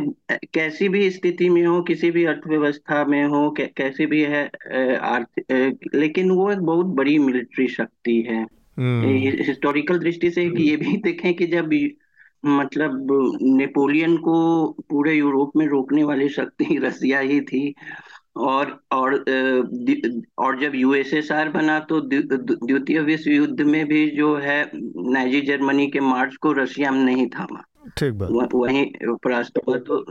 कैसी भी स्थिति में हो किसी भी अर्थव्यवस्था में हो कै, कैसी भी है आर्थिक लेकिन वो एक बहुत बड़ी मिलिट्री शक्ति है। Historical hmm. दृष्टि से ये भी देखें कि जब मतलब नेपोलियन को पूरे यूरोप में रोकने वाली शक्ति <laughs> रसिया ही थी और और और जब यूएसएसआर बना तो द्वितीय विश्व युद्ध में भी जो है नाइजी जर्मनी के मार्च को रशिया में नहीं थामा। ठीक बात। वहीं उपराष्ट्रपति तो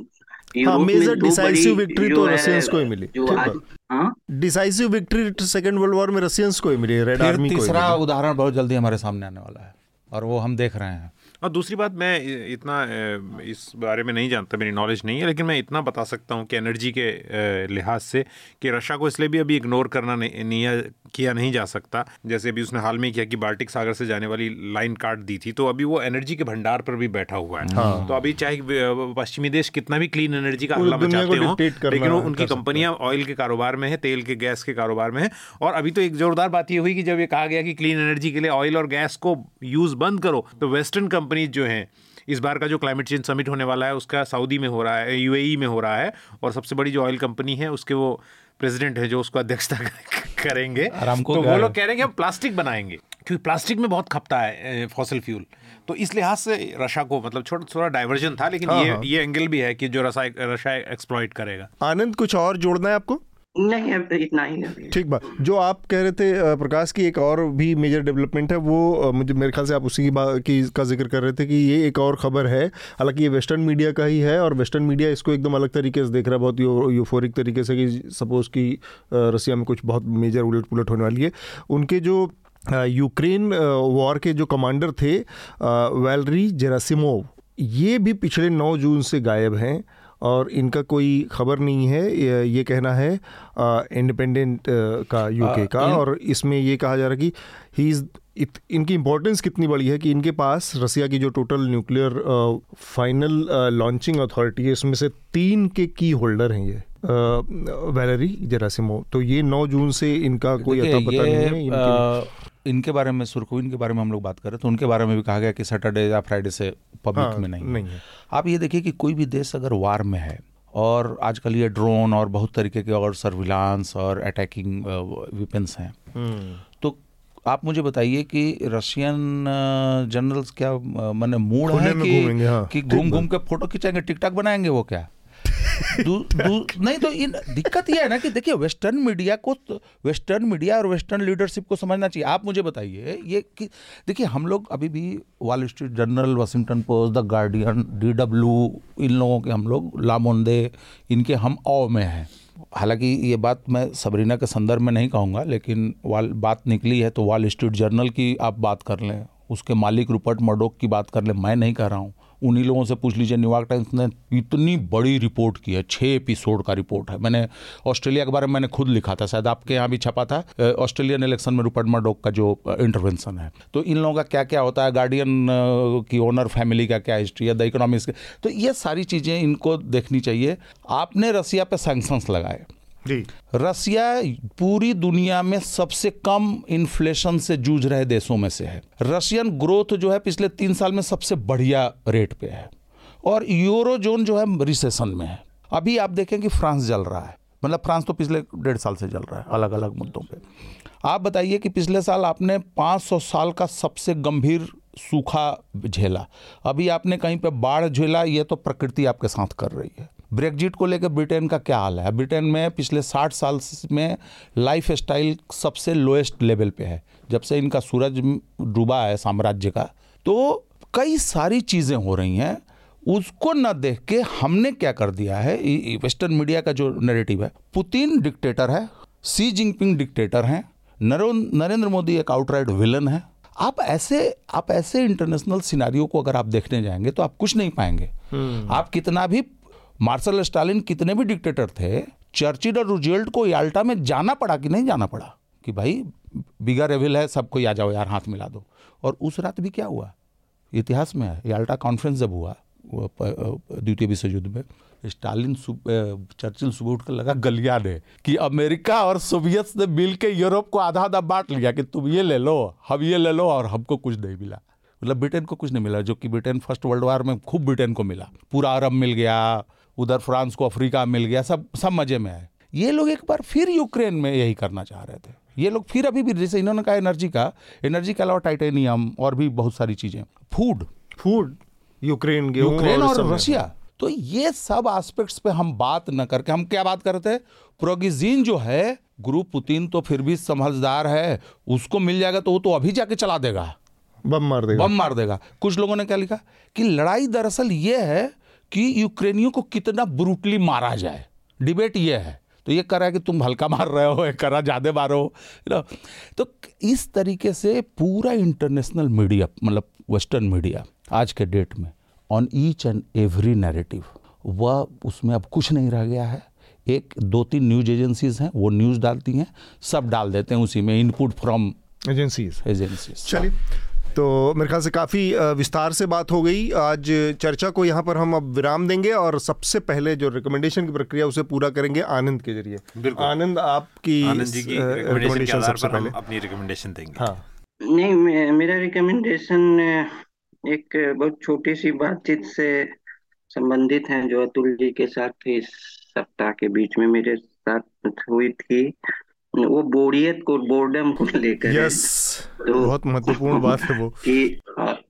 हाँ मेजर डिसाइसिव विक्ट्री तो रशियंस को ही मिली। Decisive victory second world war में रशियंस को ही मिली रेड आर्मी को तीसरा उदाहरण बहुत जल्दी हमारे सामने आने वाला है और वो हम देख रहे हैं। और दूसरी बात मैं इतना इस बारे में नहीं जानता मेरी नॉलेज नहीं है लेकिन मैं इतना बता सकता हूँ कि एनर्जी के लिहाज से कि रशिया को इसलिए भी अभी इग्नोर करना नहीं, किया नहीं जा सकता। जैसे अभी उसने हाल में किया कि बाल्टिक सागर से जाने वाली लाइन काट दी थी तो अभी वो एनर्जी के भंडार पर भी बैठा हुआ है। हाँ। तो अभी चाहे पश्चिमी देश कितना भी क्लीन एनर्जी का हल्ला मचाते हो लेकिन उनकी कंपनियाँ ऑयल के कारोबार में है तेल के गैस के कारोबार में है और अभी तो एक जोरदार बात यह हुई कि जब ये कहा गया कि क्लीन एनर्जी के लिए ऑयल और गैस को यूज़ बंद करो तो वेस्टर्न कंपनीज़ जो हैं इस बार का जो क्लाइमेट चेंज समिट होने वाला है उसका सऊदी में हो रहा है यूएई में हो रहा है और सबसे बड़ी जो ऑयल कंपनी है उसके वो प्रेसिडेंट है जो उसको अध्यक्षता <laughs> करेंगे। तो वो लोग कह रहे हैं कि हम प्लास्टिक बनाएँगे क्योंकि प्लास्टिक में बहुत खपता है फॉसिल फ्यूल तो इस लिहाज से रशा को मतलब छोटा थोड़ा डाइवर्जन था लेकिन हाँ, ये हाँ. ये एंगल भी है कि जो रसा रशा एक्सप्लॉइट करेगा। आनंद कुछ और जोड़ना है आपको? नहीं अब इतना ही अभी ठीक बात। जो आप कह रहे थे प्रकाश की एक और भी मेजर डेवलपमेंट है वो मुझे मेरे ख्याल से आप उसी की बात की का ज़िक्र कर रहे थे कि ये एक और खबर है। हालाँकि ये वेस्टर्न मीडिया का ही है और वेस्टर्न मीडिया इसको एकदम अलग तरीके से देख रहा है बहुत यू, यूफोरिक तरीके से कि सपोज़ कि रसिया में कुछ बहुत मेजर उलट पुलट होने वाली है। उनके जो यूक्रेन वॉर के जो कमांडर थे वैलरी जेरासिमोव ये भी पिछले नौ जून से गायब हैं। और इनका कोई खबर नहीं है ये कहना है इंडिपेंडेंट का यूके का और इसमें ये कहा जा रहा है कि ही इज़ इत, इनकी इम्पोर्टेंस कितनी बड़ी है कि इनके पास रसिया की जो total nuclear final launching authority है इसमें से तीन के की होल्डर हैं ये वैलरी जरासिमो तो ये 9 जून से इनका कोई अता पता नहीं है इनके- अ, इनके बारे में सुरखुइन के बारे में हम लोग बात कर रहे थे उनके बारे में भी कहा गया कि सैटरडे या फ्राइडे से पब्लिक हाँ, में नहीं नहीं है। आप ये देखिए कि कोई भी देश अगर वार में है और आजकल ये ड्रोन और बहुत तरीके के और सर्विलांस और अटैकिंग वेपन्स हैं हम्म, तो आप मुझे बताइए कि रशियन जनरल्स क्या मैंने मूड है कि हाँ, घूम घूम के फ़ोटो खिंचाएँगे टिकटॉक बनाएँगे वो क्या? दू, <laughs> दू, नहीं तो इन दिक्कत यह है ना कि देखिए वेस्टर्न मीडिया को तो- वेस्टर्न मीडिया और वेस्टर्न लीडरशिप को समझना चाहिए। आप मुझे बताइए ये कि देखिए हम लोग अभी भी Wall Street Journal Washington Post the Guardian D W इन लोगों के हम लोग लामोंदे इनके हम औ में हैं। हालाँकि ये बात मैं सबरीना के संदर्भ में नहीं कहूँगा लेकिन वाल बात निकली है तो वॉल स्ट्रीट जर्नल की आप बात कर लें उसके मालिक रूपर्ट मर्डोक की बात कर लें मैं नहीं कह रहा हूँ। उन्हीं लोगों से पूछ लीजिए, न्यूयॉर्क टाइम्स ने इतनी बड़ी रिपोर्ट की है छः एपिसोड का रिपोर्ट है। मैंने ऑस्ट्रेलिया के बारे में मैंने खुद लिखा था, शायद आपके यहाँ भी छपा था ऑस्ट्रेलियन इलेक्शन में रूपर्ट मर्डोक का जो इंटरवेंशन है। तो इन लोगों का क्या क्या होता है गार्डियन की ओनर फैमिली का क्या हिस्ट्री है द इकोनॉमिक्स तो ये सारी चीज़ें इनको देखनी चाहिए। आपने रसिया पर सैंक्शंस लगाए। रसिया पूरी दुनिया में सबसे कम इन्फ्लेशन से जूझ रहे देशों में से है। रशियन ग्रोथ जो है पिछले तीन साल में सबसे बढ़िया रेट पे है और यूरो जोन जो है रिसेशन में है। अभी आप देखें कि फ्रांस जल रहा है। मतलब फ्रांस तो पिछले डेढ़ साल से जल रहा है अलग अलग मुद्दों पे। आप बताइए कि पिछले साल आपने 500 साल का सबसे गंभीर सूखा झेला। अभी आपने कहीं पे बाढ़ झेला, ये तो प्रकृति आपके साथ कर रही है। ब्रेग्जिट को लेकर ब्रिटेन का क्या हाल है? ब्रिटेन में पिछले 60 साल में लाइफ स्टाइल सबसे लोएस्ट लेवल पे है जब से इनका सूरज डूबा है साम्राज्य का। तो कई सारी चीज़ें हो रही हैं उसको न देख के हमने क्या कर दिया है? वेस्टर्न मीडिया का जो नैरेटिव है पुतिन डिक्टेटर है सी जिनपिंग डिक्टेटर हैं नरो- नरेंद्र मोदी एक आउटराइट विलन है। आप ऐसे आप ऐसे इंटरनेशनल सिनारियों को अगर आप देखने जाएँगे तो आप कुछ नहीं पाएँगे। आप कितना भी मार्शल स्टालिन कितने भी डिक्टेटर थे, चर्चिल और रूजवेल्ट को याल्टा में जाना पड़ा कि नहीं जाना पड़ा? कि भाई बिगा रेविल है सबको आ जाओ यार, हाथ मिला दो। और उस रात भी क्या हुआ? इतिहास में है, याल्टा कॉन्फ्रेंस जब हुआ द्वितीय विश्व युद्ध में, स्टालिन चर्चिल सुबह उठकर लगा, गलिया ने कि अमेरिका और सोवियत ने मिल के यूरोप को आधा आधा बांट लिया कि तुम ये ले लो, हम ये ले लो और हमको कुछ नहीं मिला। मतलब ब्रिटेन को कुछ नहीं मिला, जो कि ब्रिटेन फ़र्स्ट वर्ल्ड वार में खूब ब्रिटेन को मिला। पूरा अरब मिल गया उधर फ्रांस को अफ्रीका मिल गया सब सब मज़े में है ये लोग एक बार फिर यूक्रेन में यही करना चाह रहे थे। ये लोग फिर अभी भी जैसे इन्होंने कहा एनर्जी का एनर्जी के अलावा टाइटेनियम और भी बहुत सारी चीज़ें। फ़ूड। फ़ूड यूक्रेन यूक्रेन और है। रशिया। तो ये सब एस्पेक्ट्स पे हम बात न करके हम क्या बात करते हैं प्रोगिजीन जो है गुरु पुतिन तो फिर भी समझदार है उसको मिल जाएगा तो वो तो अभी जाके चला देगा। बम मार देगा। बम मार देगा। कुछ लोगों ने क्या लिखा कि लड़ाई दरअसल ये है कि यूक्रेनियों को कितना ब्रूटली मारा जाए। डिबेट ये है। तो ये करा कि तुम हल्का मार रहे हो ये करा ज़्यादा मारो तो इस तरीके से पूरा इंटरनेशनल मीडिया मतलब वेस्टर्न मीडिया आज के डेट में on each and every narrative वह उसमें अब कुछ नहीं रह गया है। एक दो तीन न्यूज़ एजेंसीज हैं वो न्यूज़ डालती हैं सब डाल देते हैं उसी में इनपुट फ्रॉम एजेंसीज एजेंसीज चलिए तो मेरे ख्याल से काफ़ी विस्तार से बात हो गई। आज चर्चा को यहाँ पर हम अब विराम देंगे और सबसे पहले जो रिकमेंडेशन की प्रक्रिया उसे पूरा करेंगे आनंद के ज़रिए। आनंद आपकी आनंद जी की रिकमेंडेशन सबसे पहले। अपनी रिकमेंडेशन देंगे। हाँ। नहीं मेरा रिकमेंडेशन एक बहुत छोटी सी बातचीत से संबंधित है जो अतुल जी के साथ इस सप्ताह के बीच में मेरे साथ हुई थी। वो बोरियत को बोर्डम को लेकर। यस तो- बहुत महत्वपूर्ण बात है वो। कि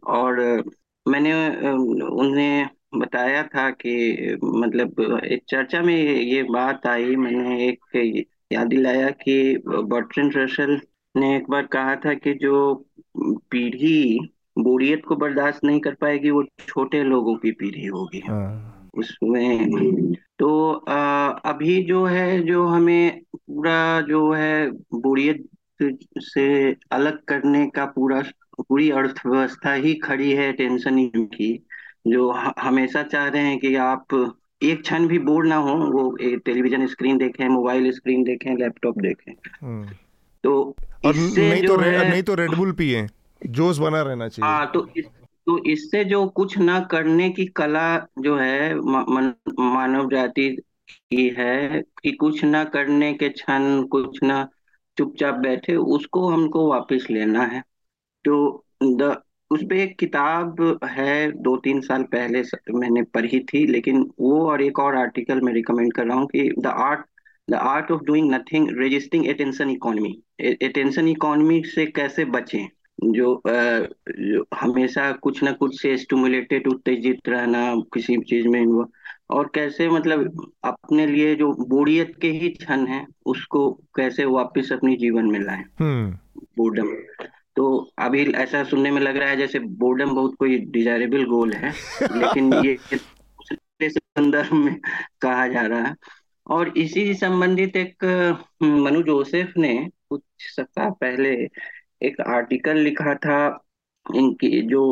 और मैंने उन्हें बताया था कि मतलब एक चर्चा में ये बात आई मैंने एक याद दिलाया कि बर्ट्रेंड रसल ने एक बार कहा था कि जो पीढ़ी बोरियत को बर्दाश्त नहीं कर पाएगी वो छोटे लोगों की पीढ़ी होगी। हाँ, उसमें। तो आ, अभी जो है जो हमें पूरा जो है बोरियत से अलग करने का पूरा पूरी अर्थव्यवस्था ही खड़ी है टेंशन की जो हमेशा चाह रहे हैं कि आप एक क्षण भी बोर ना हो वो टेलीविज़न स्क्रीन देखें मोबाइल स्क्रीन देखें लैपटॉप देखें। हम्म। तो और इससे नहीं तो जो रे, है नहीं तो रेडबुल पिए जोश बना रहना चाहिए। हाँ तो इस तो इससे जो कुछ ना करने की कला जो है मन, मानव जाति की है कि कुछ ना करने के क्षण कुछ ना चुपचाप बैठे उसको हमको वापस लेना है। तो द उस पे एक किताब है दो तीन साल पहले मैंने पढ़ी थी लेकिन वो और एक और आर्टिकल मैं रिकमेंड कर रहा हूँ कि the art the art of doing nothing resisting attention economy. Attention economy से कैसे बचें? जो, जो हमेशा कुछ ना कुछ से स्टिमुलेटेड उत्तेजित रहना किसी चीज़ में और कैसे मतलब अपने लिए जो बोरियत के ही क्षण है उसको कैसे वापस अपने जीवन में लाएँ। हम्म। बोर्डम तो अभी ऐसा सुनने में लग रहा है जैसे बोर्डम बहुत कोई डिजायरेबल गोल है <laughs> लेकिन ये संदर्भ में कहा जा रहा है। और इसी संबंधित एक मनु जोसेफ ने कुछ सप्ताह पहले एक आर्टिकल लिखा था इनकी जो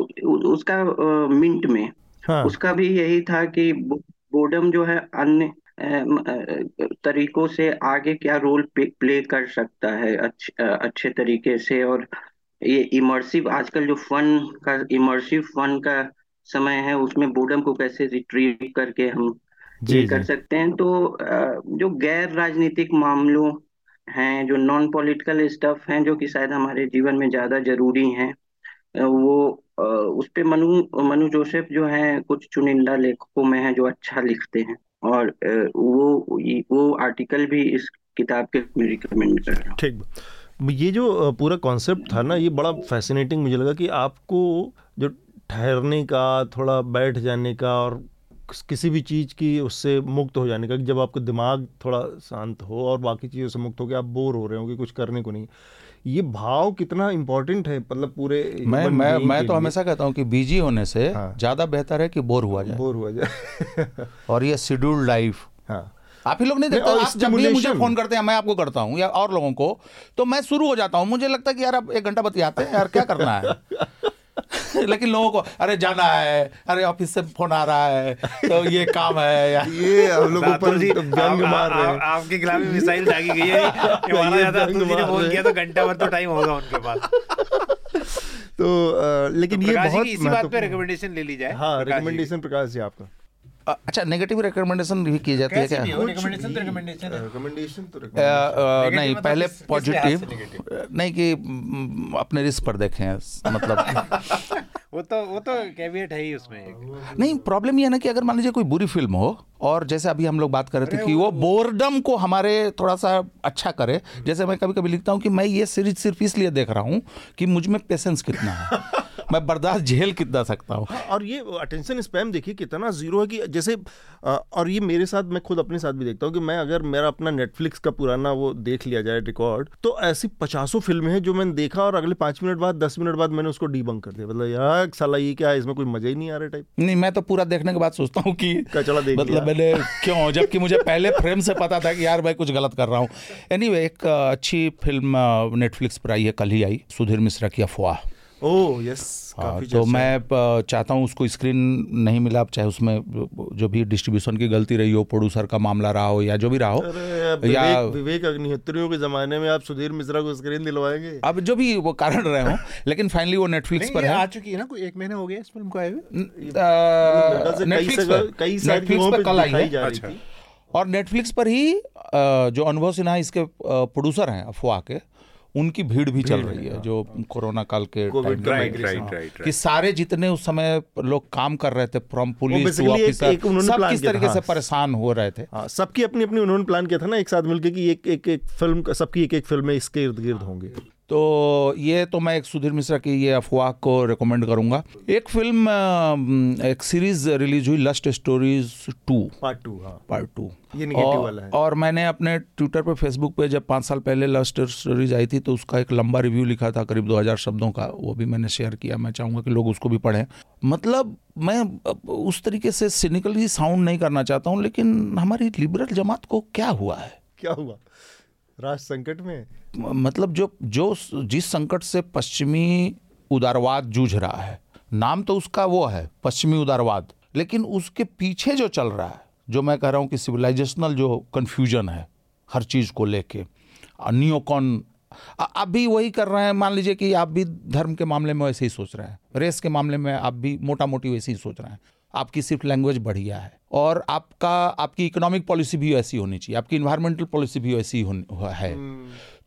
उसका मिंट में। हाँ। उसका भी यही था कि बोर्डम जो है अन्य तरीकों से आगे क्या रोल प्ले कर सकता है अच्छे अच्छे तरीके से और ये इमर्सिव आजकल जो फन का इमर्सिव फन का समय है उसमें बोर्डम को कैसे रिट्रीव करके हम जी ये जी. कर सकते हैं। तो जो गैर राजनीतिक मामलों हैं, जो नॉन पॉलिटिकल स्टफ़ हैं, जो कि शायद हमारे जीवन में ज़्यादा ज़रूरी हैं वो उस पे मनु मनु जोसेफ जो हैं, कुछ चुनिंदा लेखकों में हैं जो अच्छा लिखते हैं, और वो वो आर्टिकल भी इस किताब के रिकमेंड कर रहा ठीक। ये जो पूरा कॉन्सेप्ट था ना, ये बड़ा फैसिनेटिंग मुझे लगा कि आपको जो ठहरने का, थोड़ा बैठ जाने का और किस- भी चीज़ की उससे मुक्त हो जाने का कि जब आपका दिमाग थोड़ा शांत हो और बाकी चीज़ों से मुक्त हो के आप बोर हो रहे हो कि कुछ करने को नहीं। ये भाव कितना इम्पोर्टेंट है मतलब पूरे मैं मैं मैं तो हमेशा कहता हूँ कि बिज़ी होने से हाँ। ज़्यादा बेहतर है कि बोर हुआ जाए। बोर हुआ जाए। <laughs> और ये शेड्यूल्ड लाइफ हाँ। आप ही लोग नहीं देखते आप जब भी मुझे फ़ोन करते हैं मैं आपको करता हूँ या और लोगों को तो मैं शुरू हो जाता हूँ। मुझे लगता है कि यार अब एक घंटा बतियाते हैं यार क्या करना है? <laughs> <laughs> लेकिन लोगों को अरे जाना है अरे ऑफ़िस से फ़ोन आ रहा है तो ये काम है या <laughs> ये हम लोग ऊपर जी जंग मार रहे हैं। आपके खिलाफ मिसाइल दागी गई है कि ज़्यादा ये <laughs> अतुल जी ने फ़ोन किया तो घंटा भर तो टाइम होगा उनके पास। तो लेकिन ये प्रकाश जी बहुत इसी बात पे रिकमेंडेशन ले ली जाए हाँ। रिकमेंडेशन प्रकाश जी आपका। अच्छा नेगेटिव रिकमेंडेशन भी की जाती है क्या? रिकमेंडेशन तो रिकमेंडेशन है। रिकमेंडेशन तो नहीं मतलब पहले पॉजिटिव नहीं कि अपने रिस्क पर देखें मतलब। <laughs> वो तो वो तो कैवियट है ही उसमें एक। नहीं प्रॉब्लम ये है ना कि अगर मान लीजिए कोई बुरी फ़िल्म हो और जैसे अभी हम लोग बात कर रहे थे कि वो बोर्डम को हमारे थोड़ा सा अच्छा करे जैसे मैं कभी कभी लिखता हूँ कि मैं ये सीरीज़ सिर्फ़ इसलिए देख रहा हूँ कि मुझमें पेशेंस कितना है। <laughs> मैं बर्दाश्त झेल कितना सकता हूँ। हाँ, और ये अटेंशन स्पैम देखिए कितना ज़ीरो है कि जैसे और ये मेरे साथ मैं खुद अपने साथ भी देखता हूँ कि मैं अगर मेरा अपना नेटफ्लिक्स का पुराना वो देख लिया जाए रिकॉर्ड तो ऐसी पचासों फ़िल्में हैं जो मैंने देखा और अगले पाँच मिनट बाद दस मिनट बाद मैंने उसको डीबंक कर दिया। मतलब यार साला ये क्या है? इसमें कोई मज़ा ही नहीं आ रहा टाइप नहीं मैं तो पूरा देखने के बाद सोचता हूँ कि कचड़ा देख मतलब मैंने क्यों? जबकि मुझे पहले फ्रेम से पता था कि यार मैं कुछ गलत कर रहा हूँ। एनीवे एक अच्छी फ़िल्म नेटफ्लिक्स पर आई है कल ही आई सुधीर मिश्रा की अफवाह। ओह यस हाँ, काफ़ी तो मैं चाहता हूँ उसको स्क्रीन नहीं मिला चाहे उसमें जो भी डिस्ट्रीब्यूशन की गलती रही हो प्रोड्यूसर का मामला रहा हो या जो भी रहा हो या विवेक अग्निहोत्रियों के जमाने में आप सुधीर मिश्रा को स्क्रीन दिलवाएँगे। अब जो भी वो कारण रहे हो <laughs> लेकिन फाइनली वो नेटफ्लिक्स पर है। आ चुकी है ना कोई एक महीना हो गया इस फ़िल्म को आए नेटफ्लिक्स पर कल आई है। अच्छा। और नेटफ्लिक्स पर ही जो अनुभव सिन्हा इसके प्रोड्यूसर हैं अफवाह के उनकी भीड़ भी भीड़ चल रही है जो कोरोना काल के। राइट हाँ। राइट राइट कि सारे जितने उस समय लोग काम कर रहे थे फ्रॉम पुलिस टू ऑफिसर एक सब किस तरीके से हाँ। परेशान हो रहे थे हाँ सबकी अपनी अपनी उन्होंने प्लान किया था ना एक साथ मिलकर कि एक एक एक फ़िल्म सबकी एक एक फ़िल्म इसके इर्द गिर्द होंगी तो ये तो मैं एक सुधीर मिश्रा की ये अफवाह को रिकमेंड करूँगा। एक फ़िल्म एक सीरीज़ रिलीज़ हुई Lust Stories two part two हाँ। पार्ट टू ये और, वाला है। और मैंने अपने ट्विटर पे फेसबुक पे जब पाँच साल पहले लस्ट स्टोरीज आई थी तो उसका एक लंबा रिव्यू लिखा था करीब 2000 शब्दों का। वो भी मैंने शेयर किया। मैं चाहूँगा कि लोग उसको भी पढ़ें। मतलब मैं उस तरीके से सिनिकली साउंड नहीं करना चाहता हूँ लेकिन हमारी लिबरल जमात को क्या हुआ है? क्या हुआ? राष्ट्र संकट में? मतलब जो जो जिस संकट से पश्चिमी उदारवाद जूझ रहा है, नाम तो उसका वो है, पश्चिमी उदारवाद। लेकिन उसके पीछे जो चल रहा है, जो मैं कह रहा हूँ कि सिविलाइजेशनल जो कन्फ्यूज़न है, हर चीज़ को लेके नियोकॉन आप भी वही कर रहे हैं, मान लीजिए कि आप भी धर्म के मामले में वैसे ही सोच रहे हैं रेस के मामले में आप भी मोटा मोटी वैसे ही सोच रहे हैं। आपकी सिर्फ़ लैंग्वेज बढ़िया है। और आपका आपकी इकोनॉमिक पॉलिसी भी ऐसी होनी चाहिए आपकी इन्वायरमेंटल पॉलिसी भी होनी है।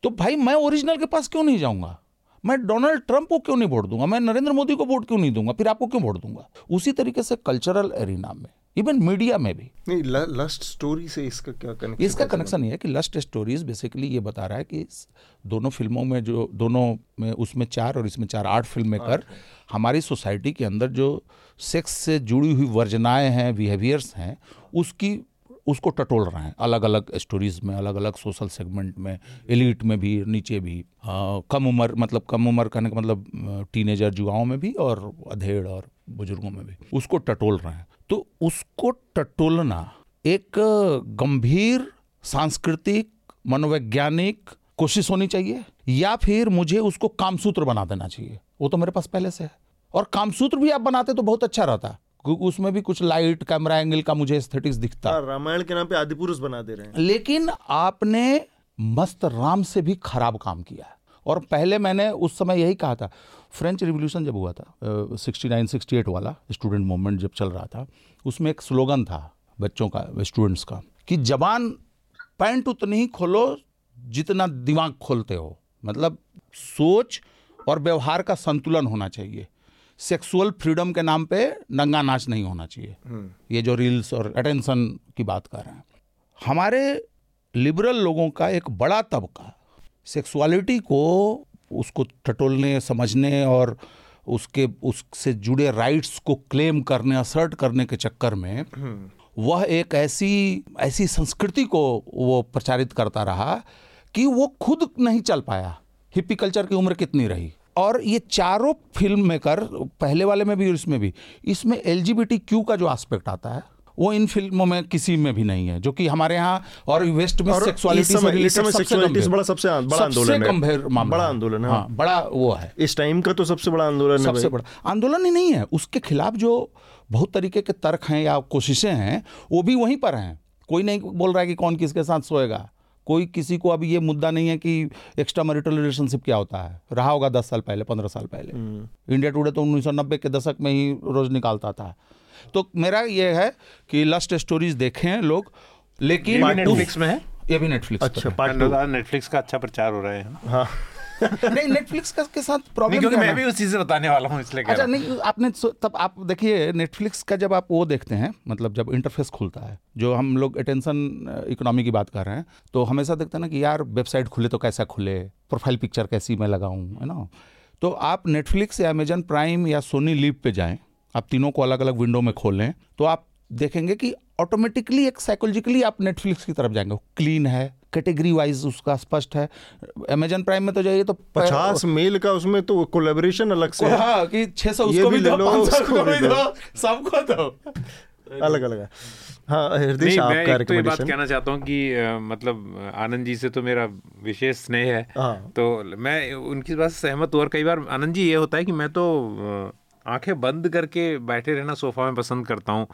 तो भाई मैं ओरिजिनल के पास क्यों नहीं जाऊँगा? मैं डोनाल्ड ट्रंप को क्यों नहीं वोट दूँगा? मैं नरेंद्र मोदी को वोट क्यों नहीं दूँगा? फिर आपको क्यों वोट दूँगा? उसी तरीके से कल्चरल एरिना में इवन मीडिया में भी। नहीं ल, लस्ट स्टोरी से इसका क्या कनेक्शन इसका कनेक्शन ये है कि लस्ट स्टोरीज बेसिकली ये बता रहा है कि दोनों फ़िल्मों में जो दोनों में उसमें चार और इसमें चार आठ फ़िल्म मेकर हमारी सोसाइटी के अंदर जो सेक्स से जुड़ी हुई वर्जनाएँ हैं बिहेवियर्स हैं उसकी उसको टटोल रहे हैं। अलग अलग स्टोरीज में अलग अलग सोशल सेगमेंट में एलिट में भी नीचे भी। आ, कम उम्र मतलब कम उम्र कहने का मतलब टीनेजर युवाओं में भी और अधेड़ और बुज़ुर्गों में भी। उसको टटोल रहे हैं। तो उसको टटोलना एक गंभीर सांस्कृतिक मनोवैज्ञानिक कोशिश होनी चाहिए या फिर मुझे उसको कामसूत्र बना देना चाहिए। वो तो मेरे पास पहले से है। और कामसूत्र भी आप बनाते तो बहुत अच्छा रहता उसमें भी कुछ लाइट कैमरा एंगल का मुझे एस्थेटिक्स दिखता। हाँ, रामायण के नाम पे आदि पुरुष बना दे रहे हैं। लेकिन आपने मस्त राम से भी खराब काम किया है। और पहले मैंने उस समय यही कहा था फ्रेंच रिवोल्यूशन जब हुआ था सिक्सटी नाइन सिक्सटी एट वाला स्टूडेंट मूवमेंट जब चल रहा था उसमें एक स्लोगन था बच्चों का स्टूडेंट्स का कि जबान पैंट उतनी ही खोलो जितना दिमाग खोलते हो। मतलब सोच और व्यवहार का संतुलन होना चाहिए। सेक्सुअल फ्रीडम के नाम पे नंगा नाच नहीं होना चाहिए। ये जो रील्स और अटेंशन की बात कर रहे हैं। हमारे लिबरल लोगों का एक बड़ा तबका सेक्सुअलिटी को उसको टटोलने समझने और उसके उससे जुड़े राइट्स को क्लेम करने असर्ट करने के चक्कर में वह एक ऐसी ऐसी संस्कृति को वो प्रचारित करता रहा कि वो खुद नहीं चल पाया। हिप्पी कल्चर की उम्र कितनी रही? और ये चारों फ़िल्म मेकर पहले वाले में भी और इसमें भी इसमें एल क्यू का जो एस्पेक्ट आता है वो इन फ़िल्मों में किसी में भी नहीं है जो कि हमारे यहाँ और वेस्ट में सेक्सुअलिटी से इस सबसे बड़ा सबसे बड़ा आंदोलन है। बड़ा। आंदोलन है, हाँ हाँ। बड़ा वो है इस टाइम का तो सबसे बड़ा आंदोलन है सबसे बड़ा आंदोलन ही नहीं है उसके खिलाफ जो बहुत तरीके के तर्क हैं या कोशिशें हैं वो भी वहीं पर हैं कोई नहीं बोल रहा है कि कौन किसके साथ सोएगा कोई किसी को अभी ये मुद्दा नहीं है कि एक्स्ट्रा मैरिटल रिलेशनशिप क्या होता है। रहा होगा दस साल पहले पंद्रह साल पहले। इंडिया टुडे तो उन्नीस सौ नब्बे के दशक में ही रोज निकालता था। तो मेरा ये है कि लस्ट स्टोरीज देखे हैं लोग लेकिन नेटफ्लिक्स में है? ये भी नेटफ्लिक्स अच्छा पार्ट नेटफ्लिक्स का अच्छा प्रचार हो रहा है। हाँ। नहीं नेटफ्लिक्स का के साथ प्रॉब्लम क्योंकि मैं भी उस चीज़ से बताने वाला हूँ इसलिए अच्छा नहीं आपने तब आप देखिए नेटफ्लिक्स का जब आप वो देखते हैं मतलब जब इंटरफेस खुलता है जो हम लोग अटेंशन इकोनॉमी की बात कर रहे हैं तो हमेशा देखते हैं ना कि यार वेबसाइट खुले तो कैसा खुले प्रोफ़ाइल पिक्चर कैसी मैं लगाऊँ है ना तो आप नेटफ्लिक्स या अमेजन प्राइम या सोनी लीव पे जाएँ आप तीनों को अलग अलग विंडो में खोलें तो आप देखेंगे कि ऑटोमेटिकली एक साइकोलॉजिकली आप नेटफ्लिक्स की तरफ़ जाएँगे क्लीन है कैटेगरी वाइज उसका स्पष्ट है। अमेजन प्राइम में तो जाइए तो पचास मेल का उसमें तो कोलेबोरेशन अलग से हाँ। कि 600 ये उसको भी भी दो लो, 500 उसको भी दो। सबको दो। अलग अलग है। हाँ हृदय मैं आपका एक तो ये बात कहना चाहता हूँ कि अ, मतलब आनंद जी से तो मेरा विशेष स्नेह है। हाँ। तो मैं उनकी बात सहमत हूँ और कई बार आनंद जी ये होता है कि मैं तो आँखें बंद करके बैठे रहना सोफा में पसंद करता हूँ।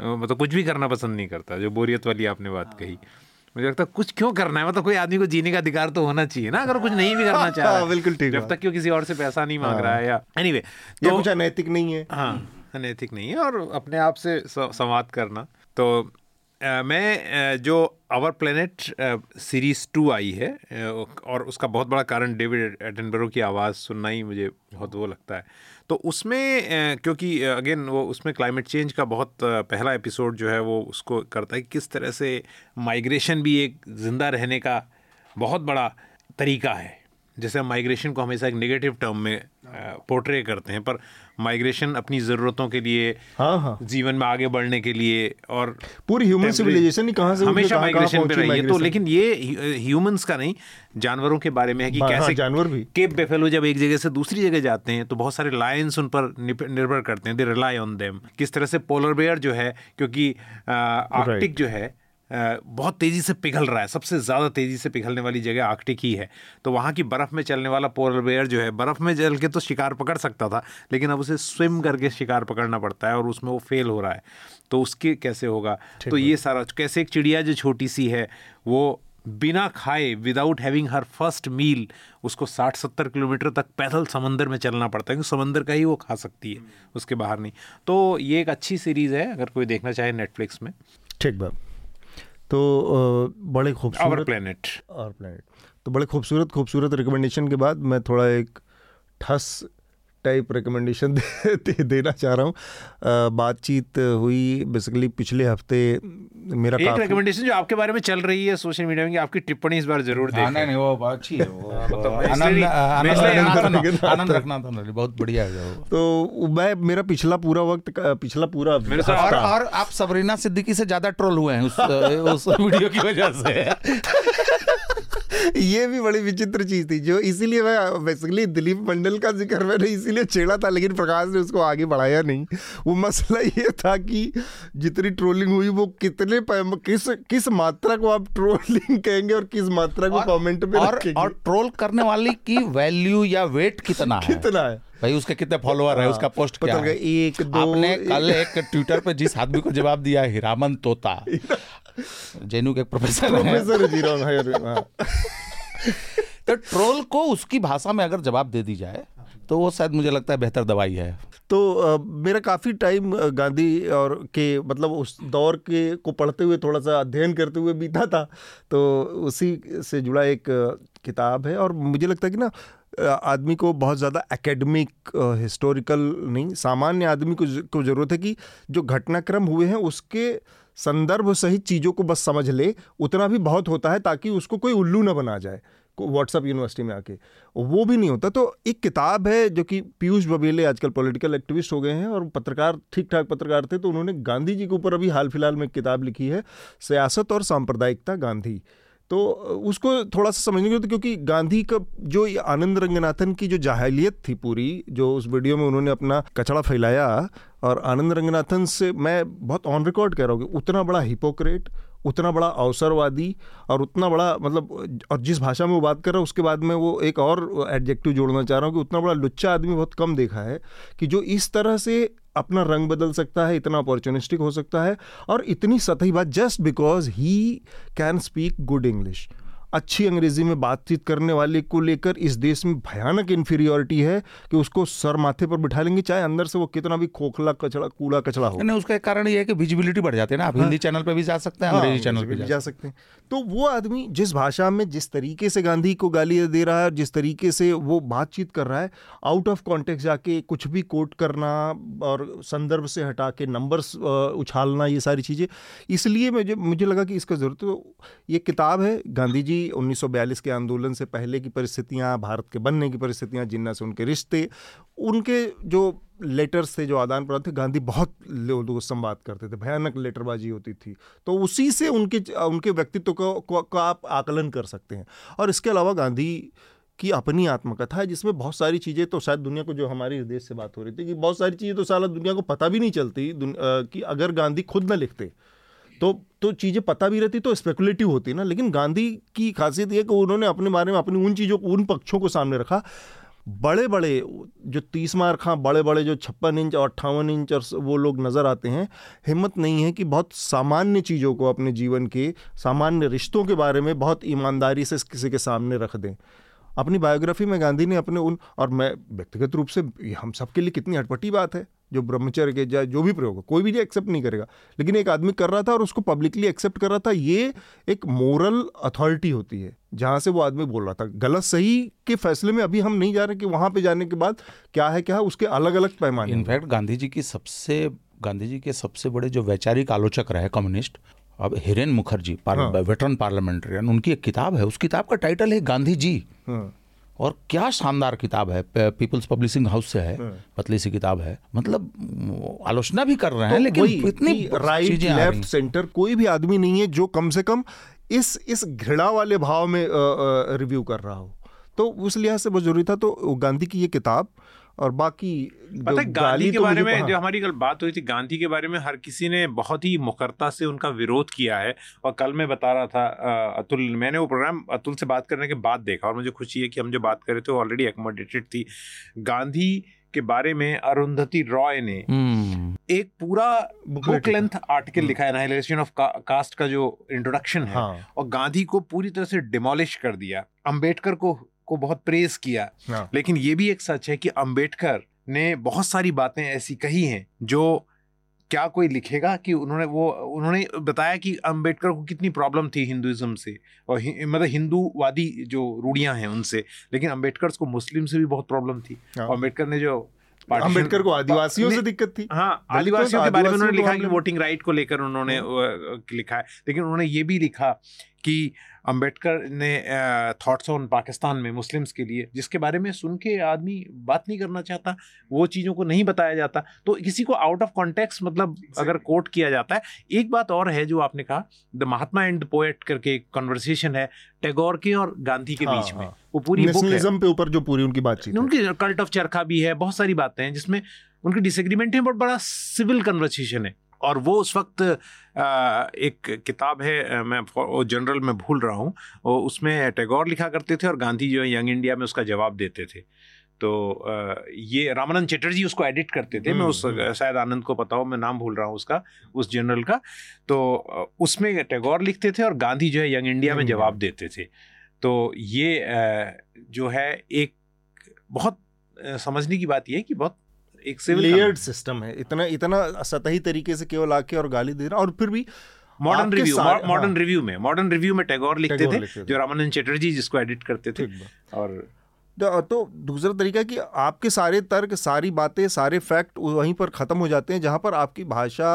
मतलब कुछ भी करना पसंद नहीं करता जो बोरियत वाली आपने बात कही। मुझे लगता है कुछ क्यों करना है? मतलब कोई आदमी को जीने का अधिकार तो होना चाहिए ना अगर कुछ नहीं भी करना <laughs> चाह रहा हाँ, है बिल्कुल ठीक जब। तक क्यों किसी और से पैसा नहीं मांग रहा है या एनीवे ये कुछ अनैतिक नहीं है। हाँ अनैतिक नहीं है और अपने आप से संवाद करना। तो मैं जो आवर प्लेनेट सीरीज़ टू आई है और उसका बहुत बड़ा कारण डेविड एटनबरो की आवाज़ सुनना ही मुझे बहुत वो लगता है। तो उसमें क्योंकि अगेन वो उसमें क्लाइमेट चेंज का बहुत पहला एपिसोड जो है वो उसको करता है कि किस तरह से माइग्रेशन भी एक ज़िंदा रहने का बहुत बड़ा तरीका है। जैसे हम माइग्रेशन को हमेशा एक नेगेटिव टर्म में पोर्ट्रे करते हैं पर माइग्रेशन अपनी ज़रूरतों के लिए हाँ हाँ। जीवन में आगे बढ़ने के लिए और पूरी ह्यूमन सिविलाइजेशन ही कहाँ से हमेशा माइग्रेशन पे रही है। तो लेकिन ये ह्यूमंस का नहीं जानवरों के बारे में है कि हाँ, कैसे जानवर भी। केप बेफेलो जब एक जगह से दूसरी जगह जाते हैं तो बहुत सारे लायंस उन पर निर्भर करते हैं। दे रिलाई ऑन देम किस तरह से पोलर बेयर जो है क्योंकि आर्टिक जो है बहुत तेज़ी से पिघल रहा है। सबसे ज़्यादा तेज़ी से पिघलने वाली जगह आर्कटिक ही है। तो वहाँ की बर्फ़ में चलने वाला पोलर बेयर जो है बर्फ़ में चल के तो शिकार पकड़ सकता था लेकिन अब उसे स्विम करके शिकार पकड़ना पड़ता है और उसमें वो फेल हो रहा है। तो उसके कैसे होगा? तो ये सारा कैसे एक चिड़िया जो छोटी सी है वो बिना खाए without having her first meal उसको 60-70 किलोमीटर तक पैदल समंदर में चलना पड़ता है क्योंकि समंदर का ही वो खा सकती है उसके बाहर नहीं। तो ये एक अच्छी सीरीज़ है अगर कोई देखना चाहे नेटफ्लिक्स में। ठीक बात। तो बड़े आवर खूबसूरत प्लेनेट और प्लेनेट तो बड़े खूबसूरत खूबसूरत रिकमेंडेशन के बाद मैं थोड़ा एक ठस टाइप रिकमेंडेशन <laughs> दे, दे, देना चाह रहा हूँ। बातचीत हुई बेसिकली पिछले हफ़्ते मेरा एक रिकमेंडेशन जो आपके बारे में चल रही है सोशल मीडिया में आपकी टिप्पणी इस बार ज़रूर देखें। नहीं नहीं वो अच्छी है वो <laughs> मतलब आनंद आनंद रखना था। ना, आनंद रखना। था ना, बहुत बढ़िया है वो। तो मैं मेरा पिछला पूरा वक्त पिछला पूरा और और आप सबरीना सिद्दीकी से ज़्यादा ट्रोल हुए हैं उस <laughs> उस वीडियो की वजह से। <laughs> ये भी बड़ी विचित्र चीज़ थी जो इसीलिए मैं बेसिकली दिलीप मंडल का ज़िक्र मैंने इसीलिए छेड़ा था लेकिन प्रकाश ने उसको आगे बढ़ाया नहीं। वो मसला ये था कि जितनी ट्रोलिंग हुई वो कितने किस किस मात्रा को आप ट्रोलिंग कहेंगे और किस मात्रा को कमेंट में और और ट्रोल करने वाली की वैल्यू या वेट कितना है? कितना है? भाई उसके कितने फॉलोअर है? उसका पोस्ट क्या है? एक दो आपने कल एक ट्विटर पे जिस आदमी को जवाब दिया हिरामन तोता। <laughs> जेनू के एक प्रोफेसर प्रोफेसर है। ज़ीरो। तो ट्रोल को उसकी भाषा में अगर जवाब दे दी जाए तो वो शायद मुझे लगता है बेहतर दवाई है। तो अ, मेरा काफ़ी टाइम गांधी और के मतलब उस दौर के को पढ़ते हुए थोड़ा सा अध्ययन करते हुए बीता था तो उसी से जुड़ा एक किताब है। और मुझे लगता है कि ना आदमी को बहुत ज़्यादा एकेडमिक हिस्टोरिकल नहीं सामान्य आदमी को को ज़रूरत है कि जो घटनाक्रम हुए हैं उसके संदर्भ सहित चीज़ों को बस समझ ले, उतना भी बहुत होता है ताकि उसको कोई उल्लू ना बना जाए व्हाट्सअप यूनिवर्सिटी में आके। वो भी नहीं होता। तो एक किताब है जो कि पीयूष बबेले आजकल पॉलिटिकल एक्टिविस्ट हो गए हैं और पत्रकार ठीक ठाक पत्रकार थे तो उन्होंने गांधी जी के ऊपर अभी हाल फ़िलहाल में एक किताब लिखी है, सियासत और सांप्रदायिकता गांधी। तो उसको थोड़ा सा समझने ज़रूरत क्योंकि गांधी का जो आनंद रंगनाथन की जो जाहिलियत थी पूरी, जो उस वीडियो में उन्होंने अपना कचड़ा फैलाया और आनंद रंगनाथन से मैं बहुत ऑन रिकॉर्ड कह रहा हूँ कि उतना बड़ा हिपोक्रेट उतना बड़ा अवसरवादी और उतना बड़ा मतलब और जिस भाषा में वो बात कर रहा है, उसके बाद में वो एक और एडजेक्टिव जोड़ना चाह रहा हूँ कि उतना बड़ा लुच्चा आदमी बहुत कम देखा है कि जो इस तरह से अपना रंग बदल सकता है, इतना अपॉर्चुनिस्टिक हो सकता है और इतनी सतही बात just because he can speak good English अच्छी अंग्रेज़ी में बातचीत करने वाले को लेकर इस देश में भयानक इन्फीरियोरिटी है कि उसको सर माथे पर बिठा लेंगे चाहे अंदर से वो कितना भी खोखला कचड़ा कूड़ा कचड़ा हो। नहीं उसका एक कारण ये है कि विजिबिलिटी बढ़ जाती है ना। आप हिंदी चैनल पर भी जा सकते हैं हाँ, अंग्रेज़ी चैनल पर भी जा सकते हैं। तो वो आदमी जिस भाषा में जिस तरीके से गांधी को गाली दे रहा है जिस तरीके से वो बातचीत कर रहा है आउट ऑफ़ कॉन्टेक्स्ट जाके कुछ भी कोट करना और संदर्भ से हटा के नंबर्स उछालना ये सारी चीज़ें। इसलिए मुझे मुझे लगा कि इसका ज़रूरत तो ये किताब है गांधी जी 1942 के आंदोलन से पहले की परिस्थितियाँ भारत के बनने की परिस्थितियाँ जिन्ना से उनके रिश्ते उनके जो लेटर्स थे जो आदान प्रदान थे गांधी बहुत लोगों संवाद करते थे भयानक लेटरबाजी होती थी। तो उसी से उनके उनके व्यक्तित्व को, को, आप आकलन कर सकते हैं। और इसके अलावा गांधी की अपनी आत्मकथा है जिसमें बहुत सारी चीज़ें तो शायद दुनिया को जो हमारे इस देश से बात हो रही थी कि बहुत सारी चीज़ें तो साला दुनिया को पता भी नहीं चलती कि अगर गांधी खुद न लिखते तो तो चीज़ें पता भी रहती तो स्पेकुलेटिव होती ना। लेकिन गांधी की खासियत यह कि उन्होंने अपने बारे में अपनी उन चीज़ों को, उन पक्षों को सामने रखा। बड़े बड़े जो तीस मार खां बड़े बड़े जो छप्पन इंच और अट्ठावन इंच और वो लोग नज़र आते हैं। हिम्मत नहीं है कि बहुत सामान्य चीज़ों को अपने जीवन के, सामान्य रिश्तों के बारे में बहुत ईमानदारी से किसी के सामने रख दें। अपनी बायोग्राफी में गांधी ने अपने उन, और मैं व्यक्तिगत रूप से हम सबके लिए कितनी अटपटी बात है, जो ब्रह्मचर्य के या जो भी प्रयोग हो, कोई भी एक्सेप्ट नहीं करेगा। लेकिन एक आदमी कर रहा था और उसको पब्लिकली एक्सेप्ट कर रहा था, ये एक मोरल अथॉरिटी होती है, जहाँ से वो आदमी बोल रहा था, गलत सही के फैसले में अभी हम नहीं जा रहे कि वहाँ पे जाने के बाद क्या है क्या है, उसके अलग अलग पैमाने इनफैक्ट गांधी जी की सबसे, गांधी जी के सबसे बड़े जो वैचारिक आलोचक रहे कम्युनिस्ट अब हिरेन मुखर्जी पार, हाँ। वेटरन पार्लियामेंट्रियन उनकी एक किताब है। उस किताब का टाइटल है गांधी जी हाँ, और क्या शानदार किताब है। पीपल्स पब्लिशिंग हाउस से है। हाँ। पतली सी किताब है। मतलब आलोचना भी कर रहे हैं तो लेकिन इतनी राइट लेफ़्ट सेंटर कोई भी आदमी नहीं है जो कम से कम इस इस घृणा वाले भाव में रिव्यू कर रहा हो। तो उस लिहाज से बहुत ज़रूरी था। तो गांधी की ये किताब और बाकी पता है गांधी के तो बारे में जो हमारी कल बात हुई थी गांधी के बारे में हर किसी ने बहुत ही मुखरता से उनका विरोध किया है। और कल मैं बता रहा था अतुल मैंने वो प्रोग्राम अतुल से बात करने के बाद देखा और मुझे खुशी है कि हम जो बात कर रहे थे वो ऑलरेडी एकोमोडेटेड थी। गांधी के बारे में अरुंधति रॉय ने हम्म, एक पूरा बुक लेंथ आर्टिकल लिखा है नाइलेशन ऑफ़ कास्ट का जो इंट्रोडक्शन है। हाँ। और गांधी को पूरी तरह से डिमोलिश कर दिया। अंबेडकर को को बहुत प्रेज किया। हाँ। लेकिन ये भी एक सच है कि अंबेडकर ने बहुत सारी बातें ऐसी कही हैं जो क्या कोई लिखेगा कि उन्होंने वो उन्होंने बताया कि अंबेडकर को कितनी प्रॉब्लम थी हिंदुज़म से और हि, मतलब हिंदूवादी जो रूढ़ियाँ हैं उनसे। लेकिन अंबेडकर को मुस्लिम से भी बहुत प्रॉब्लम थी। हाँ। और अंबेडकर ने जो अंबेडकर को आदिवासियों से दिक्कत थी। हाँ आदिवासियों के बारे में उन्होंने लिखा कि वोटिंग राइट को लेकर उन्होंने लिखा है। लेकिन उन्होंने ये भी लिखा कि अंबेडकर ने थॉट्स ऑन पाकिस्तान में मुस्लिम्स के लिए जिसके बारे में सुन के आदमी बात नहीं करना चाहता वो चीज़ों को नहीं बताया जाता। तो किसी को आउट ऑफ़ कॉन्टेक्स्ट मतलब अगर कोट किया जाता है एक बात और है जो आपने कहा द महात्मा एंड पोएट करके एक कन्वर्सेशन है टैगोर के और गांधी के हाँ, बीच में। हाँ। वो पूरी बुक नेशनलिज्म पे ऊपर जो पूरी उनकी बातचीत। उनकी कल्ट ऑफ़ चरखा भी है बहुत सारी बातें हैं जिसमें उनकी डिसएग्रीमेंट है बट बड़ा सिविल कन्वर्सेशन है। और वो उस वक्त एक किताब है मैं जनरल में भूल रहा हूँ उसमें टैगोर लिखा करते थे और गांधी जो है यंग इंडिया में उसका जवाब देते थे। तो ये रामानंद चटर्जी उसको एडिट करते थे मैं उस हम्म, शायद आनंद को पता हो मैं नाम भूल रहा हूँ उसका उस जनरल का। तो उसमें टैगोर लिखते थे और गांधी जो है यंग इंडिया में जवाब देते थे। तो ये जो है एक बहुत समझने की बात यह है कि बहुत एक लेयर्ड सिस्टम है इतना इतना सतही तरीके से केवल आके और गाली दे रहा और फिर भी मॉडर्न रिव्यू मॉडर्न। रिव्यू में मॉडर्न रिव्यू में टैगोर लिखते टैगोर थे लिखते थे। जो रामानंद चटर्जी जिसको एडिट करते थे और तो तो दूसरा तरीका कि आपके सारे तर्क सारी बातें सारे फैक्ट वहीं पर ख़त्म हो जाते हैं जहाँ पर आपकी भाषा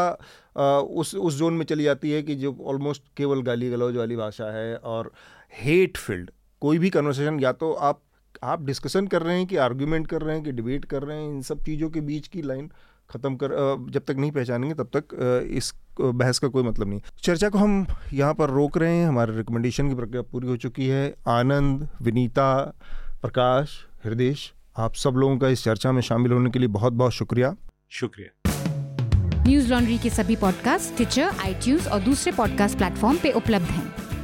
उस उस जोन में चली जाती है कि जो ऑलमोस्ट केवल गाली गलौज वाली भाषा है और हेट फ़ील्ड कोई भी कन्वर्सेशन या तो आप आप डिस्कशन कर रहे हैं कि आर्ग्यूमेंट कर रहे हैं कि डिबेट कर रहे हैं इन सब चीज़ों के बीच की लाइन ख़त्म कर जब तक नहीं पहचानेंगे तब तक इस बहस का कोई मतलब नहीं। चर्चा को हम यहाँ पर रोक रहे हैं। हमारे रिकमेंडेशन की प्रक्रिया पूरी हो चुकी है। आनंद विनीता प्रकाश हृदय आप सब लोगों का इस चर्चा में शामिल होने के लिए बहुत बहुत शुक्रिया। शुक्रिया। न्यूज़ लॉन्ड्री के सभी पॉडकास्ट ट्विटर आईटीज और दूसरे पॉडकास्ट प्लेटफॉर्म पे उपलब्ध हैं।